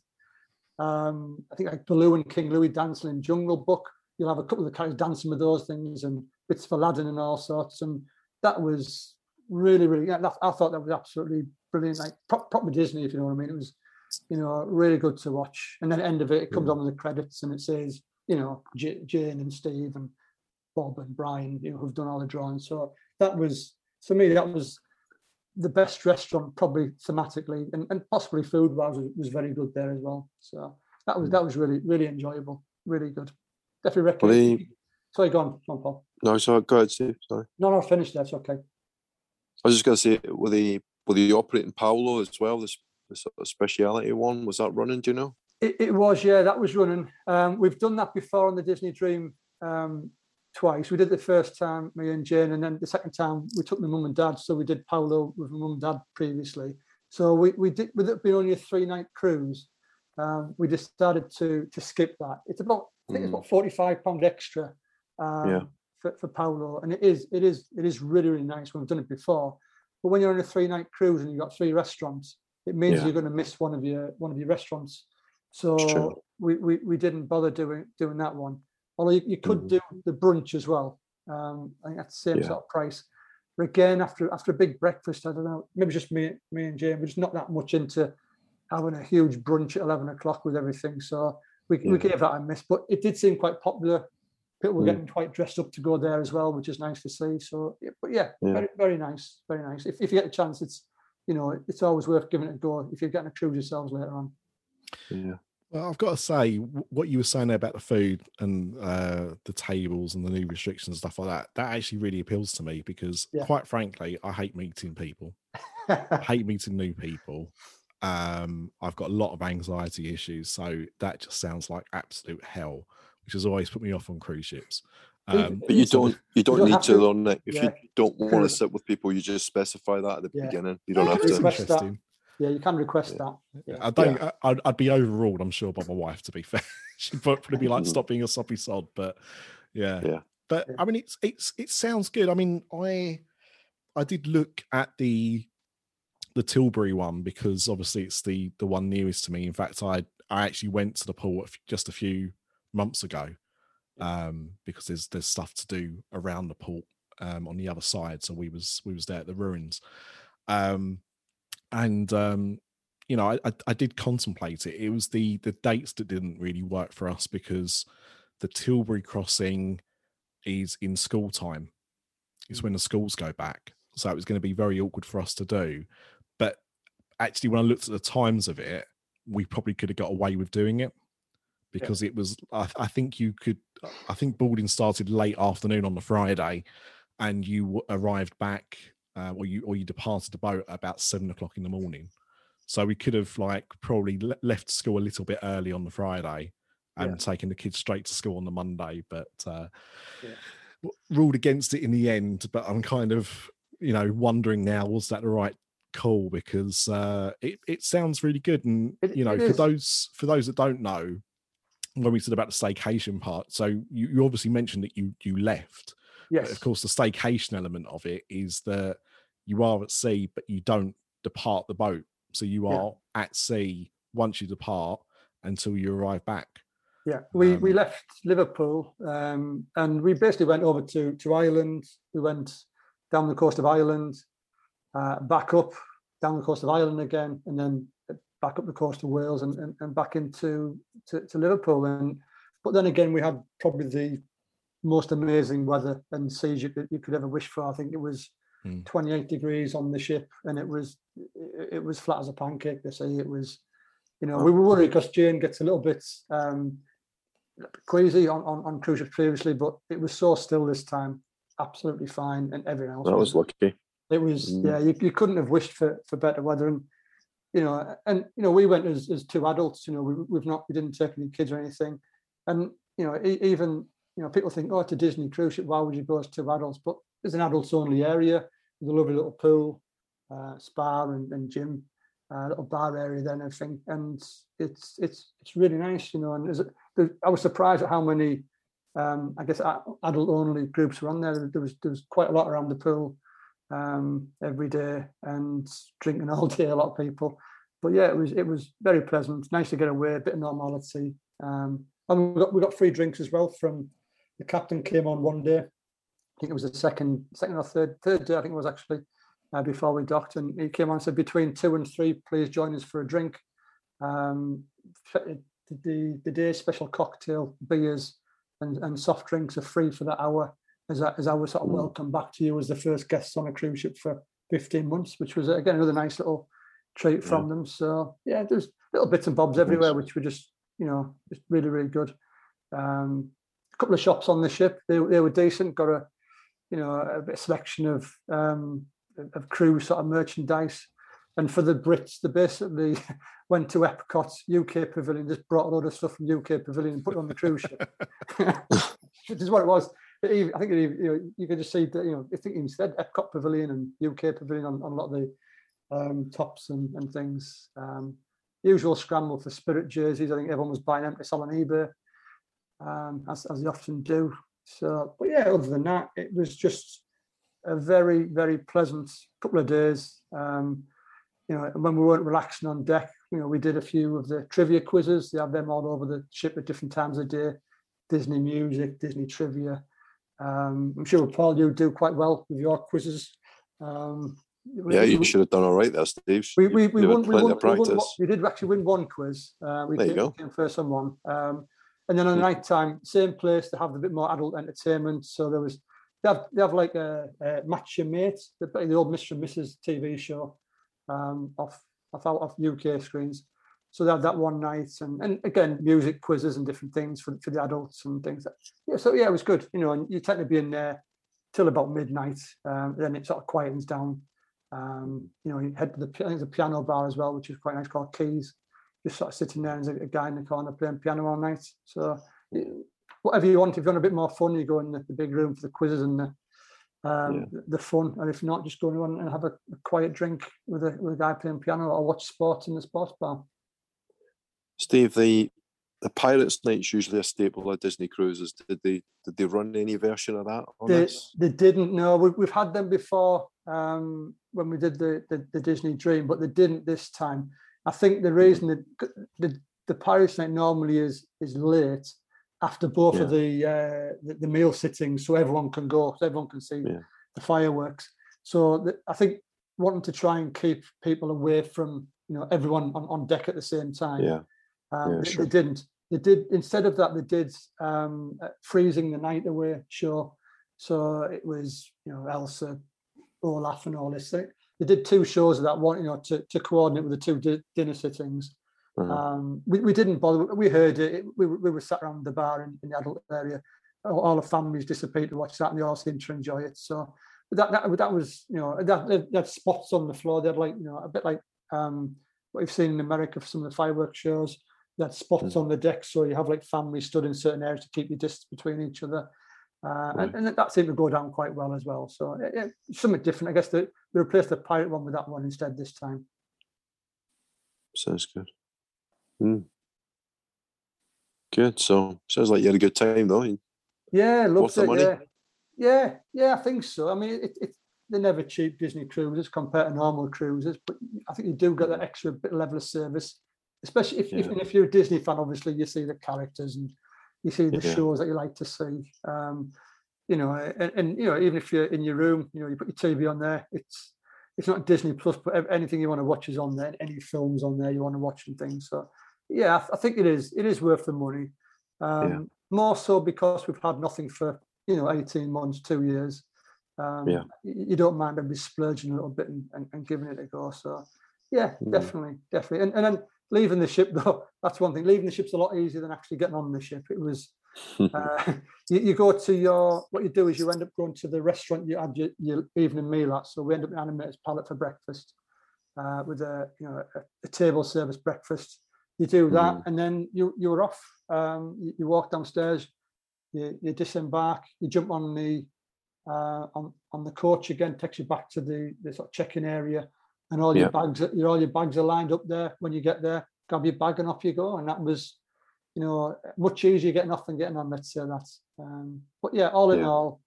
S6: um, I think like Baloo and King Louis dancing in Jungle Book. You'll have a couple of the characters dancing with those things and bits of Aladdin and all sorts. And that was really, really, yeah, that, I thought that was absolutely brilliant. Like proper Disney, if you know what I mean. It was, you know, really good to watch. And then at the end of it, it comes on with the credits and it says, you know, J- Jane and Steve and Bob and Brian, you know, who've done all the drawings. So that was, for me, that was the best restaurant, probably thematically and, and possibly food wise was, was very good there as well. So that was mm. that was really really enjoyable, really good. Definitely
S4: Well,
S6: recommend. Sorry, go on, go on, Paul.
S4: no, so go ahead, Steve. Sorry.
S6: No, no, finish That's okay.
S4: I was just going to say, were they were they operating Palo as well? This, this sort of speciality one was that running? Do you know?
S6: It, it was, yeah, that was running. Um, we've done that before on the Disney Dream um, twice. We did the first time, me and Jane, and then the second time we took my mum and dad. So we did Palo with my mum and dad previously. So we, we did with it being only a three night cruise, um, we decided to to skip that. It's about I think it's
S4: Mm.
S6: about forty five pound extra um,
S4: Yeah.
S6: for, for Palo, and it is it is it is really really nice. When we've done it before, but when you're on a three night cruise and you've got three restaurants, it means
S4: Yeah.
S6: you're going to miss one of your one of your restaurants. So we, we we didn't bother doing doing that one. Although you, you could
S4: Mhm.
S6: do the brunch as well. Um, I think that's the same
S4: Yeah.
S6: sort of price. But again, after after a big breakfast, I don't know, maybe just me me and Jane, we're just not that much into having a huge brunch at eleven o'clock with everything. So we, we gave that a miss. But it did seem quite popular. People were
S4: Mm.
S6: getting quite dressed up to go there as well, which is nice to see. So but yeah,
S4: Yeah.
S6: very very nice, very nice. If if you get a chance, it's you know, it's always worth giving it a go if you're getting a cruise yourselves later on.
S4: Yeah.
S3: Well, I've got to say, what you were saying there about the food and uh, the tables and the new restrictions and stuff like that, that actually really appeals to me because,
S6: Yeah.
S3: quite frankly, I hate meeting people. *laughs* I hate meeting new people. Um, I've got a lot of anxiety issues, so that just sounds like absolute hell, which has always put me off on cruise ships.
S6: But-
S3: Um,
S4: But you don't you don't
S6: don't
S4: need to
S6: to-
S4: though, Nick. If
S6: yeah.
S4: you don't want to sit with people, you just specify that at the
S6: Yeah.
S4: beginning. You don't
S6: Yeah,
S4: have to.
S6: request that.
S3: interesting.
S6: yeah, you can request that. Yeah.
S3: I don't. I, I'd, I'd be overruled, I'm sure, by my wife. To be *laughs* fair, she'd probably be like. "Stop being a soppy sod." But yeah,
S4: Yeah.
S3: But
S6: Yeah.
S3: I mean, it's it's it sounds good. I mean, I I did look at the the Tilbury one because obviously it's the the one nearest to me. In fact, I I actually went to the pool just a few months ago um, because there's there's stuff to do around the port um, on the other side. So we was we was there at the ruins, um, and um, you know I, I I did contemplate it. It was the the dates that didn't really work for us because the Tilbury crossing is in school time. It's when the schools go back. So it was going to be very awkward for us to do. But actually, when I looked at the times of it, we probably could have got away with doing it because it was, I, I think you could, I think boarding started late afternoon on the Friday and you arrived back uh, or you or you departed the boat about seven o'clock in the morning. So we could have like probably le- left school a little bit early on the Friday and
S6: Yeah.
S3: taken the kids straight to school on the Monday, but uh,
S6: Yeah.
S3: ruled against it in the end. But I'm kind of you know wondering now was that the right call because uh, it it sounds really good and
S6: It-
S3: you know for
S6: is.
S3: those for those that don't know when we said about the staycation part so you, you obviously mentioned that you you left but
S6: Yes.
S3: of course the staycation element of it is that you are at sea but you don't depart the boat so you
S6: Yeah.
S3: are at sea once you depart until you arrive back
S6: Yeah, we, we
S3: Um,
S6: left Liverpool um, and we basically went over to, to Ireland. We went down the coast of Ireland, uh, back up down the coast of Ireland again, and then back up the coast of Wales and, and, and back into to, to Liverpool. And but then again, we had probably the most amazing weather and seas you could, you could ever wish for. I think it was
S3: Hmm.
S6: 28 degrees on the ship, and it was it, was flat as a pancake. They say it was. You know, we were worried because Jane gets a little bit um, queasy on, on, on cruise ships previously, but it was so still this time, absolutely fine, and everything else.
S4: That was lucky.
S6: It was
S4: Mm.
S6: yeah, you, you couldn't have wished for, for better weather, and you know, and you know, we went as, as two adults. You know, we, we've not we didn't take any kids or anything, and you know, even you know, people think, oh, it's a Disney cruise ship. Why would you go as two adults? But it's an adults only area. There's a lovely little pool, uh, spa, and, and gym, uh, little bar area then everything, and it's it's it's really nice. You know, and there's, I was surprised at how many. Um, I guess adult only groups were on there. There was there was quite a lot around the pool um, every day and drinking *laughs* all day. A lot of people, but yeah, it was it was very pleasant. Nice to get away, a bit of normality. Um, and we got we got free drinks as well from the captain. Came on one day. I think it was the second second or third third day. I think it was actually uh, before we docked, and he came on and said between two and three, please join us for a drink. Um, the, the day special cocktail beers and, and soft drinks are free for that hour as, I, as our sort of welcome back to you as the first guests on a cruise ship for 15 months, which was again another nice little treat from them. So yeah, there's little bits and bobs everywhere, which were just you know just really really good. Um, a couple of shops on the ship, they, they were decent. Got a you know a bit of selection of um, of cruise sort of merchandise. And for the Brits, they basically *laughs* went to Epcot UK Pavilion, just brought a load of stuff from UK Pavilion and put it on the cruise ship. *laughs* *laughs* Which is what it was. Even, I think you, know, you can just see that you know I think instead Epcot Pavilion and UK Pavilion on, on a lot of the um, tops and, and things. Um, usual scramble for Spirit jerseys. I think everyone was buying sell on eBay, um, as, as they often do. So, but yeah, other than that, it was just a very, very pleasant couple of days. Um, you know, when we weren't relaxing on deck, you know, we did a few of the trivia quizzes. They have them all over the ship at different times of day. Disney music, Disney trivia. Um, I'm sure Paul, you do quite well with your quizzes. Um,
S4: yeah, you should have done all right there, Steve.
S6: We we, we, won, we, won, we, won, we did actually win one quiz. Uh, we
S4: there
S6: came,
S4: you go.
S6: came first on one. Um, and then on the night time, same place, they have a bit more adult entertainment. So there was they have they have like a, a match your mates, the, the old Mr. and Mrs. TV show um, off off out of UK screens. So they had that one night, and, and again music quizzes and different things for, for the adults and things. That, yeah, so yeah, it was good. You know, and you tend to be in there till about midnight. Um, then it sort of quietens down. Um, you know, you head to the I think the piano bar as well, which is quite nice, called Keys. Just sort of sitting there, and there's a, a guy in the corner playing piano all night. So whatever you want, if you want a bit more fun, you go in the, the big room for the quizzes and the um,
S4: Yeah.
S6: the, fun. And if not, just go in and have a, a quiet drink with a with a guy playing piano or watch sports in the sports bar.
S4: Steve, the the Pirates Night's usually a staple of Disney cruises. Did they did they run any version of that on
S6: They,
S4: this?
S6: they didn't know. We, we've had them before um, when we did the, the the Disney Dream, but they didn't this time. I think the reason that the the Pirates Night normally is is late after both of the, uh, the the meal sittings, so everyone can go, so everyone can see
S4: Yeah.
S6: the fireworks. So the, I think wanting to try and keep people away from you know everyone on, on deck at the same time.
S4: Yeah,
S6: Um,
S4: Yeah,
S6: they,
S4: sure.
S6: they didn't. They did instead of that. They did um, freezing the night away show. So it was you know Elsa, Olaf, and all this. They, they did two shows of that one, you know, to, to coordinate with the two di- dinner sittings.
S4: uh-huh.
S6: Um, we, we didn't bother. We heard it. We, were- we were sat around the bar in, in the adult area. All, all the families disappeared to watch that, and they all seemed to enjoy it. So that that, that was you know that they had spots on the floor. They had like you know a bit like um, what you've seen in America for some of the fireworks shows. They had spots on the deck, so you have like families stood in certain areas to keep your distance between each other. Uh, and, and that seemed to go down quite well as well. So yeah, yeah, something different. I guess they, they replaced the pirate one with that one instead this time.
S4: Sounds good. Hmm. Good. So sounds like you had a good time though.
S6: Yeah, loved it.
S4: money?
S6: Yeah, yeah, yeah. I think so. I mean, it, it, they're never cheap Disney cruises compared to normal cruises, but I think you do get that extra bit level of service, especially if, if,
S4: Yeah.
S6: and if you're a Disney fan. Obviously, you see the characters and you see the
S4: Yeah.
S6: shows that you like to see. Um, you know, and, and you know, even if you're in your room, you know, you put your TV on there. It's it's not Disney Plus, but anything you want to watch is on there. Any films on there you want to watch and things. So, yeah, I, th- I think it is. It is worth the money. Um, More so because we've had nothing for you know eighteen months, two years. Um,
S4: Yeah.
S6: You don't mind maybe splurging a little bit and, and, and giving it a go. So, yeah,
S4: Mm.
S6: definitely, definitely. And, and then leaving the ship *laughs* though, that's one thing. Leaving the ship's a lot easier than actually getting on the ship. It was *laughs* uh, *laughs* you, you go to your what you do is you end up going to the restaurant you had your, your evening meal at. So we end up in Animator's Palate for breakfast uh, with a you know a, a table service breakfast. You do that,
S4: Mm.
S6: and then you you were off. Um, you, you walk downstairs, you, you disembark, you jump on the uh, on on the coach again, takes you back to the the sort of check-in area, and all your bags your all your bags are lined up there. When you get there, grab your bag and off you go. And that was, you know, much easier getting off than getting on. Let's say that. Um, but yeah, all in
S4: Yeah.
S6: all,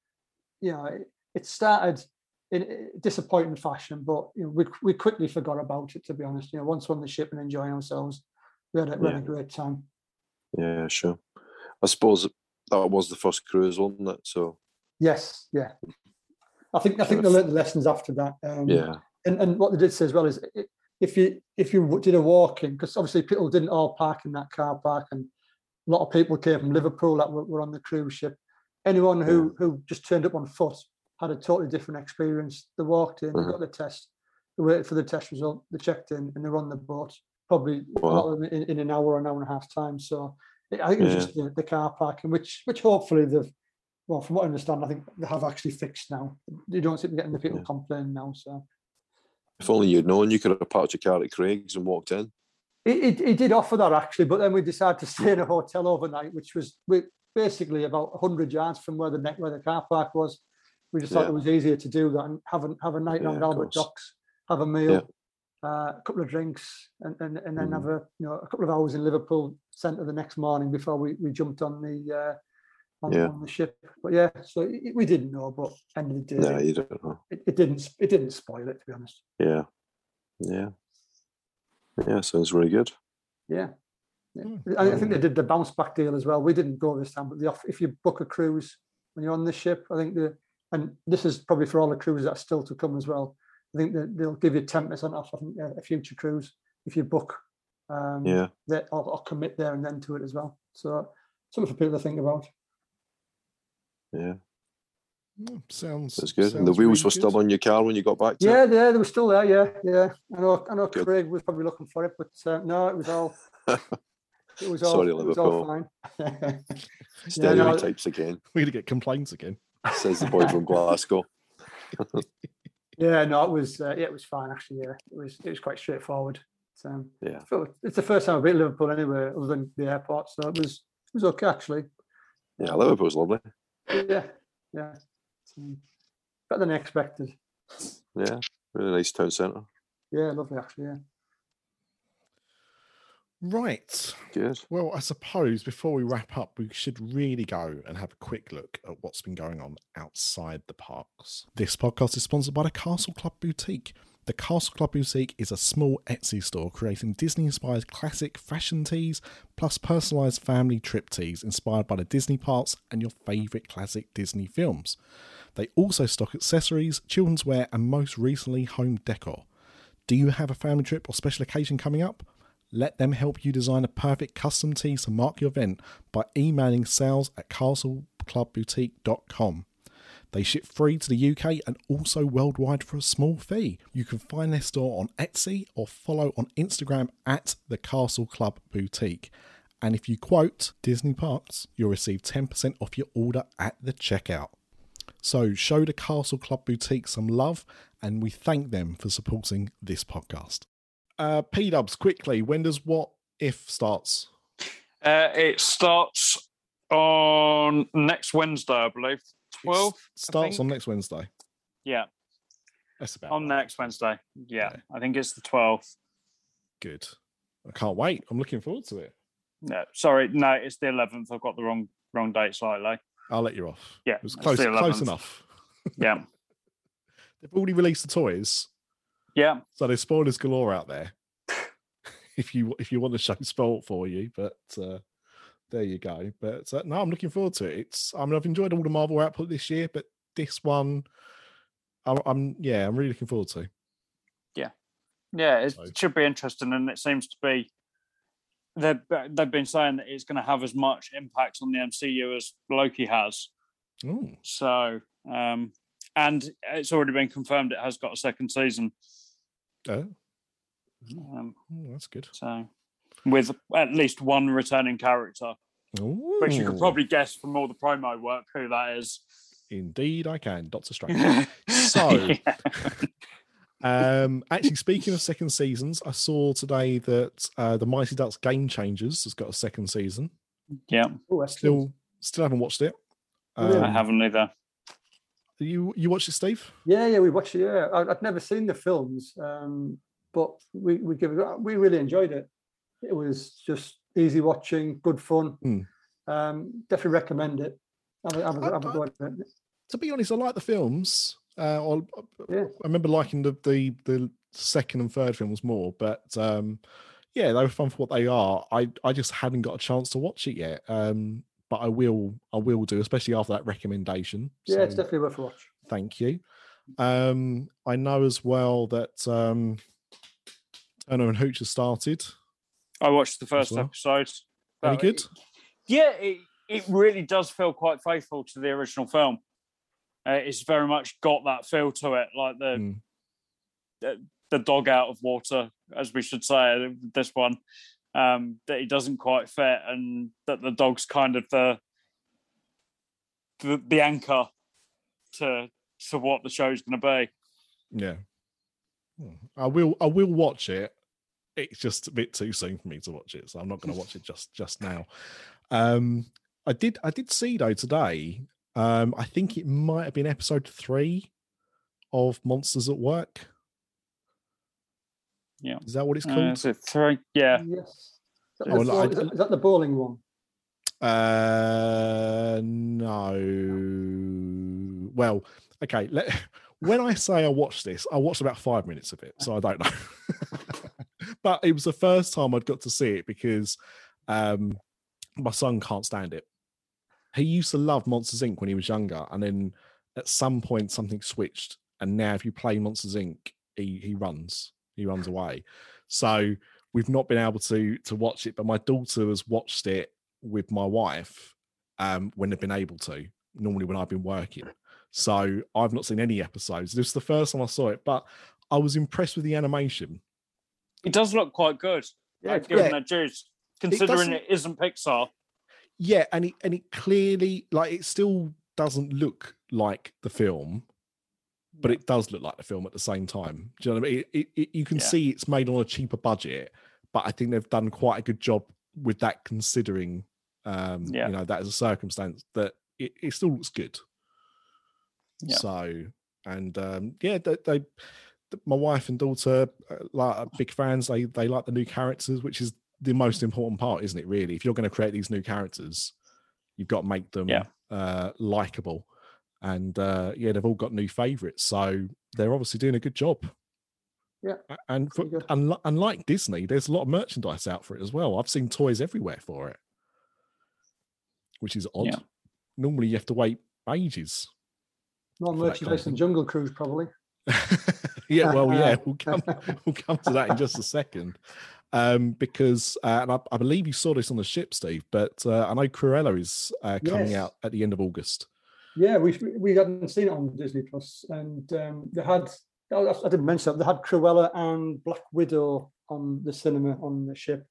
S6: you know, it, it started in a disappointing fashion, but you know, we we quickly forgot about it. To be honest, you know, once we're on the ship and enjoying ourselves, we had a, we had a great time.
S4: yeah, sure. I suppose that was the first cruise, wasn't it? So
S6: Yes, yeah. I think I think they learned the lessons after that. Um,
S4: yeah,
S6: and, and what they did say as well is if you if you did a walk in because obviously people didn't all park in that car park and a lot of people came from liverpool that were, were on the cruise ship anyone who who just turned up on foot had a totally different experience they walked in they
S4: Mhm.
S6: got the test they waited for the test result they checked in and they were on the boat probably
S4: Wow.
S6: lot of them in, in an hour or an hour and a half time so i think it was
S4: Yeah.
S6: just the, the car parking which which hopefully they've well from what i understand i think they have actually fixed now you don't seem to be getting the people
S4: Yeah.
S6: complaining now so
S4: if only you'd known, you could have parked your car at Craig's and walked in.
S6: He, he, he did offer that actually, but then we decided to *laughs* stay in a hotel overnight, which was basically about hundred yards from where the neck where the car park was. We just thought
S4: Yeah.
S6: it was easier to do that and have a have a night
S4: Yeah,
S6: around Albert. Docks, have a meal, uh, a couple of drinks, and and, and then
S4: Mhm.
S6: have a you know a couple of hours in Liverpool Centre the next morning before we, we jumped on the uh, on,
S4: Yeah.
S6: on the ship. But yeah, so it, we didn't know, but end of the day,
S4: No, you don't know.
S6: it, it didn't it didn't spoil it to be honest.
S4: Yeah. Yeah. Yeah, sounds really good.
S6: Yeah. yeah.
S3: Hmm.
S6: I I think they did the bounce back deal as well. We didn't go this time, but the off, if you book a cruise when you're on the ship, I think the and this is probably for all the cruises that are still to come as well. I think that they'll give you ten percent off. I think uh, a future cruise if you book, um,
S4: Yeah.
S6: that or, or commit there and then to it as well. So something for people to think about.
S4: Yeah.
S3: Mm, Sounds
S4: That's good. and the wheels
S3: really
S4: were still on your car when you got back to
S6: Yeah,
S4: it?
S6: yeah, they were still there. Yeah, yeah. I know. I know.
S4: Good.
S6: Craig was probably looking for it, but uh, no, it was all. *laughs* It was all.
S4: Sorry,
S6: it was all fine. *laughs*
S4: Stereotypes again, *laughs*
S3: We're gonna get complaints again.
S4: says the boy from Glasgow.
S6: Yeah, no, it was uh, yeah, it was fine actually. Yeah, it was it was quite straightforward. So, um,
S4: Yeah.
S6: so it's the first time I've been to Liverpool anyway, other than the airport. So it was it was okay actually.
S4: Yeah, Liverpool's lovely.
S6: Yeah, yeah, So, better than expected.
S4: Yeah. Really nice town centre.
S6: Yeah, lovely actually. Yeah.
S3: Right.
S4: Good.
S3: Well, I suppose before we wrap up, we should really go and have a quick look at what's been going on outside the parks. This podcast is sponsored by the Castle Club Boutique. The Castle Club Boutique is a small Etsy store creating Disney inspired classic fashion tees plus personalised family trip tees inspired by the Disney parks and your favourite classic Disney films. They also stock accessories, children's wear, and most recently, home decor. Do you have a family trip or special occasion coming up? Let them help you design a perfect custom tee to mark your event by emailing sales at castleclubboutique.com. They ship free to the UK and also worldwide for a small fee. You can find their store on Etsy or follow on Instagram at the Castle Club Boutique. And if you quote Disney Parks, you'll receive 10% off your order at the checkout. So show the Castle Club Boutique some love, and we thank them for supporting this podcast. Uh, P Dubs, quickly, when does What If starts?
S5: Uh, it starts on next Wednesday, I believe.
S3: It
S5: 12?
S3: starts on next Wednesday.
S5: Yeah,
S3: That's about
S5: on
S3: right.
S5: next Wednesday. Yeah,
S3: Okay.
S5: I think it's the 12th.
S3: Good. I can't wait. I'm looking forward to it.
S5: No, sorry, no, it's the 11th. I've got the wrong wrong date slightly.
S3: I'll let you off.
S5: Yeah,
S3: it was
S5: it's
S3: close, close enough.
S5: Yeah, *laughs* *laughs*
S3: They've already released the toys,
S5: yeah.
S3: so there's spoilers galore out there. *laughs* if you if you want the show spoiled for you, but uh, there you go. But uh, no, I'm looking forward to it. It's I mean I've enjoyed all the Marvel output this year, but this one, I'm, I'm yeah, I'm really looking forward to.
S5: Yeah, yeah, it
S3: So-
S5: should be interesting, and it seems to be. They've they've been saying that it's going to have as much impact on the MCU as Loki has.
S3: Ooh,
S5: So, um, and it's already been confirmed it has got a second season.
S3: oh,
S5: Um,
S3: ooh, that's good.
S5: so, with at least one returning character, which you could probably guess from all the promo work who that is.
S3: Indeed, I can. Doctor Strange. *laughs* So- *laughs*
S5: Yeah. *laughs*
S3: Um, actually, speaking of second seasons, I saw today that uh, the Mighty Ducks Game Changers has got a second season.
S5: yeah,
S6: Oh, that's
S3: Still, still haven't watched it.
S6: Really?
S5: I
S3: Um,
S5: haven't either.
S3: You you watched it, Steve?
S6: Yeah, yeah, we watched it. Yeah, I, I'd never seen the films, um, but we we give it. We really enjoyed it. It was just easy watching, good fun.
S3: Mm.
S6: Um, definitely recommend it. Have a, have a,
S3: I-
S6: have a
S3: I-
S6: go at it.
S3: To be honest, I like the films. Uh, or-
S6: Yeah.
S3: I remember liking the, the the second and third films more, but um, yeah, they were fun for what they are. I I just hadn't got a chance to watch it yet. Um, but I will I will do, especially after that recommendation.
S6: Yeah, it's definitely worth a watch.
S3: Thank you. Um, I know as well that um, Turner and Hooch has started.
S5: I watched the first
S3: well.
S5: episode.
S3: Any
S5: But
S3: good?
S5: it- yeah, it, it really does feel quite faithful to the original film. Uh, it's very much got that feel to it, like the
S3: Mm.
S5: the, the dog out of water, as we should say. This one um, that he doesn't quite fit, and that the dog's kind of the the, the anchor to to what the show's going to be.
S3: Yeah. Hmm. I will I will watch it. It's just a bit too soon for me to watch it, so I'm not going to watch it *laughs* just just now. Um, I did I did see though today. Um, I think it might have been episode three of Monsters at Work.
S5: Yeah.
S3: Is that what it's
S5: Uh,
S3: called?
S5: is it three? Yeah.
S6: Yes. Is that,
S3: Yeah,
S6: the
S3: well,
S6: ball-
S3: I-
S6: is that- is that the bowling one?
S3: Uh, no. Well, okay. Let, *laughs* when I say I watched this, I watched about five minutes of it, so I don't know. *laughs* but it was the first time I'd got to see it because um, my son can't stand it. He used to love Monsters Inc. when he was younger, and then at some point something switched, and now if you play Monsters Inc., he he runs, he runs away. So we've not been able to to watch it, but my daughter has watched it with my wife um, when they've been able to. Normally, when I've been working, so I've not seen any episodes. This is the first time I saw it, but I was impressed with the animation.
S5: It does look quite good.
S6: Yeah,
S5: I'd
S6: it's
S5: give
S3: good.
S5: a juice, considering
S3: doesn't-
S5: it isn't Pixar.
S3: Yeah, and it and it clearly like it still doesn't look like the film, but it does look like the film at the same time. Do you know what I mean? It, it, it, you can
S5: Yeah.
S3: see it's made on a cheaper budget, but I think they've done quite a good job with that, considering um,
S5: Yeah.
S3: you know that as a circumstance that it, it still looks good.
S5: Yeah.
S3: So and um, yeah, they, they th- my wife and daughter uh, like are big fans. They they like the new characters, which is the most important part, isn't it? Really, if you're going to create these new characters, you've got to make them
S5: Yeah.
S3: uh, likable. And uh, yeah, they've all got new favorites, so they're obviously doing a good job.
S6: Yeah,
S3: and for,
S6: pretty good.
S3: unli- unlike Disney, there's a lot of merchandise out for it as well. I've seen toys everywhere for it, which is odd.
S5: Yeah.
S3: Normally, you have to wait ages.
S6: More
S3: for that
S6: merchandise than
S3: content.
S6: Jungle Cruise, probably. *laughs*
S3: yeah, well, yeah, *laughs* we'll come we'll come to that in just a second. Um, because uh, and I, I believe you saw this on the ship, Steve, but uh, I know Cruella is uh, coming
S6: Yes.
S3: out at the end of August.
S6: Yeah, we we hadn't seen it on Disney Plus, and um, they had. I I didn't mention that they had Cruella and Black Widow on the cinema on the ship.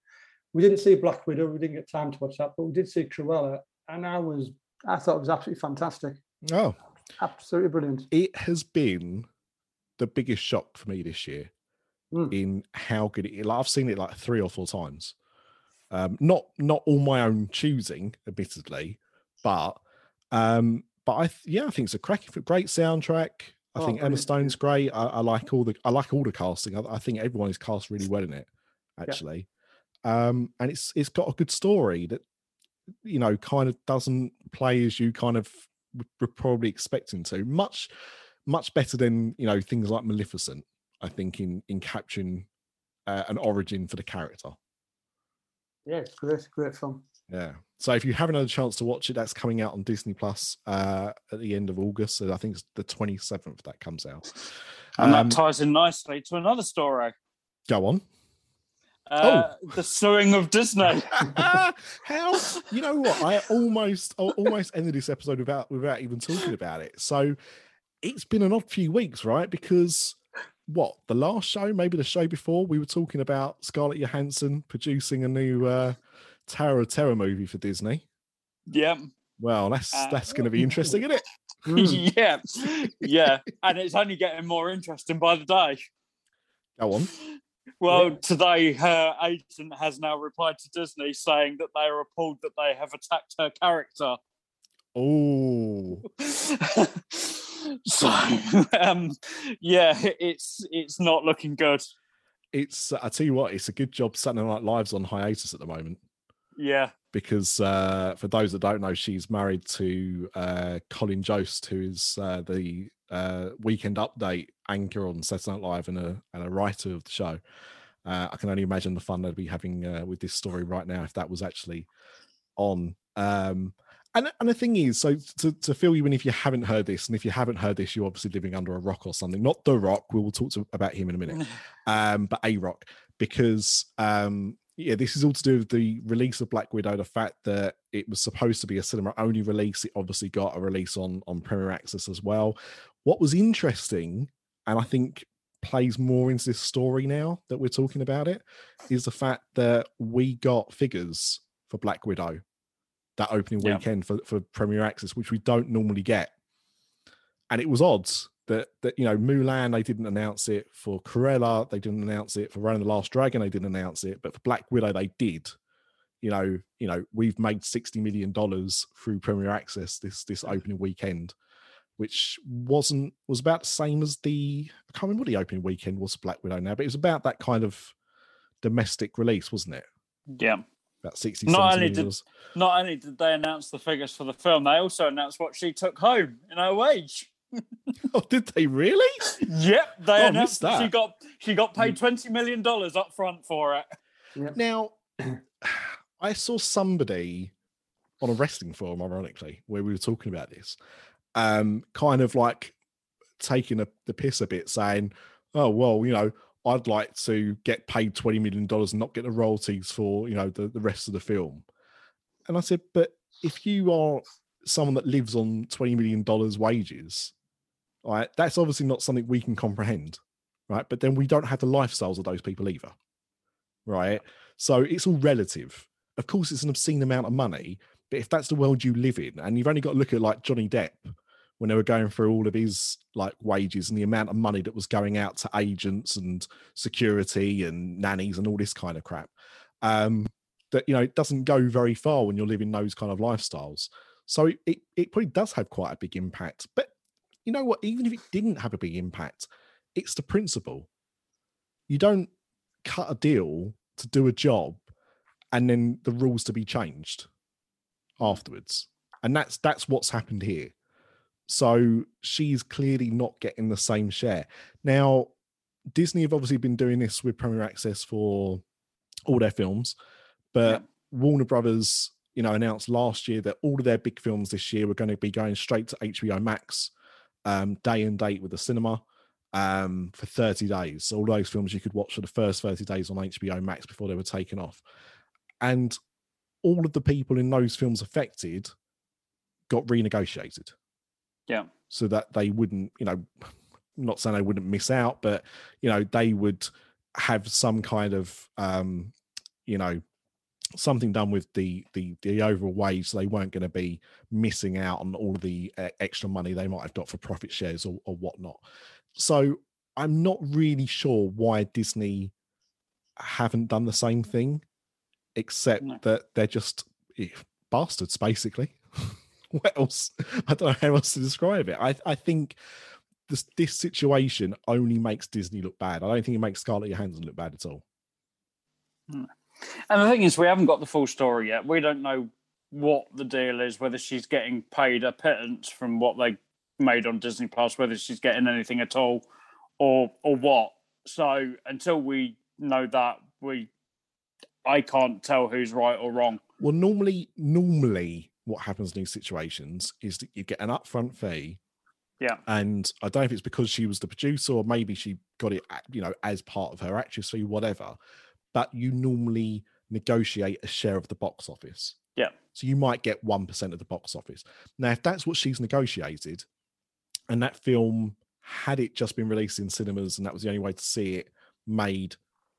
S6: We didn't see Black Widow. We didn't get time to watch that, but we did see Cruella, and I was I thought it was absolutely fantastic,
S3: Oh,
S6: absolutely brilliant.
S3: it has been the biggest shock for me this year
S6: Mm.
S3: in how good it. Like, I've seen it like three or four times. Um, not not all my own choosing, admittedly, but um, but I th- yeah, I think it's a cracking, great soundtrack. I
S6: Oh,
S3: think Emma
S6: brilliant.
S3: Stone's great. I, I like all the I like all the casting. I, I think everyone is cast really well in it, actually. Um, and it's it's got a good story that you know kind of doesn't play as you kind of were probably expecting to. Much much better than you know things like Maleficent. I think in in capturing uh, an origin for the character.
S6: Yeah, it's great, great film.
S3: Yeah. So if you haven't had a chance to watch it, that's coming out on Disney Plus uh, at the end of August. So I think it's the 27th that comes out.
S5: And
S3: Um,
S5: that ties in nicely to another story.
S3: Go on.
S5: Uh, The suing of Disney. *laughs*
S3: How you know what? I almost I almost ended this episode without without even talking about it. So it's been an odd few weeks, right? Because what the last show, maybe the show before, we were talking about Scarlett Johansson producing a new uh, Tower of Terror movie for Disney.
S5: yeah.
S3: Well, that's
S5: Uh,
S3: that's going to be interesting, isn't it?
S6: Mm. *laughs*
S5: yeah. Yeah. And it's only getting more interesting by the day.
S3: Go on.
S5: Well, today her agent has now replied to Disney saying that they are appalled that they have attacked her character.
S3: Oh, *laughs*
S5: so, *laughs* um, yeah, it's it's not looking good.
S3: it's I tell you what, it's a good job Saturday Night Live's on hiatus at the moment.
S5: Yeah,
S3: because uh, for those that don't know, she's married to uh, Colin Jost, who is uh, the uh, Weekend Update anchor on Saturday Night Live and a and a writer of the show. Uh, I can only imagine the fun they'd be having uh, with this story right now if that was actually on. Um, and and the thing is, so to, to fill you in, if you haven't heard this, and if you haven't heard this, you're obviously living under a rock or something. Not the Rock. We will talk to, about him in a minute *laughs* um, but A Rock, because um, yeah, this is all to do with the release of Black Widow. The fact that it was supposed to be a cinema only release, it obviously got a release on on Premier Access as well. What was interesting, and I think plays more into this story now that we're talking about it, is the fact that we got figures for Black Widow that opening
S5: Yeah.
S3: weekend for, for Premier Access, which we don't normally get. And it was odds that that you know Mulan they didn't announce it for Cruella they didn't announce it for Raya and the Last Dragon they didn't announce it but for Black Widow they did you know, you know, we've made sixty million dollars through Premier Access this this opening weekend, which wasn't was about the same as the I can't remember what the opening weekend was for Black Widow now, but it was about that kind of domestic release, wasn't it?
S5: Yeah.
S3: About 60
S5: Not only did- Not only did they announce the figures for the film, they also announced what she took home in her wage. *laughs*
S3: Oh, did they really?
S5: Yep, they
S3: Oh,
S5: announced that she got she got paid twenty million dollars up front for it.
S3: Now, *clears throat* I saw somebody on a wrestling forum, ironically, where we were talking about this, um, kind of like taking a, the piss a bit, saying, "Oh well, you know, I'd like to get paid twenty million dollars and not get the royalties for you know the, the rest of the film." And I said, "But if you are someone that lives on twenty million dollars wages, right, that's obviously not something we can comprehend, right? But then we don't have the lifestyles of those people either." right? So it's all relative. Of course, it's an obscene amount of money, but if that's the world you live in, and you've only got to look at like Johnny Depp when they were going through all of his like wages and the amount of money that was going out to agents and security and nannies and all this kind of crap, um, that you know it doesn't go very far when you're living those kind of lifestyles. So it, it it probably does have quite a big impact. But you know what? Even if it didn't have a big impact, it's the principle. You don't cut a deal to do a job and then the rules to be changed afterwards and that's that's what's happened here so she's clearly not getting the same share now disney have obviously been doing this with premier access for all their films but warner brothers you know announced last year that all of their big films this year were going to be going straight to hbo max um, day and date with the cinema um, for 30 days. So all those films you could watch for the first 30 days on HBO Max before they were taken off. And all of the people in those films affected got renegotiated
S5: Yeah.
S3: so that they wouldn't, you know, not saying they wouldn't miss out, but you know, they would have some kind of um, you know, something done with the the the overall wage so they weren't going to be missing out on all the uh, extra money they might have got for profit shares or, or whatnot so i'm not really sure why disney haven't done the same thing except
S5: No.
S3: that they're just eh, bastards basically *laughs* *laughs* what else i don't know how else to describe it i i think this this situation only makes disney look bad i don't think it makes scarlett johansson look bad at all hmm.
S5: And the thing is, we haven't got the full story yet. We don't know what the deal is, whether she's getting paid a pittance from what they made on Disney Plus, whether she's getting anything at all, or or what. So until we know that, we I can't tell who's right or wrong.
S3: Well, normally, normally, what happens in these situations is that you get an upfront fee,
S5: Yeah.
S3: and I don't know if it's because she was the producer or maybe she got it, you know, as part of her actress fee, whatever. But you normally negotiate a share of the box office.
S5: Yeah.
S3: So you might get one percent of the box office. Now, if that's what she's negotiated, and that film had it just been released in cinemas, and that was the only way to see it, made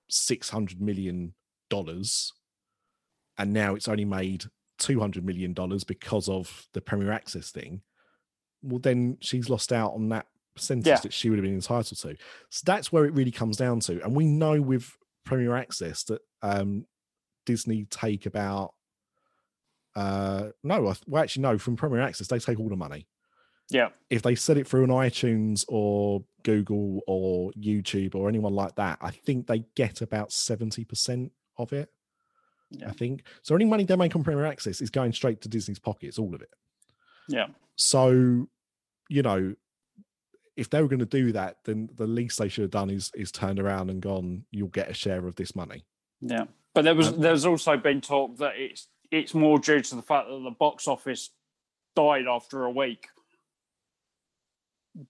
S3: six hundred million dollars and now it's only made 200 million dollars because of the premier access thing well then she's lost out on that percentage
S5: Yeah.
S3: that she would have been entitled to so that's where it really comes down to and we know with premier access that um disney take about uh no I- well actually no from premier access they take all the money
S5: Yeah.
S3: if they sell it through an iTunes or Google or YouTube or anyone like that, I think they get about 70% of it.
S5: Yeah.
S3: I think. So any money they make on Premier Access is going straight to Disney's pockets, all of it.
S5: Yeah.
S3: So, you know, if they were going to do that, then the least they should have done is is turned around and gone, you'll get a share of this money.
S5: Yeah, but there was
S3: Um,
S5: there's also been talk that it's it's more due to the fact that the box office died after a week.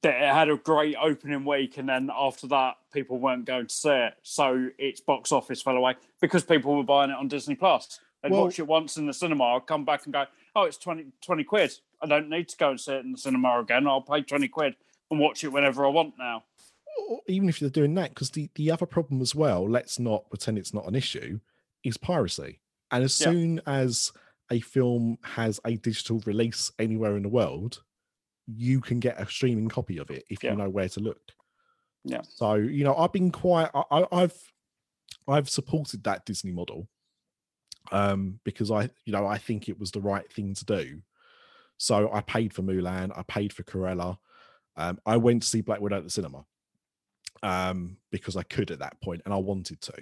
S5: That it had a great opening week, and then after that, people weren't going to see it, so its box office fell away because people were buying it on Disney Plus. They'd
S3: Well-
S5: watch it once in the cinema, I'll come back and go, "Oh, it's 20, 20 quid. I don't need to go and see it in the cinema again. I'll pay twenty quid and watch it whenever I want now."
S3: Even if they're doing that, because the, the other problem as well, let's not pretend it's not an issue, is piracy. And as
S5: Yeah.
S3: soon as a film has a digital release anywhere in the world, you can get a streaming copy of it if
S5: Yeah.
S3: you know where to look.
S5: Yeah.
S3: So you know, I've been quite. I, I, I've I've supported that Disney model. um, because I, you know, I think it was the right thing to do. So I paid for Mulan, I paid for Cruella. Um, I went to see Black Widow at the cinema um, because I could at that point and I wanted to.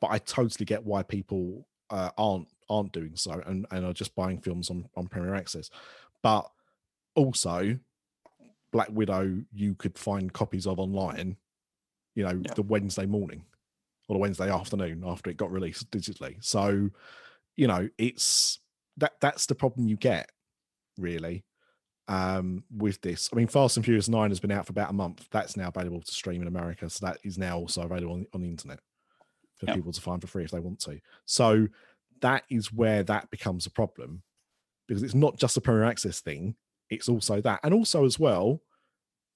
S3: But I totally get why people uh, aren't aren't doing so and, and are just buying films on, on Premier Access. But also, Black Widow, you could find copies of online, you know,
S5: Yeah.
S3: the Wednesday morning or the Wednesday afternoon after it got released digitally. So, you know, it's that that's the problem you get really um with this. I mean, Fast and Furious 9 has been out for about a month. That's now available to stream in America. So that is now also available on, on the internet for
S5: Yeah.
S3: people to find for free if they want to. So that is where that becomes a problem because it's not just a Premier Access thing, it's also that. And also, as well,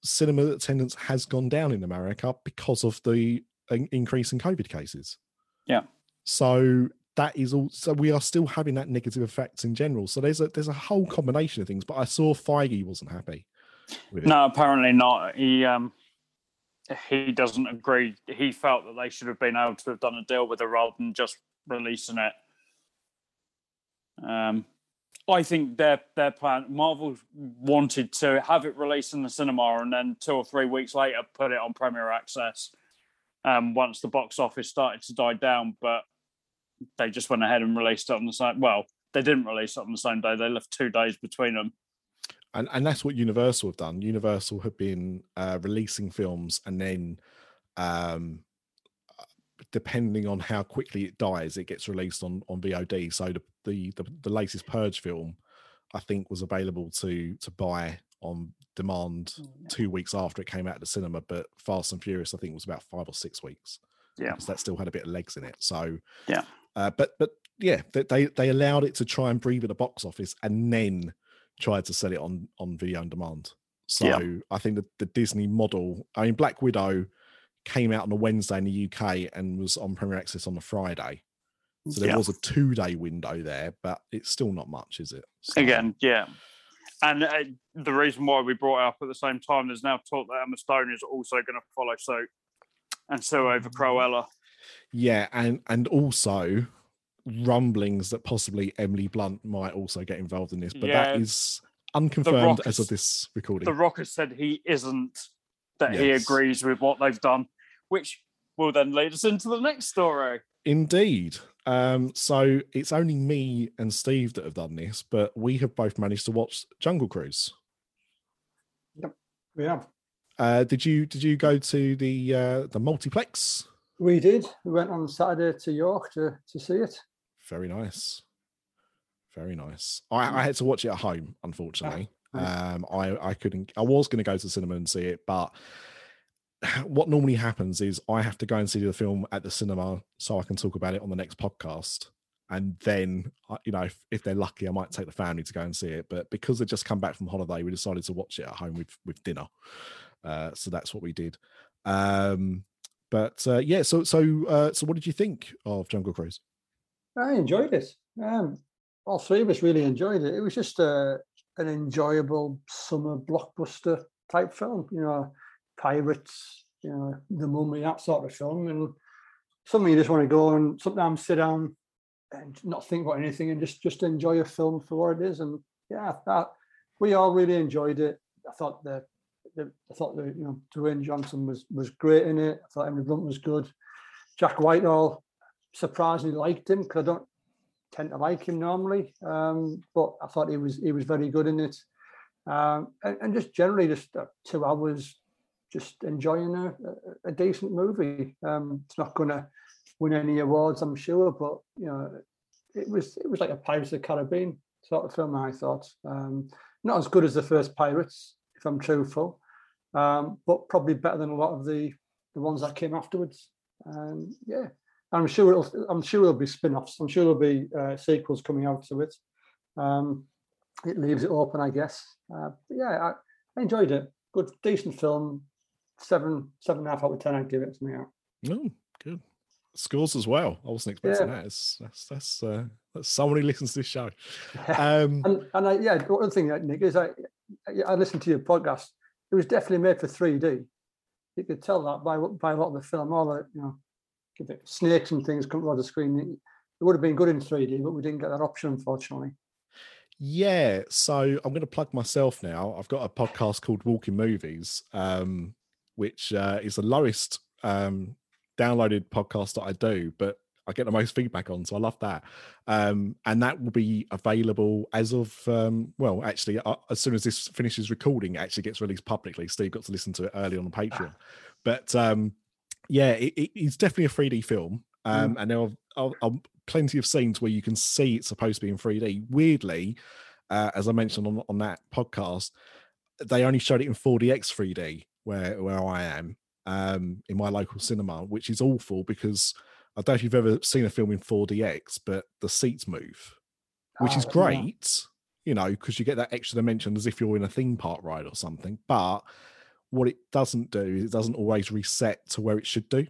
S3: cinema attendance has gone down in America because of the in- increase in COVID cases.
S5: Yeah.
S3: So that is also we are still having that negative effects in general. So there's a there's a whole combination of things. But I saw Feige wasn't happy with it.
S5: No, apparently not. He um he doesn't agree. He felt that they should have been able to have done a deal with it rather than just releasing it. Um, I think their their plan. Marvel wanted to have it released in the cinema and then two or three weeks later put it on Premier Access. Um, once the box office started to die down, but they just went ahead and released it on the same. Well, they didn't release it on the same day. They left two days between them.
S3: and and that's what Universal have done. Universal have been uh, releasing films and then, um, depending on how quickly it dies, it gets released on on VOD. So the the the, the latest Purge film, I think, was available to to buy on demand two weeks after it came out of the cinema. But Fast and Furious, I think, was about five or six weeks.
S5: Yeah.
S3: because that still had a bit of legs in it. So
S5: Yeah.
S3: uh, but but yeah, they, they they allowed it to try and breathe at the box office and then tried to sell it on on video on demand. So
S5: Yeah.
S3: I think that the Disney model, I mean, Black Widow came out on a Wednesday in the UK and was on Premier Access on a Friday. So there
S5: Yeah.
S3: was a two day window there, but it's still not much, is it? So-
S5: Again, yeah. And uh, the reason why we brought it up at the same time, there's now talk that Emma Stone is also going to follow suit and sue over Cruella.
S3: Yeah, and and also rumblings that possibly Emily Blunt might also get involved in this, but that
S5: Yeah.
S3: is unconfirmed as of this recording.
S5: The Rock has said he isn't, that he agrees with what they've done, which will then lead us into the next story.
S3: Indeed. Um, so it's only me and Steve that have done this, but we have both managed to watch Jungle Cruise.
S6: Yep, we have.
S3: Uh, did you did you go to the uh, the multiplex?
S6: We did. We went on Saturday to York to, to see it.
S3: Very nice, very nice. I, I had to watch it at home, unfortunately.
S6: Ah,
S3: Um, I I couldn't. I was going to go to the cinema and see it, but what normally happens is I have to go and see the film at the cinema so I can talk about it on the next podcast. And then, you know, if, if they're lucky, I might take the family to go and see it. But because they just come back from holiday, we decided to watch it at home with with dinner. Uh, so that's what we did. Um, but uh, yeah, so so uh, so, what did you think of Jungle Cruise?
S6: I enjoyed it. Um, all three of us really enjoyed it. It was just a, an enjoyable summer blockbuster type film. You know, pirates, you know, the mummy, that sort of film, and something you just want to go and sometimes sit down and not think about anything and just just enjoy a film for what it is. And yeah, that we all really enjoyed it. I thought the, the I thought the you know Dwayne Johnson was was great in it. I thought Emily Blunt was good. Jack Whitehall surprisingly liked him because I don't tend to like him normally, um, but I thought he was he was very good in it, um, and, and just generally just uh, two hours just enjoying a, a, decent movie. Um, it's not going to win any awards, I'm sure, but you know, it was it was like a Pirates of the Caribbean sort of film. I thought um, not as good as the first Pirates, if I'm truthful, um, but probably better than a lot of the the ones that came afterwards. Um, yeah, I'm sure it'll. I'm sure there'll be spin-offs. I'm sure there'll be uh, sequels coming out to it. Um, it leaves it open, I guess. Uh, yeah, I, I enjoyed it. Good, decent film. Seven, seven and a half out of ten. I'd give it to me. Out.
S3: Oh, good scores as well. I wasn't expecting that. It's, that's that's uh, that's someone who *laughs* listens to this show. *laughs* Um,
S6: and and I, yeah, other thing, Nick, is I I listened to your podcast. It was definitely made for 3D. You could tell that by by a lot of the film. All the you know, snakes and things come on the screen. it would have been good in 3D, but we didn't get that option, unfortunately.
S3: Yeah, so I'm going to plug myself now. I've got a podcast called Walking Movies, um, which uh, is the lowest um, downloaded podcast that I do, but I get the most feedback on, so I love that. Um, and that will be available as of um, well, actually, uh, as soon as this finishes recording, it actually gets released publicly. Steve got to listen to it early on the Patreon, but um, yeah, it, it, it's definitely a 3D film, um, and there are, are, are plenty of scenes where you can see it's supposed to be in 3D. Weirdly, uh, as I mentioned on on that podcast, they only showed it in 4DX 3D where where I am um, in my local cinema, which is awful because I don't know if you've ever seen a film in 4DX, but the seats move, which is
S6: Oh, yeah.
S3: great, you know, because you get that extra dimension as if you're in a theme park ride or something. But what it doesn't do is it doesn't always reset to where it should do.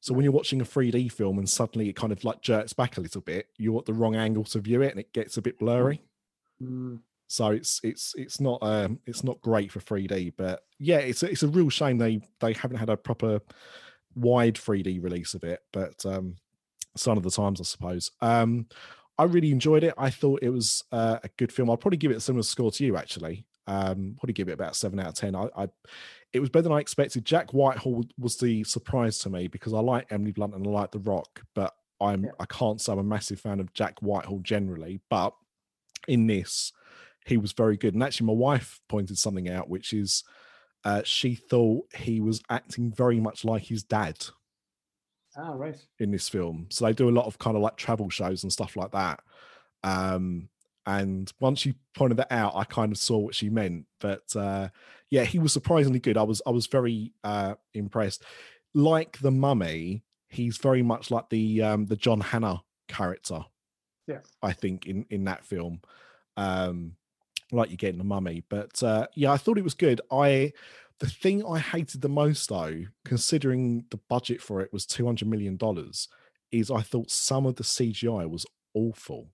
S3: So when you're watching a 3D film and suddenly it kind of like jerks back a little bit, you're at the wrong angle to view it and it gets a bit blurry.
S6: Mm.
S3: So it's it's it's not um it's not great for 3D, but yeah, it's a, it's a real shame they they haven't had a proper wide 3D release of it. But um, sign of the times, I suppose. Um, I really enjoyed it. I thought it was uh, a good film. I'll probably give it a similar score to you, actually. Um, probably give it about seven out of ten. I, I it was better than I expected. Jack Whitehall was the surprise to me because I like Emily Blunt and I like The Rock, but I'm
S6: Yeah.
S3: I can't say I'm a massive fan of Jack Whitehall generally. But in this, he was very good. And actually, my wife pointed something out, which is uh, she thought he was acting very much like his dad
S6: Ah, right.
S3: in this film. So they do a lot of kind of like travel shows and stuff like that. Um, and once you pointed that out, I kind of saw what she meant. But uh, yeah, he was surprisingly good. I was I was very uh, impressed. Like the Mummy, he's very much like the um, the John Hannah character.
S6: Yeah.
S3: I think in in that film, um, like you get in the Mummy. But uh, yeah, I thought it was good. I the thing I hated the most, though, considering the budget for it was two hundred million dollars, is I thought some of the CGI was awful,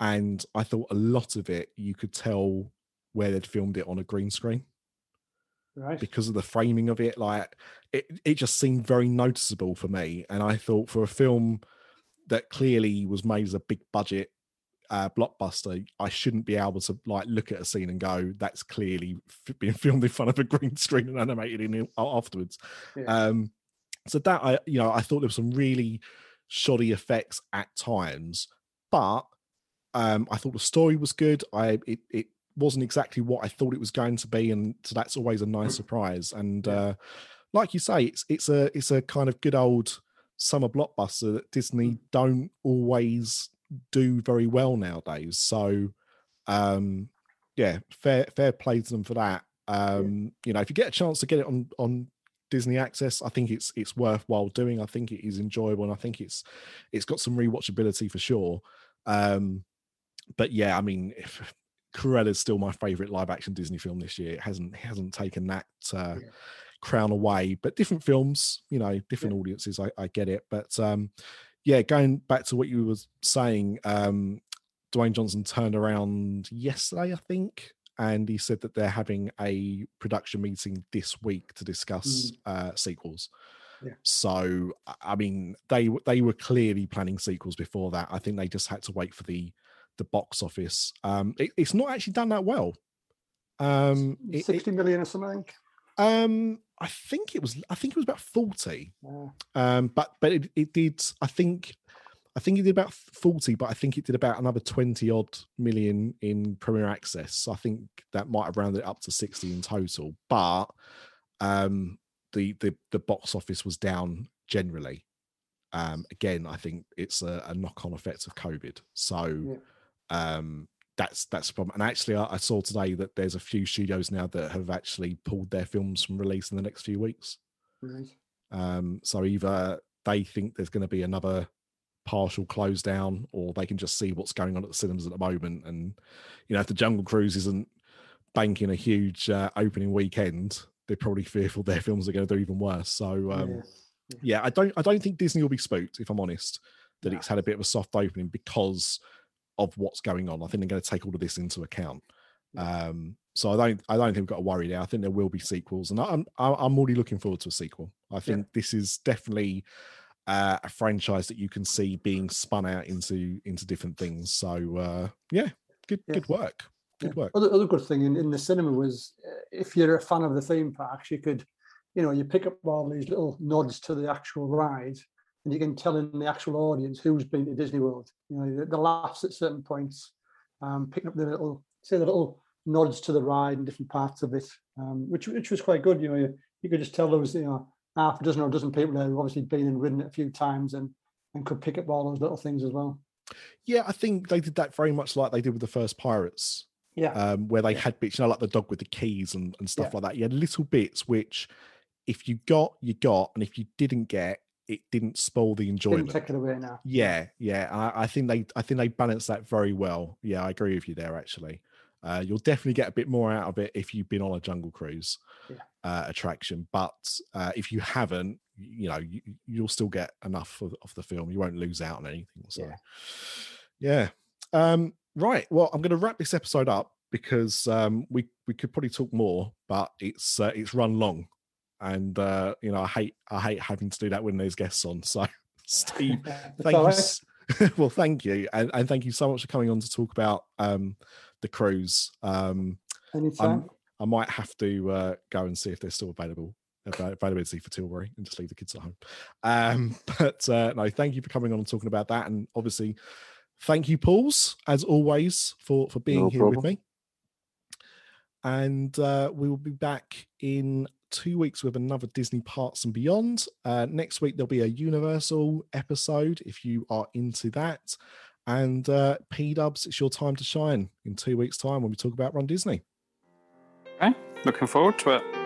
S3: and I thought a lot of it you could tell where they'd filmed it on a green screen
S6: Right.
S3: because of the framing of it. Like it, it just seemed very noticeable for me, and I thought for a film that clearly was made as a big budget uh, blockbuster, I shouldn't be able to like look at a scene and go, "That's clearly f- being *laughs* filmed in front of a green screen and animated in afterwards."
S6: Yeah.
S3: Um, so that I, you know, I thought there were some really shoddy effects at times, but um, I thought the story was good. I it it wasn't exactly what I thought it was going to be, and so that's always a nice surprise. And
S6: Yeah.
S3: uh, like you say, it's it's a it's a kind of good old summer blockbuster that Disney don't always do very well nowadays. So um yeah, fair fair play to them for that. Um, you know, if you get a chance to get it on on Disney Access, I think it's it's worthwhile doing. I think it is enjoyable and I think it's it's got some rewatchability for sure. Um but yeah, I mean if *laughs* Cruella's still my favorite live action Disney film this year. It hasn't it hasn't taken that uh
S6: Yeah.
S3: crown away, but different films, you know, different audiences, I, I get it. But um yeah, going back to what you were saying, um Dwayne Johnson turned around yesterday, I think, and he said that they're having a production meeting this week to discuss uh, sequels.
S6: Yeah.
S3: So, I- mean, they they were clearly planning sequels before that. I think they just had to wait for the the box office. Um, it- it's not actually done that well. Um, it-
S6: 60 million or something.
S3: Um, I think it was. I think it was about forty.
S6: Uh,
S3: Um, but but it, it did. I think I think it did about forty, but I think it did about another twenty odd million in Premier Access. So I think that might have rounded it up to sixty in total. But um, the the the box office was down generally. Um, again, I think it's a, a knock on effect of COVID. So um, that's that's the problem. And actually, I, I saw today that there's a few studios now that have actually pulled their films from release in the next few weeks.
S6: right.
S3: Um, so either they think there's going to be another partial close down, or they can just see what's going on at the cinemas at the moment. And you know, if the Jungle Cruise isn't banking a huge uh, opening weekend, they're probably fearful *laughs* their films are going to do even worse. So um,
S6: Yeah.
S3: yeah, I don't I don't think Disney will be spooked if I'm honest that
S6: No.
S3: it's had a bit of a soft opening because of what's going on. I think they're going to take all of this into account. Um, so I don't I don't think we've got to worry there. I think there will be sequels, and I'm I'm already looking forward to a sequel. I think this is definitely uh, a franchise that you can see being spun out into into different things. So uh, yeah, good
S6: Yeah.
S3: good work. Good
S6: Yeah.
S3: work.
S6: Other, other good thing in, in the cinema was uh, if you're a fan of the theme parks, you could, you know, you pick up all these little nods to the actual ride, and you can tell in the actual audience who's been to Disney World. You know, the, the laughs at certain points, um, picking up the little, say the little nods to the ride and different parts of it, um, which which was quite good. You know, you, you could just tell there was you know half a dozen or a dozen people there who've obviously been and ridden it a few times and and could pick up all those little things as well.
S3: Yeah, I think they did that very much like they did with the first Pirates.
S6: Yeah.
S3: um, where they had bits, you know, like the dog with the keys and, and stuff
S6: Yeah.
S3: like that. You had little bits which, if you got, you got, and if you didn't get, it didn't spoil the
S6: Didn't
S3: enjoyment.
S6: take it away now.
S3: Yeah, yeah, I, I think they, I think they balance that very well. Yeah, I agree with you there. Actually, uh, you'll definitely get a bit more out of it if you've been on a Jungle Cruise
S6: Yeah.
S3: uh, attraction. But uh, if you haven't, you know, you, you'll still get enough of, of the film. You won't lose out on anything. So,
S6: Yeah.
S3: yeah. Um, right. Well, I'm going to wrap this episode up because um, we we could probably talk more, but it's uh, it's run long, and uh, you know I hate I hate having to do that when there's guests on. So, *laughs* Steve, *laughs* thank you.
S6: right. *laughs*
S3: well, thank you, and, and thank you so much for coming on to talk about um, the cruise. Um,
S6: Anytime.
S3: I might have to uh, go and see if they're still available availability for Tilbury and just leave the kids at home. Um, but uh, no, thank you for coming on and talking about that, and obviously, thank you, Pauls, as always, for for being
S4: No
S3: here with me. And uh, we will be back in two weeks with another Disney Parks and Beyond. Uh, next week there'll be a Universal episode if you are into that. And uh, P Dubs, it's your time to shine in two weeks' time when we talk about Run Disney.
S5: Okay, looking forward to it.